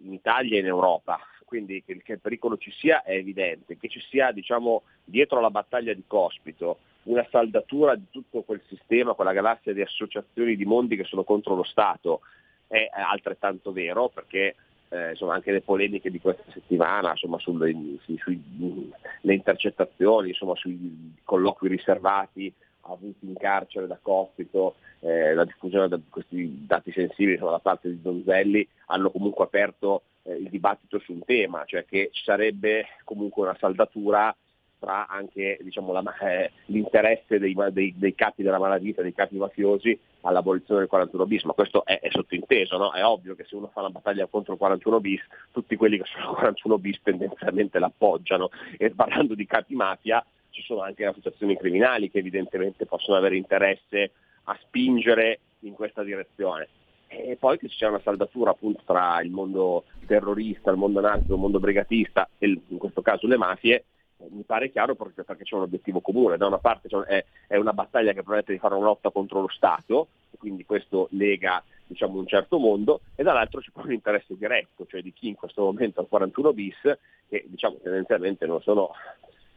in Italia e in Europa. Quindi che, che il pericolo ci sia è evidente, che ci sia diciamo, dietro la battaglia di Cospito una saldatura di tutto quel sistema, quella galassia di associazioni di mondi che sono contro lo Stato. È altrettanto vero perché eh, insomma, anche le polemiche di questa settimana insomma, sulle, sulle intercettazioni, insomma, sui colloqui riservati avuti in carcere da Cospito, eh, la diffusione di questi dati sensibili da parte di Donzelli hanno comunque aperto eh, il dibattito su un tema, cioè che ci sarebbe comunque una saldatura dimostra anche diciamo, la, eh, l'interesse dei, dei, dei, capi della malavita, dei capi mafiosi all'abolizione del 41 bis, ma questo è, è sottinteso, no? è ovvio che se uno fa una battaglia contro il 41 bis, tutti quelli che sono 41 bis tendenzialmente l'appoggiano e parlando di capi mafia ci sono anche associazioni criminali che evidentemente possono avere interesse a spingere in questa direzione e poi che sia una saldatura appunto tra il mondo terrorista, il mondo nazico, il mondo brigatista e in questo caso le mafie, mi pare chiaro perché, perché c'è un obiettivo comune. Da una parte è, è, una battaglia che promette di fare una lotta contro lo Stato, e quindi questo lega diciamo, un certo mondo, e dall'altro c'è poi un interesse diretto, cioè di chi in questo momento ha 41 bis, che diciamo, tendenzialmente non sono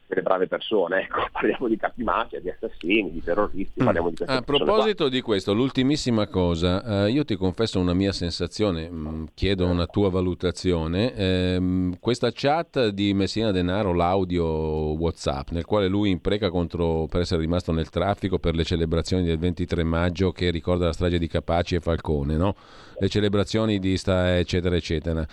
delle brave persone, ecco, <laughs> parliamo di capi mafia, di assassini, di terroristi, mm. parliamo di A proposito qua. di questo, l'ultimissima cosa, eh, io ti confesso una mia sensazione, mh, mm, chiedo una tua valutazione, eh, questa chat di Messina Denaro, l'audio Whatsapp, nel quale lui impreca contro, per essere rimasto nel traffico per le celebrazioni del 23 maggio che ricorda la strage di Capaci e Falcone, no? le celebrazioni di sta eccetera eccetera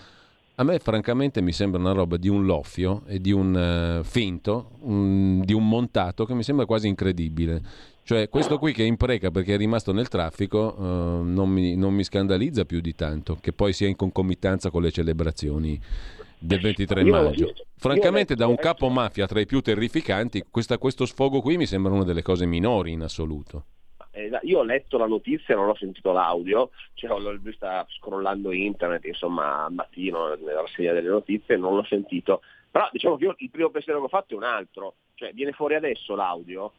a me francamente mi sembra una roba di un loffio e di un uh, finto, un, di un montato che mi sembra quasi incredibile. Cioè questo qui che impreca perché è rimasto nel traffico uh, non, mi, non, mi, scandalizza più di tanto, che poi sia in concomitanza con le celebrazioni del 23 maggio. Francamente da un capo mafia tra i più terrificanti, questa, questo sfogo qui mi sembra una delle cose minori in assoluto. Eh, io ho letto la notizia, non ho sentito l'audio, cioè, l'ho vista scrollando internet, insomma, al mattino nella rassegna delle notizie, non l'ho sentito. Però diciamo che io il primo pensiero che ho fatto è un altro, cioè viene fuori adesso l'audio,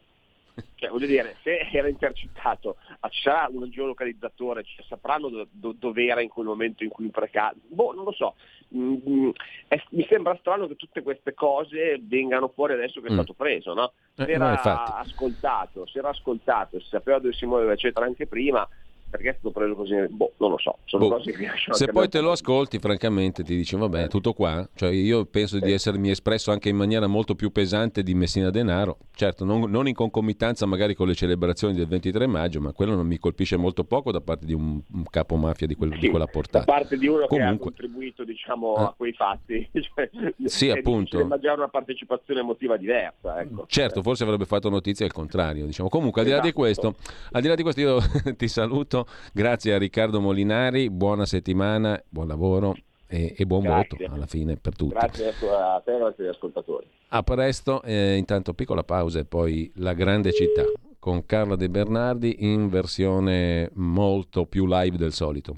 cioè, voglio dire, se era intercettato, ci sarà un geolocalizzatore, cioè, sapranno do, do, dove era in quel momento in cui imprecava. Boh, non lo so. Mm, mm, è, mi sembra strano che tutte queste cose vengano fuori adesso che è mm. stato preso, no? Se eh, era no, ascoltato, se era ascoltato, si sapeva dove si muoveva, eccetera, anche prima, perché è stato preso così? Boh, non lo so. Sono boh. cose che Se poi te lo ascolti, francamente, ti dici, vabbè, tutto qua. Cioè, io penso di essermi espresso anche in maniera molto più pesante di Messina Denaro. Certo, non, non, in concomitanza magari con le celebrazioni del 23 maggio, ma quello non mi colpisce molto poco da parte di un, un capo mafia di, quel, sì, di, quella portata. Da parte di uno Comunque. che ha contribuito, diciamo, ah. a quei fatti. <laughs> cioè, sì, appunto. immaginare una partecipazione emotiva diversa. Ecco. Certo, forse avrebbe fatto notizia al contrario. Diciamo. Comunque, al di là di esatto. questo, al di là di questo io <laughs> ti saluto Grazie a Riccardo Molinari, buona settimana, buon lavoro e, e buon Grazie. voto alla fine per tutti. Grazie a te e agli ascoltatori. A presto, eh, intanto piccola pausa e poi la grande città con Carla De Bernardi in versione molto più live del solito.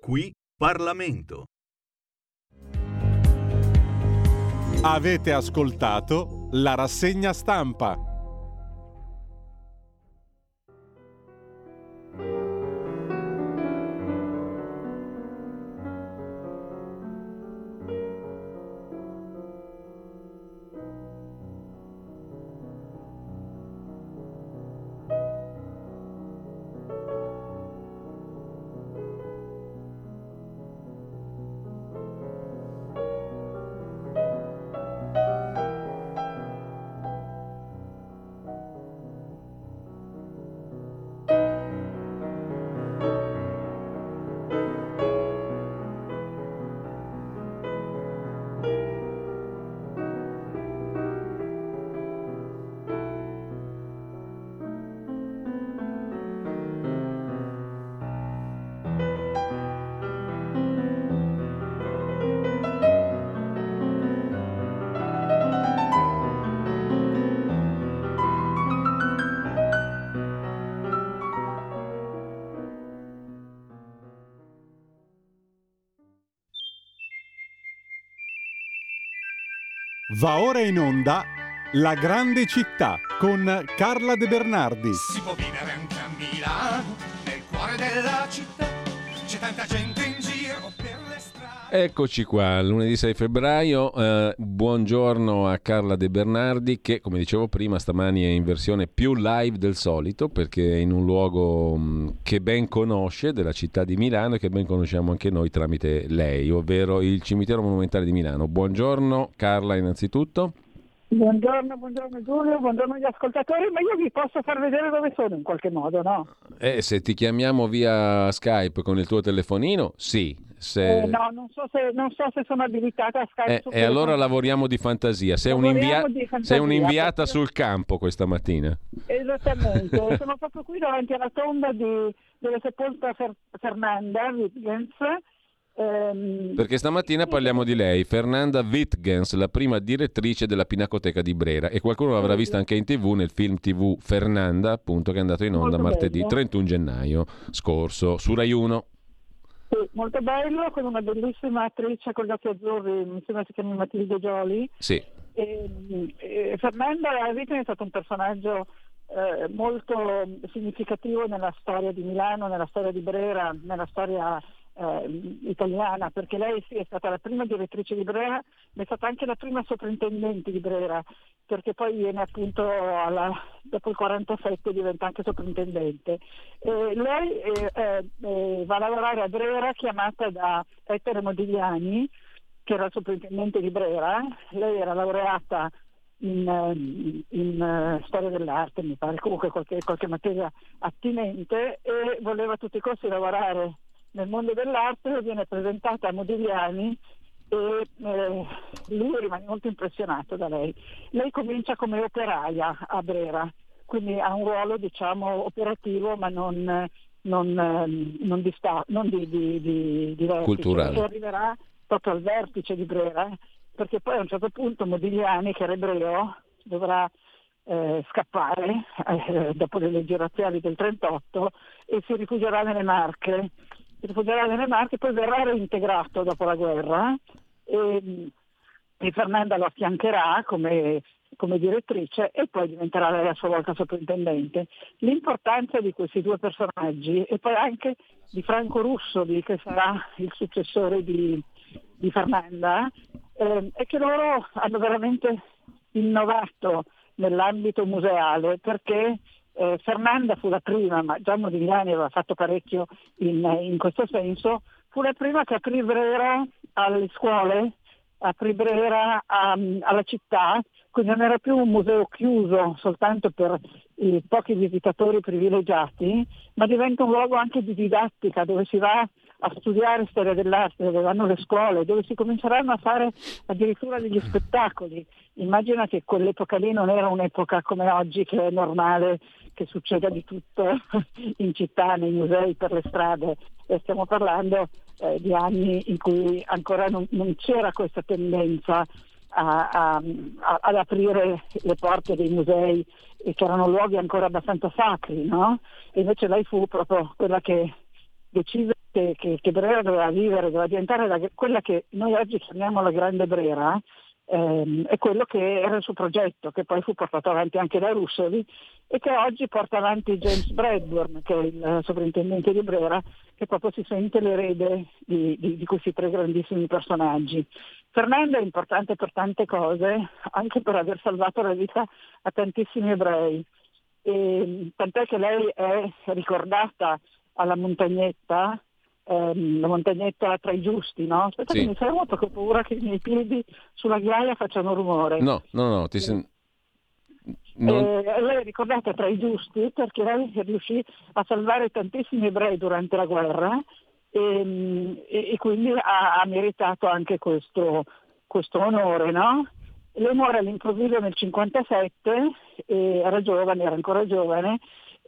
Qui Parlamento. Avete ascoltato la rassegna stampa. thank you Va ora in onda La grande città con Carla De Bernardi. Si può vivere anche a Milano, nel cuore della città. C'è tanta gente Eccoci qua, lunedì 6 febbraio. Eh, buongiorno a Carla De Bernardi che, come dicevo prima, stamani è in versione più live del solito perché è in un luogo mh, mm, che ben conosce della città di Milano e che ben conosciamo anche noi tramite lei, ovvero il cimitero monumentale di Milano. Buongiorno Carla innanzitutto. Buongiorno, buongiorno Giulio, buongiorno agli ascoltatori, ma io vi posso far vedere dove sono in qualche modo, no? Eh, se ti chiamiamo via Skype con il tuo telefonino, sì, Se... Eh, no, non so, se, non so se sono abilitata a Skype. Eh, e allora lavoriamo di fantasia. Sei, un'invia- di fantasia, sei un'inviata perché- sul campo questa mattina. Esattamente, <laughs> sono proprio qui davanti alla tomba di, è sepolta Fer- Fernanda Wittgens. ehm, Perché stamattina parliamo di lei, Fernanda Wittgens, la prima direttrice della Pinacoteca di Brera. E qualcuno l'avrà vista anche in tv nel film tv Fernanda, appunto, che è andato in onda Molto martedì bello. 31 gennaio scorso su Rai 1. Sì, molto bello, con una bellissima attrice con gli occhi azzurri, mi sembra si chiami Matilde Gioli. Sì. E, e Fernanda Wittgens è stato un personaggio eh, molto significativo nella storia di Milano, nella storia di Brera, nella storia eh, italiana, perché lei sì, è stata la prima direttrice di Brera, ma è stata anche la prima sovrintendente di Brera, perché poi viene appunto alla- dopo il 47 diventa anche sovrintendente. E lei eh, eh, eh, va a lavorare a Brera chiamata da Ettore Modigliani, che era il sovrintendente di Brera, lei era laureata in, eh, in, eh, storia dell'arte, mi pare, comunque qualche, qualche materia attinente e voleva a tutti i costi lavorare nel mondo dell'arte, viene presentata a Modigliani e eh, lui rimane molto impressionato da lei. Lei comincia come operaia a Brera, quindi ha un ruolo diciamo operativo ma non, non, ehm, non di, sta- non di, di, di- di vertice. Culturale. Arriverà proprio al vertice di Brera, perché poi a un certo punto Modigliani, che era ebreo, dovrà eh, scappare eh, dopo le leggi razziali del 38 e si rifugierà nelle Marche. Si rifugierà nelle Marche, poi verrà reintegrato dopo la guerra e, e Fernanda lo affiancherà come, come direttrice e poi diventerà lei a sua volta sovrintendente. L'importanza di questi due personaggi e poi anche di Franco Russoli che sarà il successore di, di Fernanda eh, è che loro hanno veramente innovato nell'ambito museale perché eh, Fernanda fu la prima, ma già Modigliani aveva fatto parecchio in, in questo senso, fu la prima che aprì Brera alle scuole, aprì Brera a- alla città, quindi non era più un museo chiuso soltanto per i pochi visitatori privilegiati, ma diventa un luogo anche di didattica dove si va a studiare storia dell'arte, dove vanno le scuole, dove si cominceranno a fare addirittura degli spettacoli. Immagina che quell'epoca lì non era un'epoca come oggi che è normale che succeda di tutto <laughs> in città, nei musei, per le strade. E stiamo parlando eh, di anni in cui ancora non, non c'era questa tendenza a- a- a- ad aprire le porte dei musei e che erano luoghi ancora abbastanza sacri, no? E invece lei fu proprio quella che decise che, che, che Brera doveva vivere, doveva diventare la- quella che noi oggi chiamiamo la Grande Brera, ehm, è quello che era il suo progetto, che poi fu portato avanti anche da Russoli e che oggi porta avanti James Bradburn, che è il sovrintendente di Brera, che proprio si sente l'erede di, di- di questi tre grandissimi personaggi. Fernanda è importante per tante cose, anche per aver salvato la vita a tantissimi ebrei. E, tant'è che lei è ricordata alla montagnetta, ehm, la montagnetta tra i giusti, no? Aspetta Sì. che mi fermo perché ho paura che i miei piedi sulla ghiaia facciano rumore. No, no, no, ti sen- non- Eh, lei è ricordata tra i giusti perché lei riuscì a salvare tantissimi ebrei durante la guerra e, e- e quindi ha, ha meritato anche questo, questo onore. No? Lei muore all'improvviso nel 57, e era giovane, era ancora giovane,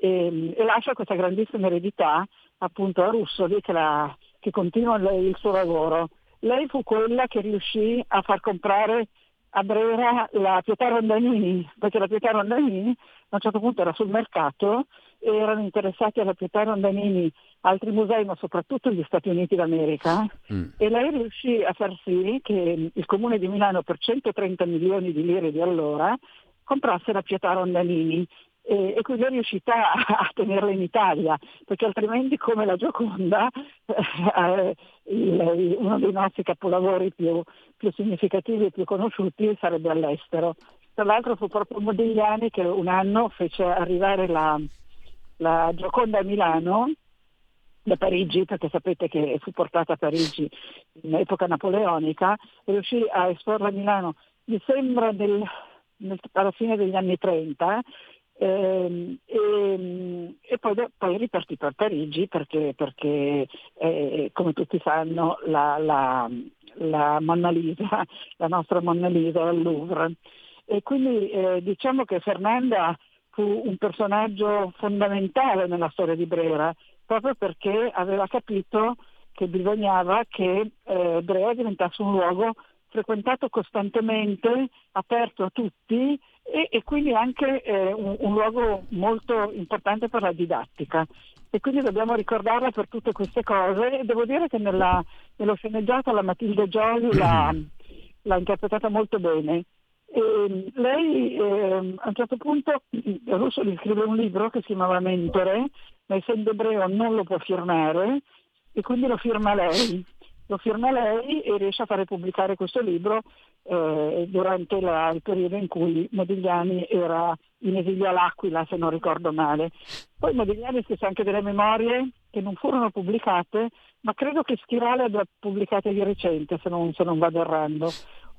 e, e lascia questa grandissima eredità appunto a Russoli che, la- che continua il, il suo lavoro. Lei fu quella che riuscì a far comprare a Brera la Pietà Rondanini, perché la Pietà Rondanini a un certo punto era sul mercato e erano interessati alla Pietà Rondanini altri musei, ma soprattutto gli Stati Uniti d'America, Mm. e lei riuscì a far sì che il comune di Milano per 130 milioni di lire di allora comprasse la Pietà Rondanini e, e quindi è riuscita a, a tenerla in Italia, perché altrimenti come la Gioconda, eh, il- uno dei nostri capolavori più, più significativi e più conosciuti sarebbe all'estero. Tra l'altro fu proprio Modigliani che un anno fece arrivare la, la Gioconda a Milano da Parigi, perché sapete che fu portata a Parigi in epoca napoleonica, riuscì a esporla a Milano, mi sembra nel- nel- alla fine degli anni 30, Ehm, e, e, poi, poi ripartì per Parigi perché, perché eh, come tutti sanno, la, la, la, Monna Lisa, <laughs> la nostra Monna Lisa al Louvre. E quindi eh, diciamo che Fernanda fu un personaggio fondamentale nella storia di Brera, proprio perché aveva capito che bisognava che eh, Brera diventasse un luogo frequentato costantemente, aperto a tutti e, e quindi anche eh, un, un, luogo molto importante per la didattica. E quindi dobbiamo ricordarla per tutte queste cose. E devo dire che nella, nello sceneggiato la Matilde Gioli l'ha, l'ha interpretata molto bene. E lei eh, a un certo punto Russo gli scrive un libro che si chiamava Mentore, ma essendo ebreo non lo può firmare e quindi lo firma lei lo firma lei e riesce a fare pubblicare questo libro eh, durante la, il periodo in cui Modigliani era in esilio all'Aquila, se non ricordo male. Poi Modigliani scrisse anche delle memorie che non furono pubblicate, ma credo che Schirale abbia pubblicate di recente, se non, se non vado errando.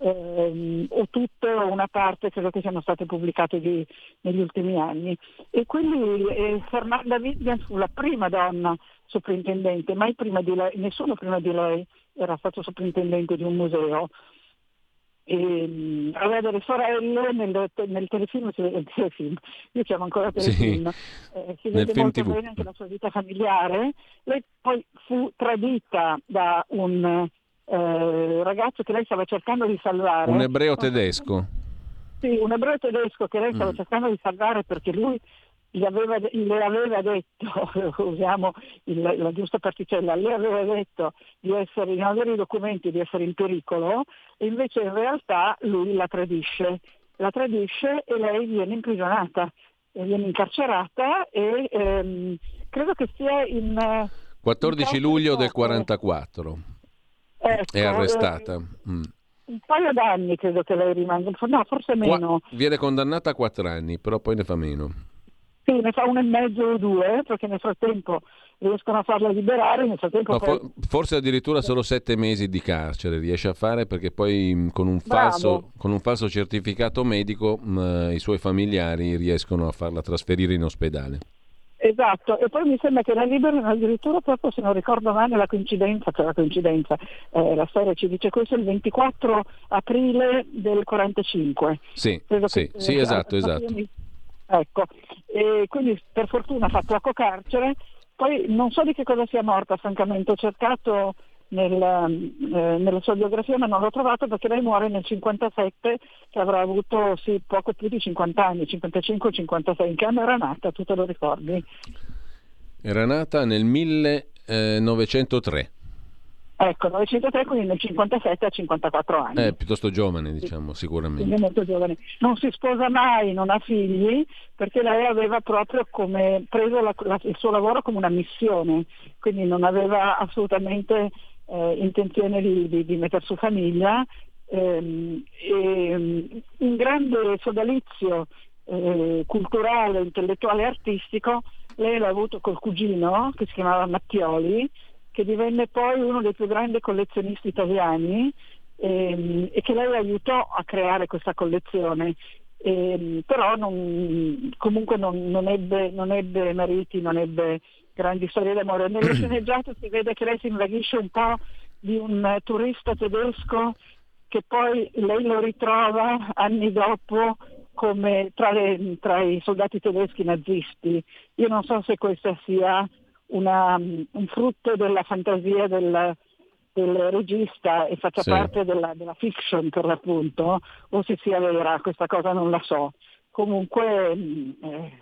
Eh, o tutte o una parte credo che siano state pubblicate di, negli ultimi anni. E quindi eh, Fernanda Vivian fu la prima donna soprintendente, mai prima di lei, nessuno prima di lei era stato soprintendente di un museo. E, um, aveva delle sorelle nel, nel telefilm, nel telefilm, io chiamo ancora telefilm, sì, eh, si vede molto TV. bene anche la sua vita familiare. Lei poi fu tradita da un eh, ragazzo che lei stava cercando di salvare. Un ebreo tedesco. Sì, un ebreo tedesco che lei stava mm. cercando di salvare perché lui gli aveva, le aveva detto, <laughs> usiamo il, la giusta particella, le aveva detto di, essere, di non avere i documenti, di essere in pericolo, e invece in realtà lui la tradisce. La tradisce e lei viene imprigionata, viene incarcerata e ehm, credo che sia in... 14 in luglio del 44 ecco, è arrestata. Eh, mm. Un paio d'anni credo che lei rimanga, no forse meno. Qua, viene condannata a 4 anni, però poi ne fa meno. Sì, ne fa uno e mezzo o due, perché nel frattempo riescono a farla liberare, nel frattempo no, poi... Forse addirittura solo sette mesi di carcere riesce a fare perché poi mm, con un, falso, con un falso, certificato medico mh, mm, i suoi familiari riescono a farla trasferire in ospedale. Esatto, e poi mi sembra che la liberano addirittura proprio, se non ricordo male, la coincidenza, cioè la coincidenza, eh, la storia ci dice questo, il 24 aprile del 45. Sì, sì, che, sì, esatto, esatto. Ecco, e quindi per fortuna fa poco carcere, poi non so di che cosa sia morta francamente, ho cercato nel, eh, nella sua biografia ma non l'ho trovato perché lei muore nel 57 che avrà avuto sì, poco più di 50 anni, 55-56, in che anno era nata, tu te lo ricordi? Era nata nel 1903. Ecco, 903 quindi nel 57 a 54 anni. È piuttosto giovane, diciamo, sicuramente. Quindi molto giovane. Non si sposa mai, non ha figli, perché lei aveva proprio come, preso la, la, il suo lavoro come una missione, quindi non aveva assolutamente eh, intenzione di, di, di mettere su famiglia. Ehm, e, un grande sodalizio eh, culturale, intellettuale e artistico lei l'ha avuto col cugino che si chiamava Mattioli che divenne poi uno dei più grandi collezionisti italiani ehm, e che lei aiutò a creare questa collezione. Ehm, però non, comunque non, non, ebbe, non, ebbe, mariti, non ebbe grandi storie d'amore. Nello sceneggiato si vede che lei si invaghisce un po' di un turista tedesco che poi lei lo ritrova anni dopo come tra, le, tra i soldati tedeschi nazisti. Io non so se questa sia una, un frutto della fantasia del, del regista e faccia sì. parte della, della, fiction per l'appunto, o se sia vera, questa cosa non la so. Comunque mm, eh,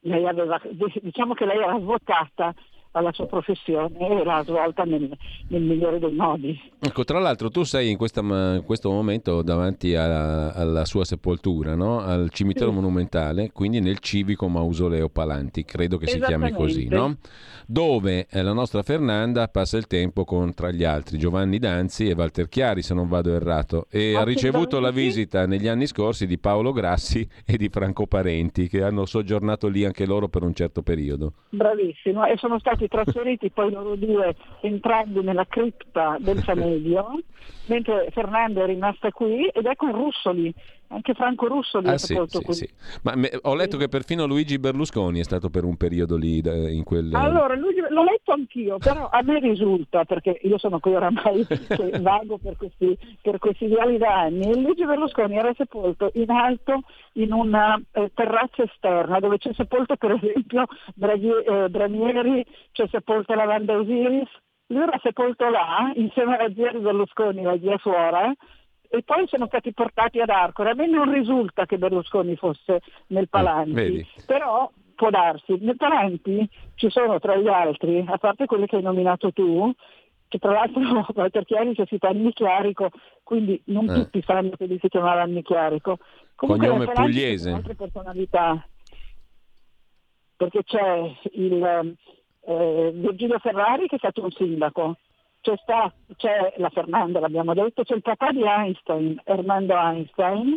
lei aveva, diciamo che lei era avvocata alla sua professione e l'ha svolta nel, nel, migliore dei modi. Ecco, tra l'altro tu sei in, questa, in questo momento davanti alla, alla sua sepoltura, no? al cimitero sì. monumentale, quindi nel civico mausoleo Palanti, credo che si chiami così, no? dove eh, la nostra Fernanda passa il tempo con, tra gli altri, Giovanni Danzi e Walter Chiari, se non vado errato, e ha ricevuto la visita negli anni scorsi di Paolo Grassi e di Franco Parenti, che hanno soggiornato lì anche loro per un certo periodo. Bravissimo, e sono stati stati trasferiti poi loro due entrambi nella cripta del <laughs> Samedio, mentre Fernando è rimasta qui ed con Russoli Anche Franco Russo lì Ah, è sì, sepolto sì, qui. sì. Ma me- ho letto che perfino Luigi Berlusconi è stato per un periodo lì da- in quel... Allora, lui- l'ho letto anch'io, però a me risulta, perché io sono qui oramai che vago per questi, per questi da anni, Luigi Berlusconi era sepolto in alto in una eh, terrazza esterna dove c'è sepolto per esempio Draghi- eh, Branieri, c'è sepolto la Wanda Osiris, lui era sepolto là insieme alla zia di Berlusconi, la zia suora, e poi sono stati portati ad Arcore. A me non risulta che Berlusconi fosse nel Palanti, vedi. però può darsi. Nel Palanti ci sono tra gli altri, a parte quelli che hai nominato tu, che tra l'altro <laughs> Walter Chiari si Anni Chiarico, quindi non Eh. tutti sanno che lui si chiamava Anni Chiarico. Comunque Cognome pugliese. sono altre personalità, perché c'è il eh, Virgilio Ferrari che è stato un sindaco, c'è, sta- c'è la Fernanda, l'abbiamo detto, c'è il papà di Einstein, Ermando Einstein,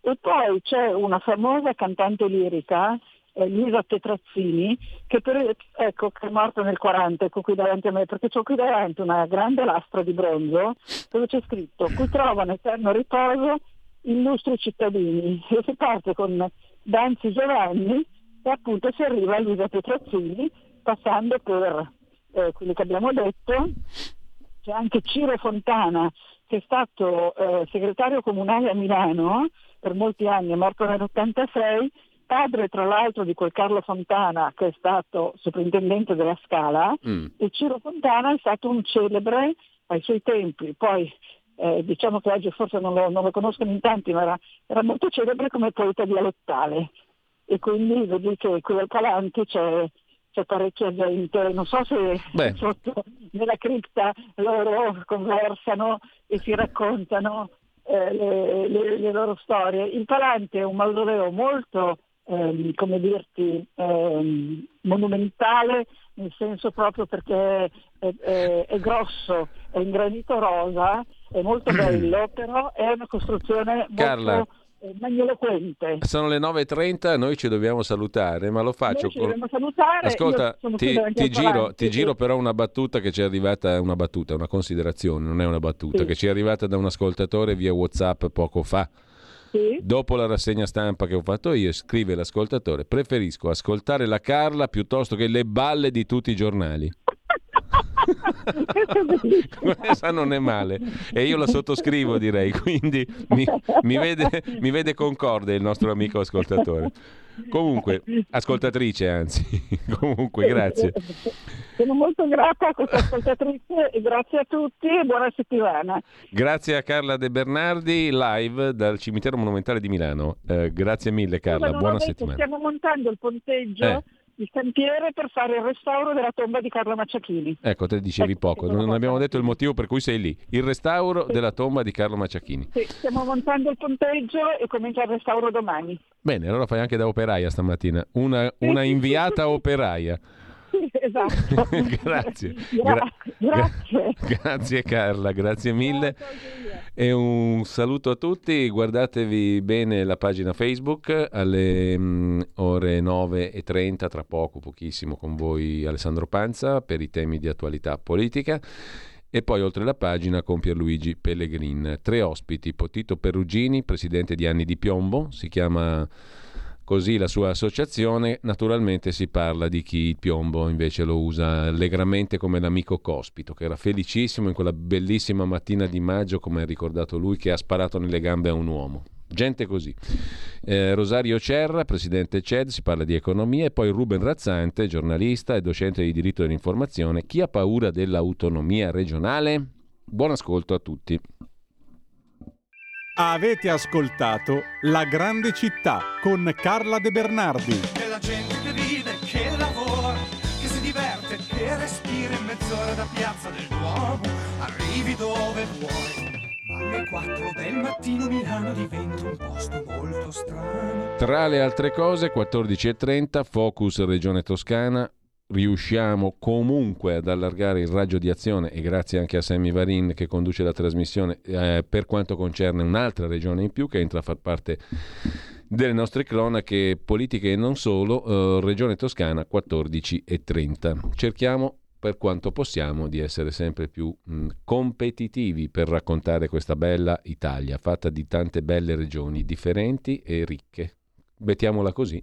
e poi c'è una famosa cantante lirica, eh, Lisa Tetrazzini, che, per- ecco, che è morta nel 40, ecco qui davanti a me, perché ho qui davanti una grande lastra di bronzo dove c'è scritto qui trovano eterno riposo illustri cittadini e si parte con Danzi Giovanni e appunto si arriva a Lisa Petrazzini passando per eh, quelli che abbiamo detto c'è anche Ciro Fontana che è stato eh, segretario comunale a Milano per molti anni, è morto nell'86 padre tra l'altro di quel Carlo Fontana che è stato soprintendente della Scala Mm. e Ciro Fontana è stato un celebre ai suoi tempi, poi eh, diciamo che oggi forse non lo, non lo conoscono in tanti, ma era, era molto celebre come poeta dialettale e quindi vedi che qui al Calanti c'è, c'è parecchia gente, non so se Beh. sotto nella cripta loro conversano e si raccontano eh, le, le- le loro storie. Il Palante è un mausoleo molto, ehm, come dirti, ehm, monumentale, nel senso proprio perché è, è- è grosso, è in granito rosa, è molto <clears throat> bello, però è una costruzione Carla. molto eh, magniloquente. Sono le 9.30, noi ci dobbiamo salutare, ma lo faccio Noi con... dobbiamo salutare. Ascolta, ti, ti giro, ti giro però una battuta che ci è arrivata, una battuta, una considerazione, non è una battuta, Sì. che ci è arrivata da un ascoltatore via Whatsapp poco fa. Sì. Dopo la rassegna stampa che ho fatto io, scrive l'ascoltatore, preferisco ascoltare la Carla piuttosto che le balle di tutti i giornali. <laughs> Questa non è male e io la sottoscrivo direi, quindi mi, mi vede, mi vede concorde il nostro amico ascoltatore. Comunque, ascoltatrice anzi, <laughs> comunque grazie. Sono molto grata a questa ascoltatrice e grazie a tutti e buona settimana. Grazie a Carla De Bernardi live dal cimitero monumentale di Milano. Eh, grazie mille Carla, buona detto, settimana. Stiamo montando il ponteggio, Eh. Il cantiere per fare il restauro della tomba di Carlo Macciachini. Ecco, te dicevi Ecco, poco, non abbiamo detto il motivo per cui sei lì. Il restauro della tomba di Carlo Macciachini. Sì, stiamo montando il ponteggio e comincia il restauro domani. Bene, allora fai anche da operaia stamattina. Una, una inviata operaia. <laughs> Esatto. <laughs> grazie. <laughs> Gra- Gra- grazie. Grazie Carla, grazie mille. E un saluto a tutti, guardatevi bene la pagina Facebook alle mm, ore 9.30, tra poco, pochissimo, con voi Alessandro Panza per i temi di attualità politica. E poi oltre la pagina con Pierluigi Pellegrin. Tre ospiti, Potito Perugini, presidente di Anni di Piombo, si chiama così la sua associazione. Naturalmente si parla di chi il piombo invece lo usa allegramente come l'amico cospito, che era felicissimo in quella bellissima mattina di maggio, come ha ricordato lui, che ha sparato nelle gambe a un uomo. Gente così. Eh, Rosario Cerra, presidente CED, si parla di economia, e poi Ruben Razzante, giornalista e docente di diritto dell'informazione. Chi ha paura dell'autonomia regionale? Buon ascolto a tutti. Avete ascoltato La grande città con Carla De Bernardi. Della gente che vive, che lavora, che si diverte, che respira in mezz'ora da piazza del Duomo. Arrivi dove vuoi. Alle 4 del mattino Milano diventa un posto molto strano. Tra le altre cose, 14.30, Focus Regione Toscana. Riusciamo comunque ad allargare il raggio di azione e grazie anche a Sammy Varin che conduce la trasmissione eh, per quanto concerne un'altra regione in più che entra a far parte delle nostre cronache politiche e non solo, eh, Regione Toscana 14 e 30. Cerchiamo per quanto possiamo di essere sempre più mh, competitivi per raccontare questa bella Italia, fatta di tante belle regioni differenti e ricche. Mettiamola così.